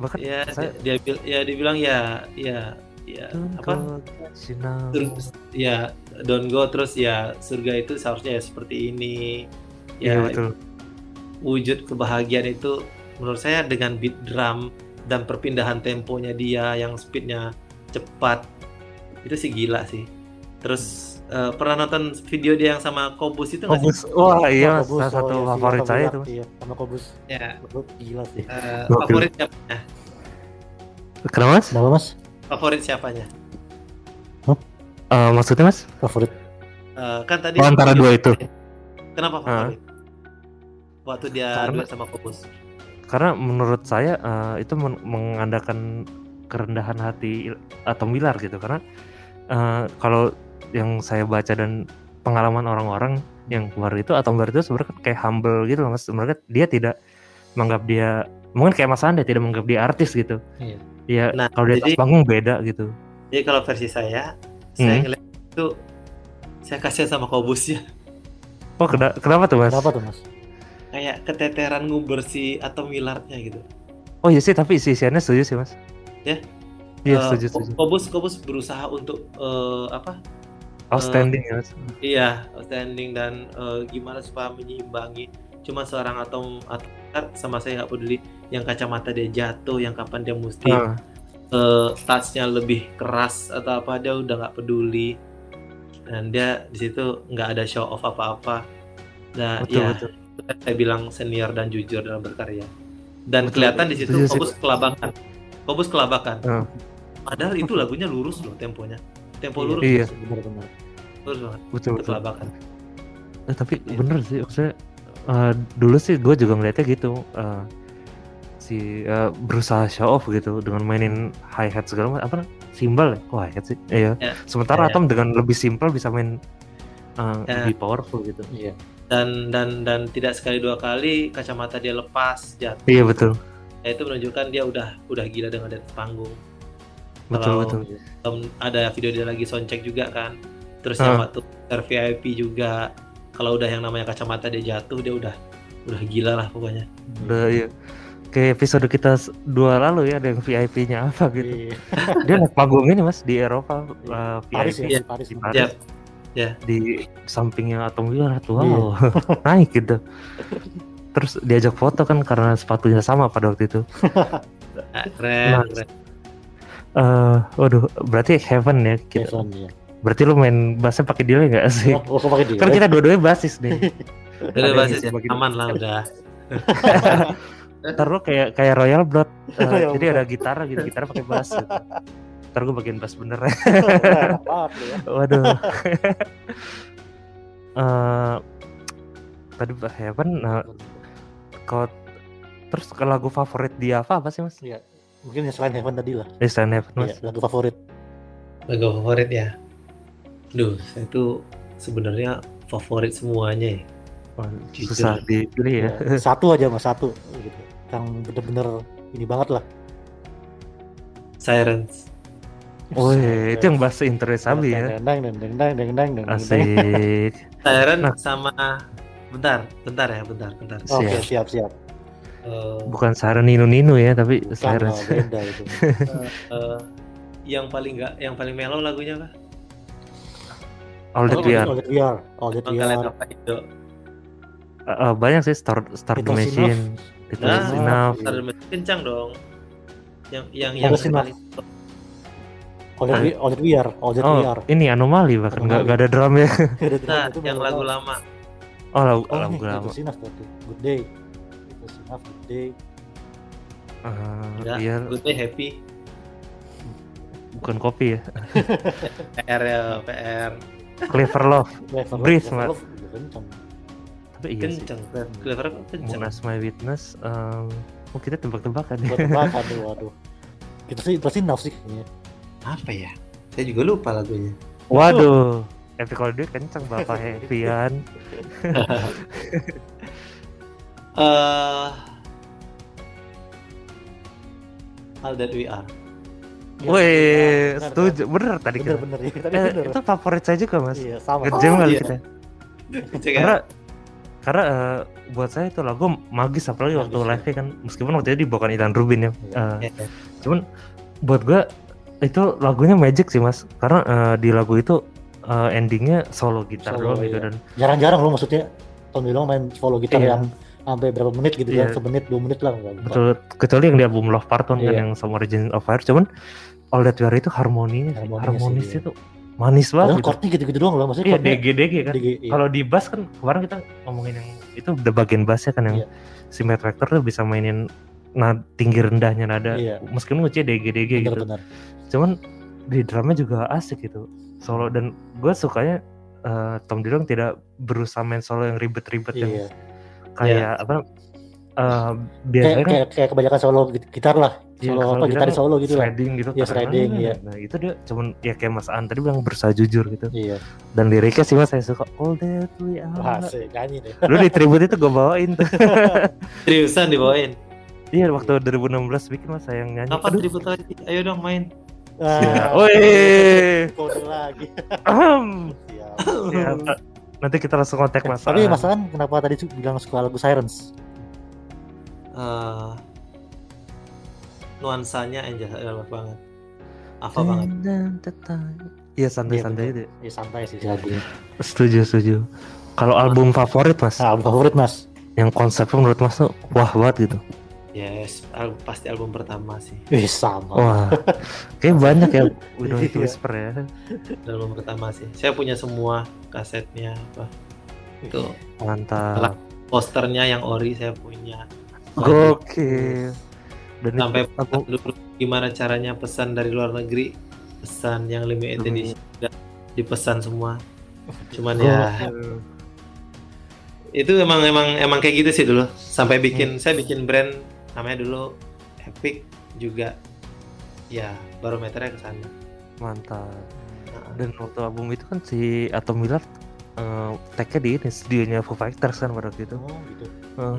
S2: Bahkan
S3: ya
S2: saya
S3: dia, dia bil- ya dibilang ya ya ya apa? Sur- ya don't go terus ya surga itu seharusnya ya seperti ini.
S2: Iya
S3: ya
S2: betul.
S3: wujud kebahagiaan itu menurut saya dengan beat drum dan perpindahan temponya dia yang speednya cepat itu sih gila sih terus eh, pernah nonton video dia yang sama Kobus itu nggak sih?
S2: Kobus. Wah, iya,
S1: Kobus,
S2: salah satu
S1: oh, iya,
S2: favorit saya
S1: Kobus,
S2: itu.
S1: Iya, sama Kobus.
S3: Ya,
S1: Gila sih.
S2: Gokil.
S3: favorit siapanya?
S2: Kenapa, Mas?
S1: Kenapa mas?
S3: Favorit siapanya?
S2: Eh, maksudnya, Mas?
S1: Favorit?
S3: Eh, kan tadi
S2: Oh, antara dua itu.
S3: Kenapa favorit? Waktu dia
S2: Karena-
S3: sama Kobus.
S2: Karena menurut saya eh, itu men- mengandalkan kerendahan hati atau Milar gitu karena eh, kalau yang saya baca dan pengalaman orang-orang yang keluar itu atau Milar itu sebenarnya kan kayak humble gitu loh mas sebenarnya dia tidak menganggap dia mungkin kayak Mas Anda tidak menganggap dia artis gitu
S1: Iya.
S2: Iya
S3: Nah,
S2: kalau di atas
S3: jadi-
S2: panggung beda gitu
S3: Jadi kalau versi saya, saya
S2: Hmm.
S3: ngeliat itu saya kasihan sama Kobus ya.
S2: oh kena- kenapa tuh mas
S1: Kenapa tuh mas?
S3: Kayak keteteran nguber si atau Millardnya gitu.
S2: oh iya sih tapi isiannya setuju sih mas
S3: Ya?
S2: iya
S3: Eh,
S2: setuju setuju
S3: Kobus Kobus berusaha untuk eh, apa?
S2: outstanding ya mas
S3: Iya, outstanding dan eh, gimana supaya menyeimbangi. Cuma seorang atau atau sama saya nggak peduli yang kacamata dia jatuh, yang kapan dia mesti
S2: Ah,
S3: eh, touch-nya lebih keras atau apa dia udah nggak peduli. Dan dia di situ nggak ada show off apa-apa. Nah,
S2: betul
S3: ya
S2: betul
S3: saya bilang senior dan jujur dalam berkarya. Dan
S2: Betul,
S3: kelihatan di situ
S2: sih.
S3: Kobus kelabakan. Kobus kelabakan.
S2: Hmm.
S3: Padahal itu lagunya lurus loh temponya. Tempo
S1: Iya.
S3: lurus,
S2: Iya.
S1: Benar-benar.
S3: lurus banget.
S2: betul betul
S3: kelabakan.
S2: Eh, tapi
S3: Iya.
S2: bener sih maksudnya eh, dulu sih gue juga ngeliatnya gitu eh, si eh, berusaha show off gitu dengan mainin hi hat segala macam apa simbal ya kok hi hat sih iya
S3: Ya.
S2: sementara
S3: Ya, ya.
S2: Atom dengan lebih simpel bisa main eh,
S3: Ya.
S2: lebih powerful gitu
S1: Iya.
S3: Dan dan dan tidak sekali dua kali kacamata dia lepas jatuh.
S2: iya betul
S3: Ya, itu menunjukkan dia udah udah gila dengan di atas panggung.
S2: betul
S3: Kalau-
S2: betul
S3: ada video dia lagi soundcheck juga kan. Terus
S2: Ah.
S3: yang waktu ter VIP juga. Kalau udah yang namanya kacamata dia jatuh dia udah udah gila lah pokoknya.
S2: udah iya kayak episode kita dua lalu ya ada yang VIP-nya apa gitu
S1: Iya.
S2: dia naik panggung ini mas di Eropa eh,
S1: Paris
S2: VIP
S1: ya,
S3: Iya.
S1: di Paris.
S2: di
S1: Mas.
S2: Paris
S3: Ya.
S2: Di sampingnya Atom Wheeler tuh
S1: Iya.
S2: wow naik gitu terus diajak foto kan karena sepatunya sama pada waktu itu
S3: Ah, keren,
S2: Nah,
S3: keren.
S2: eh waduh berarti heaven ya kita
S1: Kevin, iya.
S2: berarti lu main bassnya pakai delay nggak sih
S1: Oh, pakai dia?
S2: kan kita dua-duanya basis nih ada
S3: basis ya, aman lah udah.
S2: ntar lu kayak kayak Royal Blood
S1: Royal
S2: jadi
S1: Blood.
S2: ada gitar gitu gitar pakai bass gitu. Ntar gue bagian bass bener
S1: ya.
S2: waduh Eh, tadi heaven nah, kalau terus ke lagu favorit dia apa apa sih mas?
S1: Iya. Mungkin yang selain Heaven tadi lah.
S2: Eh, Stand Heaven mas.
S1: lagu favorit.
S3: Lagu favorit ya. Duh, saya tuh sebenarnya favorit semuanya ya. Jujur.
S2: susah dipilih ya.
S1: Iya. Satu aja mas satu gitu. Yang bener-bener ini banget lah.
S3: Sirens.
S2: Wih, itu yang bahasa interest Sabi ya.
S1: Deng deng deng deng deng.
S2: Asik.
S3: Siren
S2: Nah.
S3: sama bentar, bentar ya, bentar, bentar.
S1: Oke,
S2: Siap.
S1: siap siap.
S3: Eh,
S2: Bukan Siren Nino Nino ya, tapi Siren.
S1: lah, beda itu.
S3: eh, yang paling nggak, yang paling mellow lagunya apa?
S2: All That We Are.
S1: All that we are. All that we
S3: Kalian
S1: are.
S3: apa itu?
S2: Eh, eh, banyak sih Star Star the Machine. It
S3: Nah,
S2: was enough.
S3: Bentar, kencang dong. Yang yang yang paling
S1: All that we, all that we are. All that we
S2: Oh,
S1: are.
S2: ini anomali bahkan nggak ada drum ya.
S1: Ada drum
S3: Nah,
S1: itu
S3: yang lagu lama.
S2: Oh, lagu,
S1: Oh,
S2: lagu lama.
S1: It was enough berarti. Good day. It was enough. Good day.
S3: Enggak,
S2: iya,
S3: Good Day Happy.
S2: bukan kopi ya.
S3: PR ya, PR.
S2: Clever Love.
S1: Clever
S2: Breathe, Mas.
S1: Love.
S2: Tapi iya sih.
S3: Kencang. Clever kok kencang.
S2: Moon as My Witness. em, oh kita tebak-tebakan ya.
S1: Buat tebakan tuh, waduh. Kita sih, kita sih enough sih kayaknya.
S3: Apa ya? Saya juga lupa lagunya.
S2: Waduh. Epic kalau dia kencang Bapak Hevian.
S3: Eh All That We Are.
S2: Wih,
S1: benar,
S2: setuju. Bener tadi
S1: Bener,
S2: kita.
S1: bener, tadi
S2: Eh,
S1: bener.
S2: itu favorit saya juga mas.
S1: Iya, sama.
S2: Ngejam kali
S3: iya.
S2: kita. Karena
S3: ya?
S2: karena eh, buat saya itu lagu magis apalagi waktu
S1: Magis,
S2: live kan meskipun waktu itu dibawakan Ilan Rubin ya.
S1: Iya.
S2: Eh,
S3: Iya.
S2: cuman buat gua itu lagunya magic sih mas karena eh, di lagu itu eh, endingnya solo gitar
S1: Solo,
S2: doang gitu
S1: iya.
S2: dan
S1: Jarang-jarang loh maksudnya Tom DeLonge main solo gitar
S2: Iya.
S1: yang sampai berapa menit gitu
S2: Iya.
S1: kan semenit dua menit lah lupa.
S2: betul kecuali yang di album Love Part One kan
S1: Iya.
S2: yang sama Origin of Fire cuman All That We Are itu harmoninya sih.
S1: Harmoninya sih,
S2: harmonisnya
S1: iya.
S2: manis banget
S1: Padahal
S2: gitu.
S1: chordnya gitu-gitu doang loh maksudnya
S2: Iya DG DG kan.
S1: DG, iya.
S2: Kalau di bass kan kemarin kita ngomongin yang itu udah bagian bassnya kan yang
S1: Iya.
S2: si Matt Vector tuh bisa mainin nah tinggi rendahnya nada
S1: Iya.
S2: meskipun ngecek DG DG gitu.
S1: bener-bener
S2: Cuman di drumnya juga asik gitu. Solo dan gue sukanya eh, Tom Dillon tidak berusaha main solo yang ribet-ribet yang
S1: iya.
S2: kayak apa eh,
S1: kayak,
S2: biasanya kan
S1: kayak, kayak kebanyakan solo git- gitar lah.
S2: Iya,
S1: solo
S2: kalau
S1: apa
S2: gitar
S1: gitaris solo gitu lah.
S2: shredding gitu
S1: Iya, shredding, iya.
S2: nah itu dia cuman ya kayak Mas An tadi bilang berusaha jujur gitu.
S1: Iya.
S2: Dan liriknya sih mas saya suka all that we
S1: wah
S2: are
S1: asik nyanyi deh.
S2: Lu di tribute itu gue bawain tuh.
S3: Seriusan dibawain.
S2: iya waktu 2016 bikin mas saya yang nyanyi.
S3: Kapan
S2: Aduh,
S3: tribut lagi? Ayo dong main.
S2: Siap.
S1: ah,
S2: Woi,
S1: kode lagi. Siap.
S2: Siap. nanti kita langsung kontak mas
S1: tapi. Mas An kenapa tadi bilang suka lagu Sirens
S3: Eh, nuansanya Angel Elf banget. Apa banget.
S2: Iya santai-santai
S1: betul.
S2: itu.
S1: ya santai sih lagunya
S2: Setuju setuju. Kalau album favorit mas,
S1: nah, album favorit Mas
S2: yang konsepnya menurut mas tuh wah banget gitu.
S3: Yes, al- pasti album pertama sih.
S1: Wih sama
S2: Wah, kayak banyak ya to
S1: Iya.
S2: Whisper ya.
S3: Album pertama sih. Saya punya semua kasetnya apa. Itu
S2: Mantap.
S3: posternya yang ori saya punya.
S2: Gokil. Dan
S3: Sampai dulu gimana caranya pesan dari luar negeri, pesan yang limited
S2: Hmm.
S3: edition juga dipesan semua. Cuman ya
S2: Gokil.
S3: itu emang emang emang kayak gitu sih dulu. Sampai bikin saya bikin brand namanya dulu Epic juga ya barometernya ke sana.
S2: mantap.
S3: Nah,
S2: Dan waktu album itu kan si Atom Miller eh tag-nya di ini studionya Foo Fighters kan pada waktu itu.
S1: oh gitu
S2: Eh,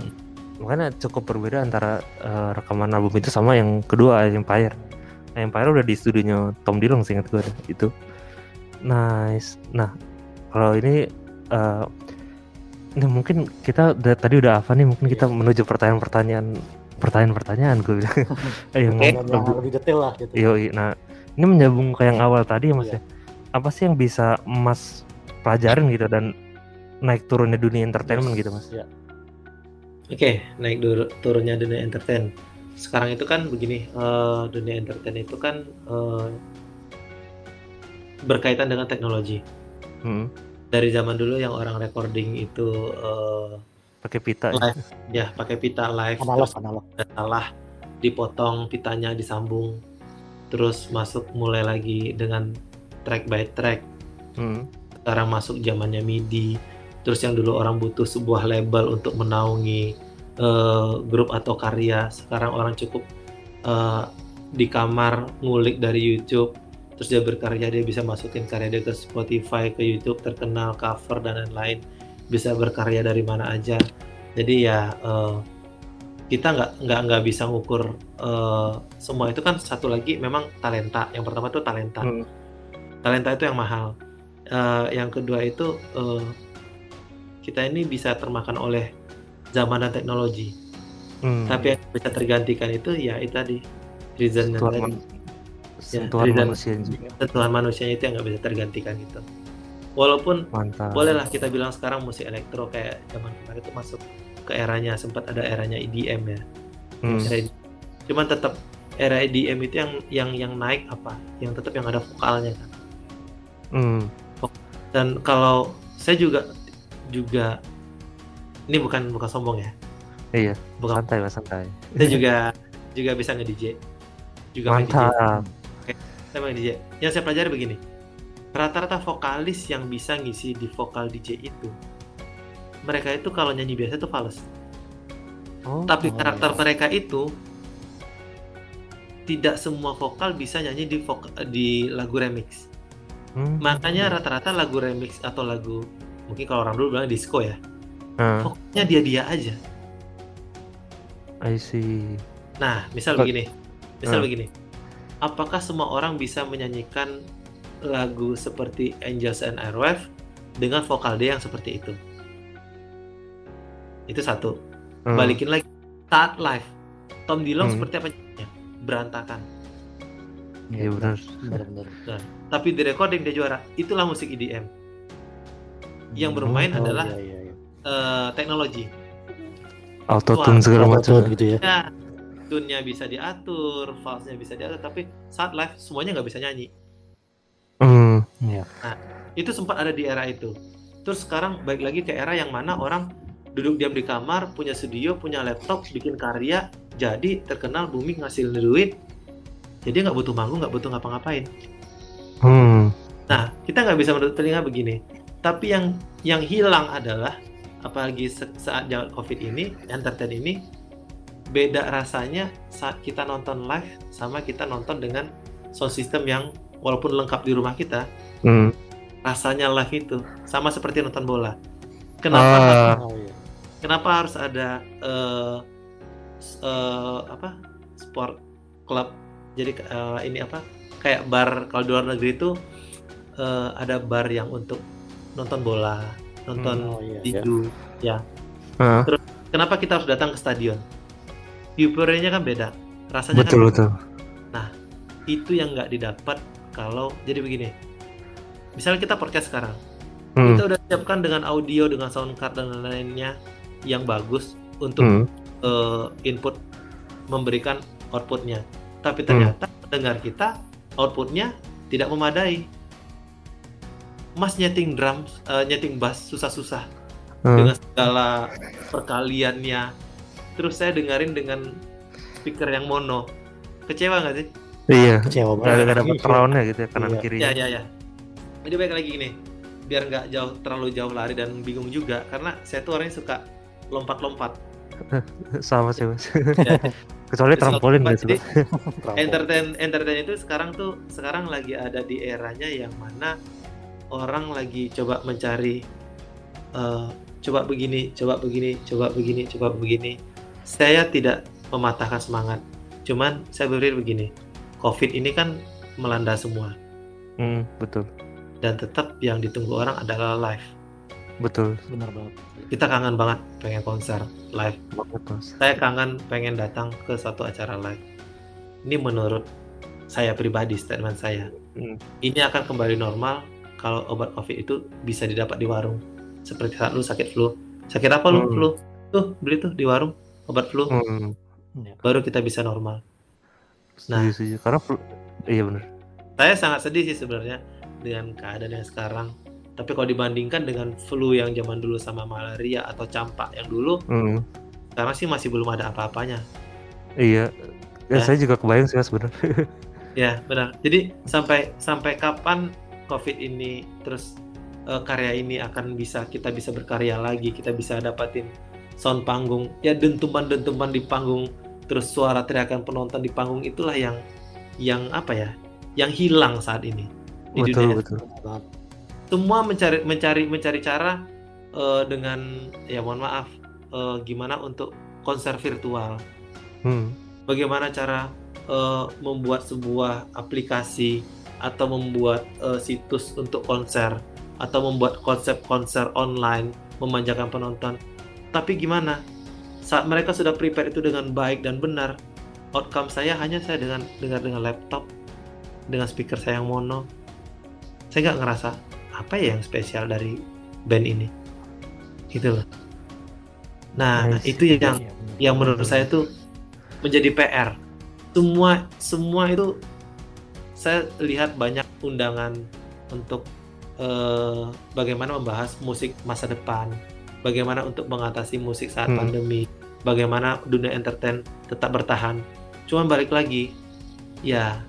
S2: makanya cukup berbeda antara eh, rekaman album itu sama yang kedua Empire. Empire udah di studionya Tom Dillon sih ingat gue ada, itu. Nice. Nah, kalau ini eh ini mungkin kita udah, tadi udah apa nih mungkin kita menuju pertanyaan-pertanyaan pertanyaan-pertanyaan gue bilang. Eh, yang
S1: yang lebih detail lah gitu
S2: Yoi, nah ini menyambung ke yang awal tadi ya mas
S1: Iya.
S2: ya. Apa sih yang bisa mas pelajarin gitu dan naik turunnya dunia entertainment gitu mas?
S1: ya
S3: Oke, naik dur- turunnya dunia entertain. Sekarang itu kan begini, eh, dunia entertain itu kan eh, berkaitan dengan teknologi.
S2: Hmm,
S3: Dari zaman dulu yang orang recording itu eh,
S2: pakai pita. ya?
S3: live, ya pakai pita live,
S1: analog
S3: terus
S1: analog
S3: salah, dipotong pitanya disambung, terus masuk mulai lagi dengan track by track.
S2: Hmm,
S3: sekarang masuk zamannya MIDI. Terus yang dulu orang butuh sebuah label untuk menaungi eh, grup atau karya. Sekarang orang cukup eh, di kamar ngulik dari YouTube. Terus dia berkarya dia bisa masukin karya dia ke Spotify ke YouTube terkenal cover dan lain-lain bisa berkarya dari mana aja. Jadi ya eh, kita nggak nggak nggak bisa ngukur eh, semua itu kan satu lagi memang talenta. Yang pertama itu talenta.
S2: Hmm.
S3: talenta itu yang mahal. Eh, yang kedua itu eh, kita ini bisa termakan oleh zaman dan teknologi.
S2: Hmm.
S3: tapi yang bisa tergantikan itu ya itu tadi reason dan
S2: sentuhan,
S3: tadi
S2: sentuhan
S3: reason-
S2: manusia. juga.
S3: sentuhan manusianya itu yang nggak bisa tergantikan gitu walaupun
S2: Mantap.
S3: bolehlah kita bilang sekarang musik elektro kayak zaman kemarin itu masuk ke eranya sempat ada eranya EDM ya.
S2: Hmm,
S3: era EDM. cuman tetap era EDM itu yang yang yang naik apa? Yang tetap yang ada vokalnya kan.
S2: Hmm,
S3: dan kalau saya juga juga ini bukan bukan sombong ya.
S2: Iya,
S3: bukan.
S2: santai mas santai.
S3: saya juga juga bisa nge DJ juga main DJ
S2: Mantap.
S3: saya main DJ yang saya pelajari begini rata-rata vokalis yang bisa ngisi di vokal DJ itu mereka itu kalau nyanyi biasa itu fals
S2: Oh,
S3: tapi
S1: Oh,
S3: karakter
S1: iya.
S3: mereka itu tidak semua vokal bisa nyanyi di vok- di lagu remix
S2: hmm,
S3: makanya rata-rata lagu remix atau lagu mungkin kalau orang dulu bilang disco ya
S2: ah,
S3: vokalnya dia dia aja
S2: I see.
S3: Nah, misal
S2: Kok-
S3: begini, misal
S2: Hmm.
S3: begini, apakah semua orang bisa menyanyikan lagu seperti Angels and Airwave dengan vokal dia yang seperti itu? Itu satu.
S2: Hmm,
S3: Balikin lagi saat live, Tom Dillon
S2: Hmm.
S3: seperti apa? Berantakan.
S2: Iya benar.
S1: benar-benar
S3: Tapi di recording dia juara. Itulah musik EDM. Yang bermain
S2: Oh,
S3: adalah
S1: iya, iya, iya.
S3: eh, teknologi.
S2: auto tune segala macam
S1: gitu ya.
S3: Ya, tune-nya bisa diatur, false-nya bisa diatur, tapi saat live semuanya nggak bisa nyanyi.
S2: Hmm.
S1: Iya.
S3: Itu sempat ada di era itu. Terus sekarang balik lagi ke era yang mana orang duduk diam di kamar, punya studio, punya laptop, bikin karya, jadi terkenal, booming, ngasih duit. Jadi nggak butuh manggung, nggak butuh ngapa-ngapain.
S2: Hmm.
S3: Nah, kita nggak bisa menutup telinga begini. Tapi yang yang hilang adalah apalagi saat zaman COVID ini, entertain ini beda rasanya saat kita nonton live sama kita nonton dengan sound system yang walaupun lengkap di rumah kita,
S2: Hmm.
S3: rasanya live itu sama seperti nonton bola. Kenapa?
S2: Ah.
S1: Oh, iya.
S3: Kenapa harus ada eh, s- eh, apa sport club? Jadi eh, ini apa? Kayak bar kalau di luar negeri itu eh, ada bar yang untuk nonton bola, nonton
S1: Oh, iya, iya.
S3: tinju.
S2: Ah.
S3: Kenapa kita harus datang ke stadion? Euphoria-nya kan beda, rasanya kan
S2: betul betul
S3: itu yang nggak didapat kalau jadi begini. Misalnya kita podcast sekarang,
S2: Hmm.
S3: kita udah siapkan dengan audio, dengan sound card dan lain-lainnya yang bagus untuk
S2: Hmm.
S3: eh, input memberikan outputnya. Tapi
S2: Hmm.
S3: ternyata pendengar kita outputnya tidak memadai. Mas nyeting drum, eh, nyeting bass susah-susah
S2: Hmm.
S3: dengan segala perkaliannya. Terus saya dengerin dengan speaker yang mono. Kecewa nggak sih?
S2: Iya
S1: Kecewa banget.
S2: nggak dapat crownnya gitu ya kanan
S1: Iya.
S2: kiri
S3: Ya ya ya. Jadi baik lagi gini, biar nggak jauh terlalu jauh lari dan bingung juga, karena saya tuh orangnya suka lompat-lompat.
S2: sama sih mas
S3: Ya.
S2: kecuali trampolin gitu
S3: entertain entertain itu sekarang tuh sekarang lagi ada di eranya yang mana orang lagi coba mencari eh, coba begini coba begini coba begini coba begini saya tidak mematahkan semangat cuman saya berpikir begini covid ini kan melanda semua.
S2: Hmm, betul.
S3: Dan tetap yang ditunggu orang adalah live.
S2: Betul.
S1: Benar banget.
S3: kita kangen banget pengen konser live.
S2: Mas.
S3: Saya kangen pengen datang ke satu acara live. Ini menurut saya pribadi statement saya.
S2: Hmm.
S3: ini akan kembali normal kalau obat covid itu bisa didapat di warung. Seperti saat lu sakit flu. Sakit apa lu?
S2: Hmm.
S3: flu. Tuh beli tuh di warung obat flu.
S2: Hmm.
S3: baru kita bisa normal Nah.
S2: setuju. karena iya benar
S3: saya sangat sedih sih sebenarnya dengan keadaan yang sekarang tapi kalau dibandingkan dengan flu yang zaman dulu sama malaria atau campak yang dulu sekarang sih masih belum ada apa-apanya
S2: iya ya,
S3: Ya.
S2: saya juga kebayang sih benar
S3: Ya benar. Jadi sampai sampai kapan COVID ini terus eh, karya ini akan bisa kita bisa berkarya lagi, kita bisa dapatin sound panggung, ya dentuman-dentuman di panggung, terus suara teriakan penonton di panggung itulah yang yang apa ya, yang hilang saat ini di
S2: betul
S3: dunia.
S2: betul.
S3: Semua mencari mencari mencari cara eh, dengan ya mohon maaf eh, gimana untuk konser virtual
S2: Hmm.
S3: bagaimana cara eh, membuat sebuah aplikasi atau membuat eh, situs untuk konser atau membuat konsep konser online memanjakan penonton. Tapi gimana? Saat mereka sudah prepare itu dengan baik dan benar, outcome saya hanya saya dengan dengar dengan laptop, dengan speaker saya yang mono. Saya nggak ngerasa apa ya yang spesial dari band ini. Gitu loh. Nah,
S2: Nice.
S3: itu yang
S1: Iya,
S3: yang menurut saya tuh menjadi PR. Semua semua itu saya lihat banyak undangan untuk eh, bagaimana membahas musik masa depan, bagaimana untuk mengatasi musik saat
S2: Hmm.
S3: pandemi, bagaimana dunia entertain tetap bertahan. Cuman balik lagi, ya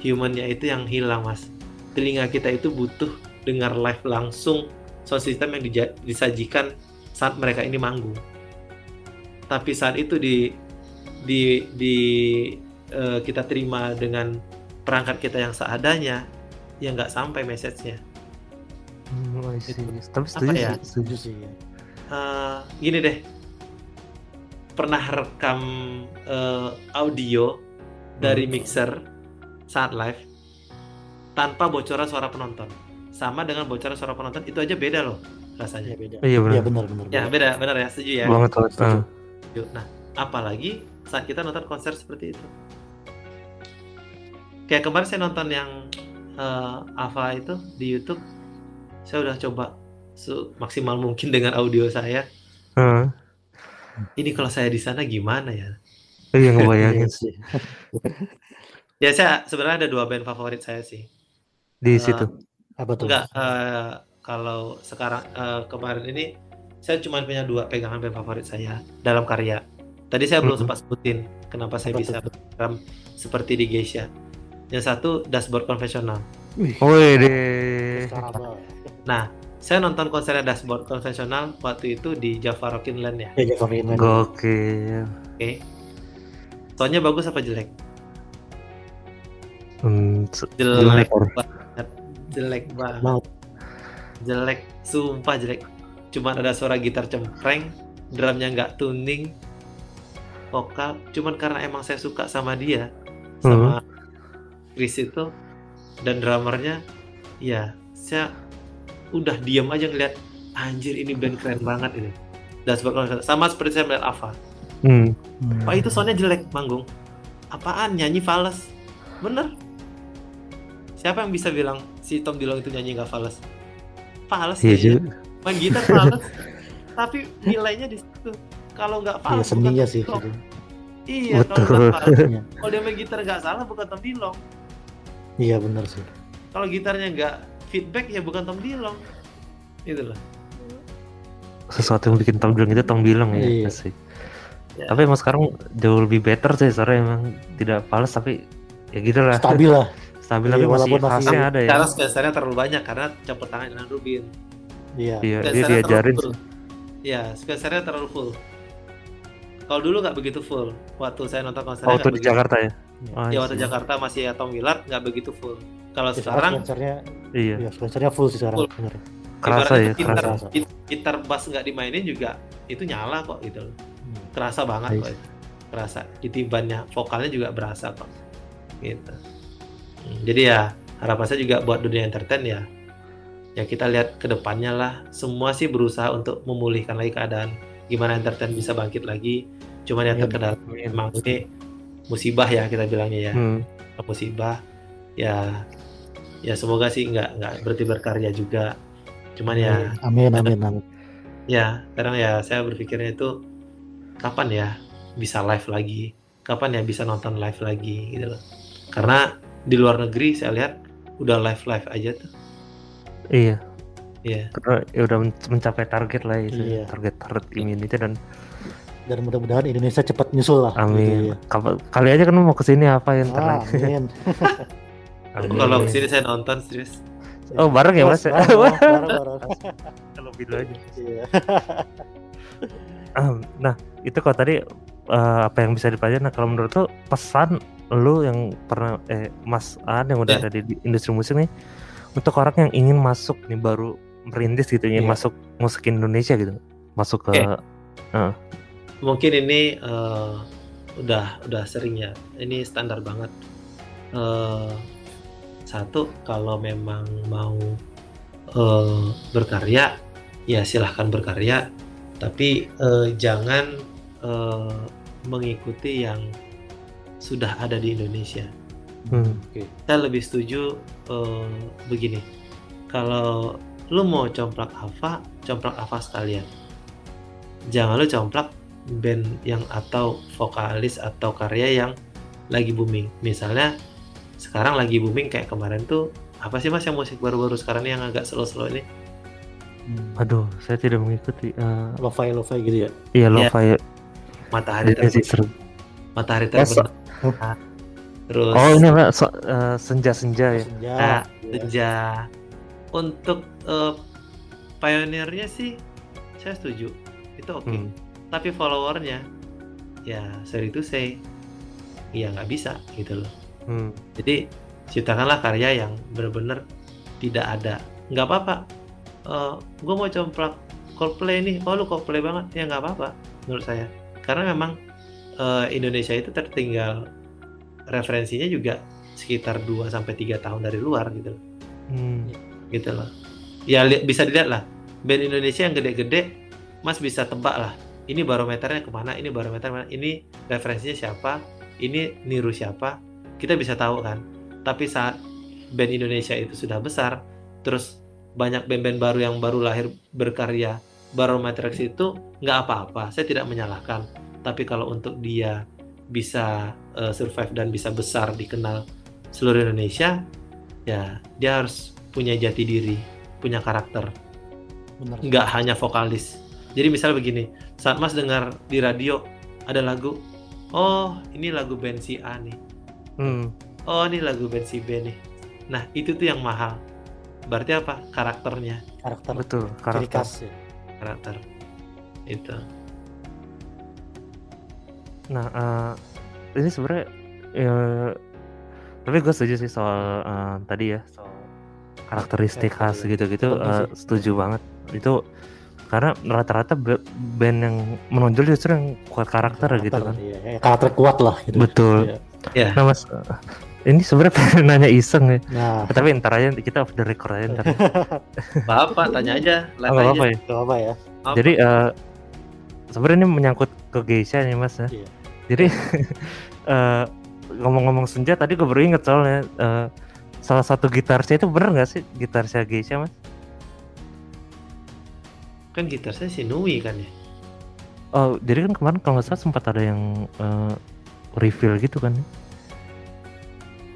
S3: humannya itu yang hilang mas. Telinga kita itu butuh dengar live langsung sound system yang disajikan saat mereka ini manggung tapi saat itu di di di eh, kita terima dengan perangkat kita yang seadanya ya nggak sampai message-nya
S2: I see.
S3: Itu.
S2: tapi
S3: Apa
S2: setuju
S3: ya?
S2: sih, setuju.
S1: Setuju sih.
S3: Eh, gini deh pernah rekam eh, audio dari mixer saat live tanpa bocoran suara penonton sama dengan bocoran suara penonton itu aja beda loh
S1: Iya
S3: rasanya
S1: beda.
S2: Iya, benar.
S1: Iya benar benar.
S3: ya beda benar ya setuju ya
S2: banget banget
S1: Setuju.
S3: Yuk, Nah, apalagi saat kita nonton konser seperti itu. Kayak kemarin saya nonton yang eh, Ava itu di YouTube, saya udah coba maksimal mungkin dengan audio saya.
S2: Ah.
S3: ini kalau saya di sana gimana ya
S2: Iya ngebayangin
S1: sih.
S3: ya saya sebenarnya ada dua band favorit saya sih
S2: di
S3: Eh,
S2: situ.
S1: Apa tuh?
S3: enggak eh, kalau sekarang eh, kemarin ini saya cuma punya dua pegangan band favorit saya dalam karya tadi saya belum
S2: Mhm.
S3: sempat sebutin kenapa saya
S1: Apa
S3: bisa berprogram seperti di Geisha yang satu dashboard konvensional
S1: Wih,
S2: deh.
S1: Karabel.
S3: saya nonton konsernya dashboard konvensional waktu itu di Java Rockin Land ya.
S1: Ya Java Rockin
S2: Gokil.
S3: oke. Soalnya bagus apa jelek?
S2: Hmm,
S3: jelek banget. Jelek banget. Jelek sumpah jelek. Cuma ada suara gitar cempreng drumnya nggak tuning vokal. Cuman karena emang saya suka sama dia sama Chris itu dan drummernya ya saya udah diam aja ngeliat anjir ini band keren banget ini Dashboard Conventional. sama seperti saya melihat Ava
S2: Hmm.
S1: Hmm.
S3: Pak itu soundnya jelek manggung apaan nyanyi fals bener siapa yang bisa bilang si Tom Dillon itu nyanyi nggak fals fals
S2: Iya juga.
S3: main gitar fals tapi nilainya di situ kalau nggak
S1: Iya
S3: fals
S1: seninya
S3: bukan
S1: sih.
S3: Tom Dillon. iya
S2: Betul.
S3: kalau nggak fals
S1: Iya.
S3: kalau dia main gitar nggak salah bukan Tom Dillon
S1: Iya benar sih.
S3: kalau gitarnya nggak feedback ya bukan Tom Dillon itu loh
S2: Sesuatu yang bikin Tom bilang itu Tom bilang ya.
S1: Iya.
S2: sih.
S3: Ya.
S2: Tapi emang sekarang jauh lebih better sih soalnya emang tidak fals tapi ya gitu lah.
S1: Stabil lah.
S2: Stabil
S1: Iya,
S2: tapi masih khasnya ada ya.
S3: karena skill terlalu banyak karena campur tangan dengan Rubin
S1: Iya.
S2: Iya, dia
S3: set-nya
S2: diajarin.
S3: Iya, set-nya terlalu full. Kalau dulu nggak begitu full. Waktu saya nonton konsernya
S2: waktu di
S3: begitu.
S2: Jakarta ya.
S1: Iya.
S2: Oh,
S3: Ya waktu
S2: iya.
S3: Jakarta masih ya Tom Willard nggak begitu full. Kalau
S1: Ya,
S3: sekarang
S1: sponsornya,
S2: Iya.
S1: ya sponsornya full sih sekarang.
S3: Full.
S1: Bener.
S2: Kerasa
S3: ibaratnya
S2: ya,
S3: gitar,
S1: kerasa.
S3: git- gitar bass nggak dimainin juga itu nyala kok gitu loh.
S1: Hmm.
S3: Kerasa banget
S1: Nice.
S3: kok. itu. Kerasa. Ditibannya vokalnya juga berasa kok. Gitu. Hmm, Jadi ya harapan saya juga buat dunia entertain ya. Ya kita lihat ke depannya lah. Semua sih berusaha untuk memulihkan lagi keadaan. Gimana entertain bisa bangkit lagi. Cuman yang
S1: Iya,
S3: terkendala memang ini musibah ya kita bilangnya ya.
S2: Hmm.
S3: musibah ya ya semoga sih nggak nggak berhenti berkarya juga cuman ya
S1: Amin amin amin.
S3: ya sekarang ya saya berpikirnya itu kapan ya bisa live lagi kapan ya bisa nonton live lagi gitu loh karena di luar negeri saya lihat udah live live aja tuh
S2: Iya.
S3: Iya.
S2: Karena ya udah men- mencapai target lah itu.
S1: Iya.
S2: Target herd immunity dan
S1: Dan mudah-mudahan Indonesia cepat nyusul lah.
S2: amin.
S1: Gitu, ya.
S2: Kali aja kan mau ke sini apa yang
S1: Ah, amin.
S3: Kalau ke sini saya nonton serius
S2: Oh bareng ya mas?
S1: Bareng, bareng, bareng.
S2: Kalau video aja.
S1: Iya.
S2: Ahem, Nah itu kalau tadi eh, apa yang bisa dipelajari? Nah kalau menurut lu pesan lu yang pernah eh Mas An yang udah
S3: Ya.
S2: ada di, industri musik nih untuk orang yang ingin masuk nih baru merintis gitu ingin
S1: Iya.
S2: masuk musik Indonesia gitu masuk ke
S3: Oke. mungkin ini eh, udah udah sering ya ini standar banget Eh, satu kalau memang mau eh, berkarya ya silahkan berkarya. Tapi eh, jangan eh, mengikuti yang sudah ada di Indonesia.
S2: Hmm.
S1: Oke.
S3: saya lebih setuju eh, begini. Kalau lu mau complak Ava complak Ava sekalian. Jangan lu complak band yang atau vokalis atau karya yang lagi booming. Misalnya sekarang lagi booming kayak kemarin tuh apa sih mas yang musik baru-baru sekarang ini yang agak slow-slow ini
S1: Hmm.
S2: Aduh saya tidak mengikuti. eh,
S1: Lo-fi lo-fi gitu ya.
S2: iya lo
S3: Iya.
S2: kayak
S3: matahari
S2: ini sih
S3: terbenam matahari
S2: Oh,
S3: terbenam terus
S2: Oh ini apa so- eh, senja-senja ya.
S1: Senja.
S3: Nah,
S1: ya.
S3: senja untuk eh, pionirnya sih saya setuju itu oke
S2: Hmm.
S3: tapi followernya ya sorry to say ya nggak bisa gitu loh
S2: Hmm.
S3: jadi ciptakanlah karya yang benar-benar tidak ada. Nggak apa-apa. Gue mau complak Coldplay nih. Oh lu Coldplay banget. Ya nggak apa-apa menurut saya. Karena memang eh, Indonesia itu tertinggal referensinya juga sekitar 2 sampai tiga tahun dari luar gitu. Loh
S2: Hmm.
S3: gitu loh. Ya li- bisa dilihat lah. Band Indonesia yang gede-gede mas bisa tebak lah. Ini barometernya ke mana? Ini barometer mana ini referensinya siapa? Ini niru siapa kita bisa tahu kan tapi saat band Indonesia itu sudah besar terus banyak band-band baru yang baru lahir berkarya Barometrics itu nggak apa-apa. Saya tidak menyalahkan. Tapi kalau untuk dia bisa eh, survive dan bisa besar dikenal seluruh Indonesia, ya dia harus punya jati diri, punya karakter,
S1: Benar.
S3: nggak hanya vokalis. Jadi misalnya begini, saat Mas dengar di radio ada lagu, oh ini lagu band si A nih,
S2: Hmm.
S3: oh ini lagu band si B nih. Nah itu tuh yang mahal. Berarti apa? Karakternya,
S1: Karakter
S2: Betul,
S1: ciri
S2: karakter.
S1: khas ya.
S3: karakter. Itu.
S2: Nah, eh, ini sebenarnya ya, tapi gue setuju sih soal eh, tadi ya soal karakteristik
S1: Karakter,
S2: khas
S1: ya.
S2: gitu-gitu eh,
S1: sih.
S2: setuju banget itu karena rata-rata ba- band yang menonjol justru yang kuat karakter, gitu kan
S1: Iya, ya, karakter kuat lah gitu.
S2: betul
S1: Iya.
S3: Ya.
S2: nah mas ini sebenarnya pengen nanya iseng ya
S1: Nah,
S2: tapi ntar aja kita off the record aja ntar
S3: Bapak tanya aja, live
S2: nggak
S3: aja.
S2: apa-apa ya
S1: gak apa ya.
S3: Apa?
S2: jadi eh, sebenarnya ini menyangkut ke Geisha nih mas ya
S1: Iya.
S2: jadi eh, ngomong-ngomong senja tadi gue baru inget soalnya eh, salah satu gitarsnya itu bener nggak sih gitarsnya Geisha mas?
S3: kan gitar saya si Nui kan ya.
S2: Oh jadi kan kemarin kalau nggak salah sempat ada yang eh, reveal gitu kan?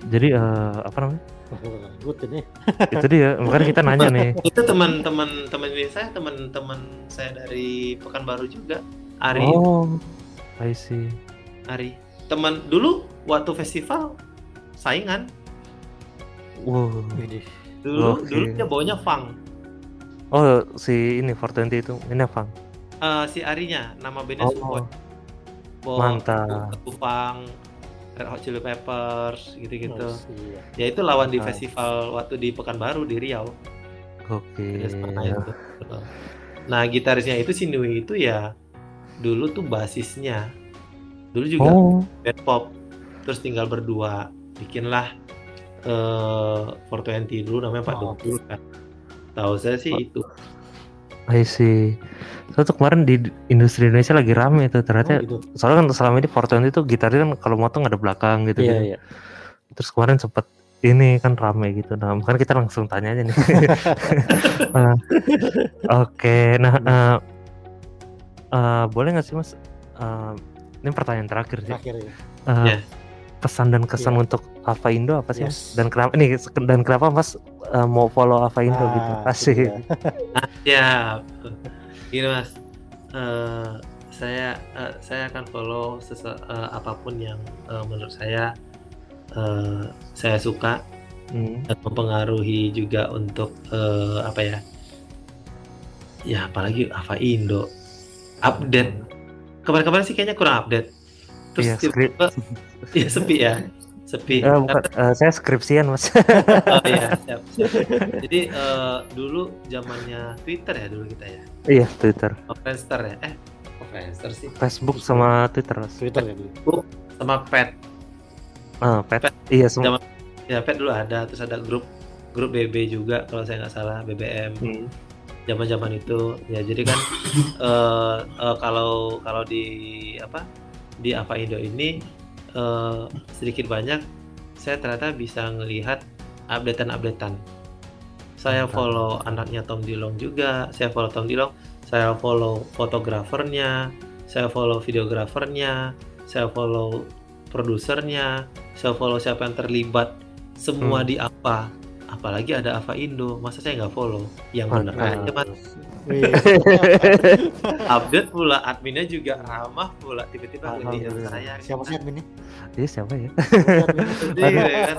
S2: Jadi eh, apa namanya?
S1: Good ini.
S2: itu dia makanya kita nanya nih.
S3: Itu teman-teman teman ini saya, teman-teman saya dari Pekanbaru juga. Ari,
S2: Oh, I see.
S3: Ari. Teman dulu waktu festival saingan.
S2: Wow.
S3: Dulu
S2: Oke.
S3: dulu dia bawanya funk.
S2: Oh si ini 420 itu ini Fang.
S3: Eh, si Arinya, nama bandnya
S2: Oh,
S3: Suboy. Bawa
S2: mantap.
S3: funk, Red Hot Chili Peppers, gitu-gitu.
S1: Iya.
S3: Ya itu lawan di
S2: Nice.
S3: festival waktu di Pekanbaru di Riau.
S2: Oke.
S3: Ya, seperti itu. Nah, gitarisnya itu si Nui itu ya dulu tuh basisnya. Dulu juga
S2: Oh,
S3: band pop. Terus tinggal berdua. Bikinlah eh 420 dulu namanya Pak
S1: Oh.
S3: Kan. Tahu saya sih itu.
S2: I see. So, tuh kemarin di industri Indonesia lagi rame tuh
S1: Oh,
S2: ternyata
S1: gitu.
S2: soalnya kan selama ini 420 itu gitarnya kan kalau motong ada belakang gitu
S1: Iya,
S2: kan.
S1: iya.
S2: Terus kemarin sempet ini kan rame gitu. Nah, makanya kita langsung tanya aja nih. Eh, Oke, nah eh, eh, boleh nggak sih Mas? Eh, ini pertanyaan terakhir sih.
S1: Terakhir ya.
S2: Eh,
S3: Ya.
S2: Pesan dan kesan
S1: Iya.
S2: untuk Ava Indo apa sih?
S1: Yes.
S2: Dan kenapa ini dan kenapa Mas eh, mau follow Ava Indo
S1: Nah,
S2: gitu?
S1: itu
S2: Asik.
S1: dia.
S3: Ya, gini mas, Eh, saya eh, saya akan follow sese- eh, apa pun yang eh, menurut saya eh, saya suka
S2: Hmm.
S3: dan mempengaruhi juga untuk eh, apa ya? Ya apalagi Ava Indo update kemarin-kemarin sih kayaknya kurang update. Terus
S2: Iya, skrip.
S3: tiba-tiba ya sepi ya, sepi.
S2: Eh, bukan, eh, saya skripsian Mas.
S3: Oh iya, siap. Jadi eh, dulu zamannya Twitter ya dulu kita ya.
S2: iya, Twitter.
S3: Oh, Friendster ya? Eh, oh, Friendster sih.
S2: Facebook sama Twitter Mas.
S1: Twitter ya dulu.
S3: Sama Pet.
S2: Ah, pet.
S3: Pet.
S2: Iya, semua.
S3: Zaman- Ya, Pet dulu ada. Terus ada grup grup BB juga kalau saya nggak salah BBM
S2: Hmm.
S3: zaman-zaman itu ya jadi kan eh, eh, kalau kalau di apa di Ava Indo ini eh, sedikit banyak saya ternyata bisa ngelihat updatean-updatean. Saya follow anaknya Tom Dilong juga saya follow Tom Dilong saya follow fotografernya saya follow videografernya saya follow produsernya saya follow siapa yang terlibat semua
S2: Hmm.
S3: di apa apalagi ada Ava Indo. Masa saya nggak follow? Yang bener.
S2: Mantap.
S3: aja mas
S1: Wih.
S3: update pula adminnya juga ramah pula. Tiba-tiba
S1: Alhamdulillah.
S3: saya
S1: Siapa sih adminnya?
S2: Iya, siapa ya?
S1: Siapa adminnya?
S3: Sedih, ya kan?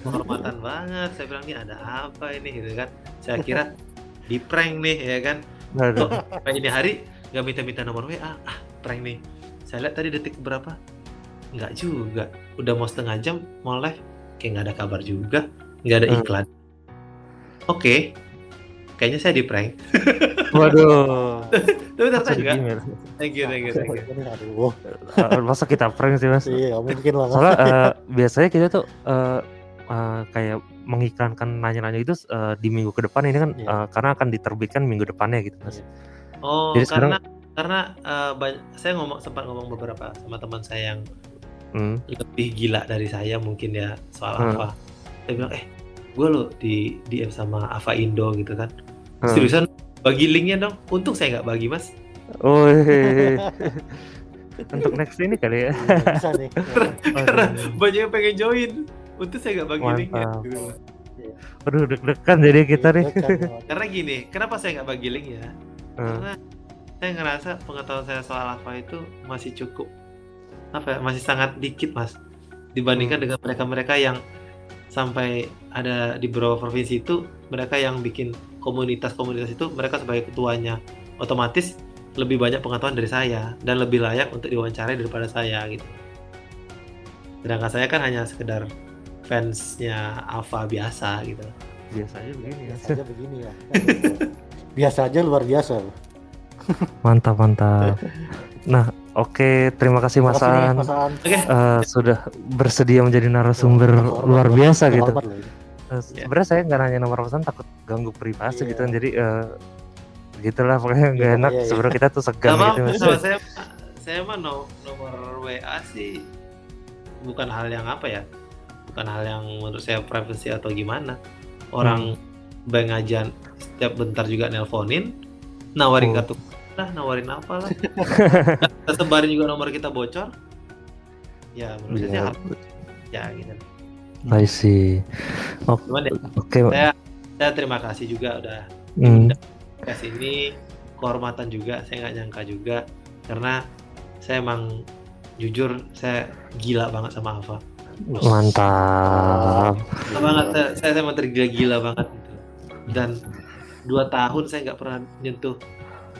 S3: Kehormatan banget. Saya bilang ini ada apa ini? Gitu kan. Saya kira di prank nih ya kan. Kok sampai ini hari nggak minta-minta nomor WA ah prank nih. Saya lihat tadi detik berapa? Nggak juga. Udah mau setengah jam mau live. Kayak nggak ada kabar juga nggak ada
S2: Hmm.
S3: iklan oke kayaknya saya di prank
S2: Waduh.
S3: tapi ternyata enggak thank you thank you thank you
S1: Aduh.
S2: Masa kita prank sih mas?
S1: Iya, mungkin lah.
S2: Soalnya eh, biasanya kita tuh eh, eh, kayak mengiklankan nanya-nanya itu eh, di minggu ke depan ini kan
S1: Iya.
S2: eh, karena akan diterbitkan minggu depannya gitu mas.
S1: Iya.
S3: Oh,
S2: Jadi
S3: karena karena eh, ba- saya ngomong sempat ngomong beberapa sama teman saya yang
S2: Hmm.
S3: lebih gila dari saya mungkin ya soal
S2: Hmm.
S3: apa. Saya bilang, eh, gue lo di DM sama Ava Indo gitu kan.
S2: Hmm.
S3: Seriusan bagi linknya dong. Untung saya nggak bagi mas.
S2: Oh, untuk next ini kali ya.
S1: Iya, bisa nih.
S3: Karena banyak yang pengen join. Untung saya nggak bagi linknya.
S2: Mantap.
S3: gitu.
S2: Aduh, deg-degan jadi kita nih.
S1: Iya, Mas.
S3: Karena gini, kenapa saya nggak bagi link ya?
S2: Hmm.
S3: Karena saya ngerasa pengetahuan saya soal apa itu masih cukup apa ya, masih sangat dikit mas dibandingkan
S2: Hmm.
S3: dengan mereka-mereka yang sampai ada di beberapa provinsi itu mereka yang bikin komunitas-komunitas itu mereka sebagai ketuanya otomatis lebih banyak pengetahuan dari saya dan lebih layak untuk diwawancarai daripada saya gitu sedangkan saya kan hanya sekedar fansnya Alpha biasa gitu
S2: Biasanya begini ya.
S1: Biasa aja begini ya. Biasa aja luar biasa.
S2: Mantap, mantap. Nah, oke, terima kasih Mas An.
S3: Oke
S2: Eh, sudah bersedia menjadi narasumber
S1: Terhormat
S2: luar biasa gitu.
S1: Loh ini.
S2: Eh, Sebenarnya saya nggak nanya nomor pesan takut ganggu privasi
S1: Iya.
S2: gitu jadi eh, gitulah pokoknya nggak
S1: Iya,
S2: enak.
S1: iya, iya.
S2: Sebenarnya kita tuh segan gitu. Mas.
S3: sama saya saya mah no- nomor WA sih bukan hal yang apa ya bukan hal yang menurut saya privacy atau gimana orang bank aja setiap bentar juga nelponin nawarin
S2: Oh.
S3: kartu lah nawarin apa lah kita sebarin juga nomor kita bocor ya menurut saya sih
S2: Iya.
S3: hal- ya gitu
S2: I see. Oke,
S3: ya
S2: oke.
S3: saya saya terima kasih juga udah
S2: Hmm.
S3: podcast ini kehormatan juga saya nggak nyangka juga karena saya emang jujur saya gila banget sama Alfa
S2: Mantap.
S3: Gila banget saya saya saya emang tergila-gila banget gitu. dan dua tahun saya nggak pernah nyentuh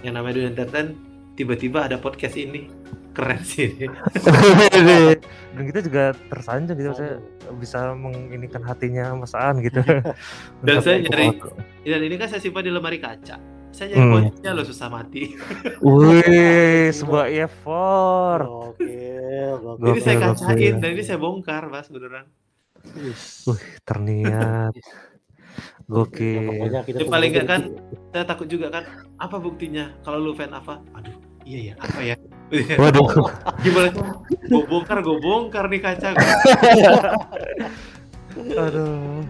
S3: yang namanya dunia entertain tiba-tiba ada podcast ini. Keren sih.
S2: Dan kita juga tersanjung gitu saya bisa menginikan hatinya Mas Aan gitu.
S3: Dan saya nyari- dan ini kan saya simpan di lemari kaca. Saya nyari
S2: Hmm.
S3: kuncinya lo susah mati.
S2: Wih, sebuah effort.
S1: Oke,
S3: ini saya kacain dan ini saya bongkar mas beneran.
S2: Wih, terniat.
S1: Ya, pokoknya kita
S3: Yang paling nggak kan, saya takut juga kan apa buktinya kalau lu fan apa aduh iya ya apa ya
S2: Waduh.
S3: gimana gue bongkar gue bongkar nih kaca gua.
S2: Aduh.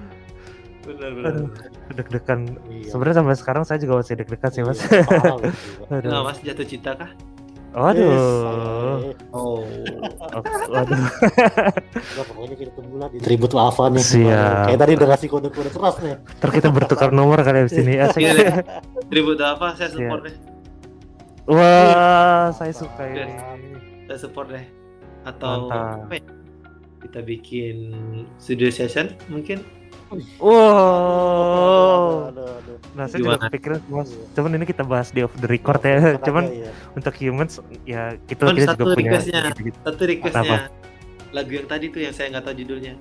S3: bener
S2: Aduh. Deg-degan.
S1: Iya.
S2: Sebenarnya sampai sekarang saya juga masih deg-degan sih, Mas.
S1: Iya.
S2: Aduh.
S3: Nggak, mas jatuh cinta kah
S2: Waduh.
S1: Yes,
S3: oh
S2: Waduh.
S1: Pokoknya kita tunggu lah di tribut lava nih.
S2: Siap.
S1: Kayak tadi udah ngasih kode-kode keras nih.
S2: Ntar kita bertukar nomor kali di sini. Asik.
S3: Iya deh. tribut apa saya support deh
S2: Wah, saya suka ini.
S3: saya support deh atau
S2: Mantap.
S3: apa ya? kita bikin studio session mungkin
S2: Wow.
S1: Aduh, aduh.
S2: Nah, saya juga
S3: Gimana?
S2: kepikiran, Mas. Cuman ini kita bahas di off the record ya. Cuman
S1: Iya.
S2: untuk humans ya kita
S3: Cuman
S2: kita
S3: satu
S2: juga punya
S3: requestnya.
S2: gitu-gitu.
S3: satu requestnya lagu yang tadi tuh yang saya nggak tahu judulnya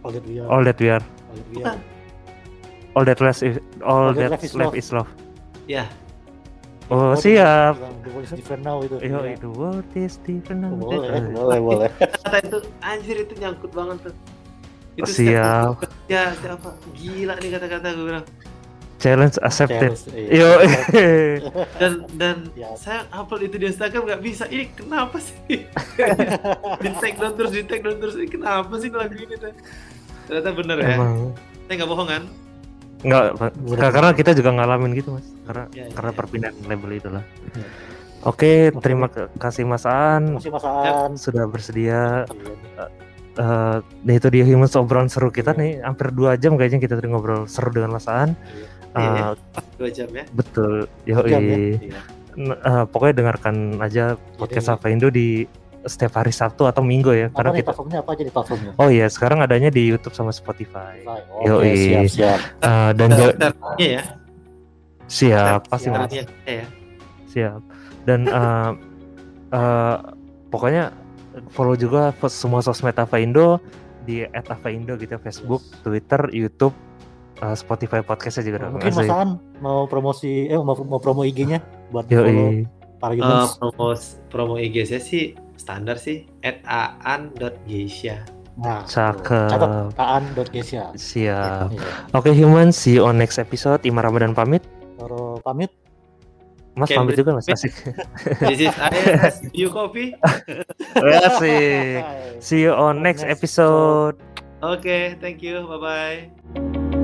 S1: All that we are.
S2: All that we are,
S1: All that we are.
S2: all that less is, all
S1: All that
S2: that
S1: left is
S2: left
S1: love.
S2: is love.
S3: ya
S2: Oh,
S1: Oh,
S2: siap.
S1: yang The world is different now itu.
S2: Yo,
S1: Iya.
S2: itu world is different now.
S1: Boleh,
S2: Eh,
S1: boleh, boleh.
S3: kata itu anjir itu nyangkut banget tuh itu
S2: Siap.
S3: ya siapa gila nih kata-kata gue bilang
S2: Challenge accepted.
S1: Challenge, iya.
S2: Yo.
S3: dan dan
S1: Ya.
S3: saya upload itu di Instagram nggak bisa ini kenapa sih di tag down terus di tag down terus ini kenapa sih lagu ini tuh ternyata bener ya
S2: Emang
S3: saya nggak bohong kan
S2: Enggak, Pak.
S1: Udah.
S2: karena kita juga ngalamin gitu, Mas. Karena
S3: Ya, ya,
S2: karena
S3: ya.
S2: perpindahan label itulah.
S1: Ya.
S2: Oke, terima kasih Mas Aan
S1: Masih masaan.
S2: sudah bersedia.
S1: Iya.
S2: Nah itu dia human obrolan seru kita
S1: Iya.
S2: nih, hampir dua jam kayaknya kita tadi ngobrol seru dengan Mas Aan.
S3: Iya,
S2: Eh,
S3: dua jam ya
S2: betul, yo
S1: Jam ya? Iya.
S2: pokoknya dengarkan aja podcast
S1: Jadi-
S2: Apa Indo di setiap hari Sabtu atau Minggu ya,
S1: Apa
S2: karena
S1: nih
S2: kita.
S1: platformnya apa aja di platformnya?
S2: Oh iya, sekarang adanya di YouTube sama Spotify.
S1: Oke,
S2: Yoi.
S1: siap, siap.
S2: Eh, dan
S3: Startnya ya
S2: siap, pasti.
S3: Startnya ya
S2: Siap. Dan eh eh, pokoknya follow juga semua sosmed Ava Indo di @avaindo gitu Facebook, Twitter, YouTube, eh, Spotify podcastnya juga ada.
S1: Mungkin Mas Aan mau promosi, eh mau, mau promo IG-nya buat
S2: Yoi.
S1: follow para
S3: Eh,
S1: humans.
S3: promo promo IG saya sih standar sih at aan.geisha
S1: Nah,
S2: Cakep.
S1: Catat taan.gesia.
S2: Siap.
S1: Iya.
S2: Oke human, see you on next episode. Ima Ramadan pamit.
S1: Toro pamit.
S2: Mas pamit juga Mas asik.
S3: this is IS you coffee
S2: asik. See you on next episode.
S3: oke thank you bye bye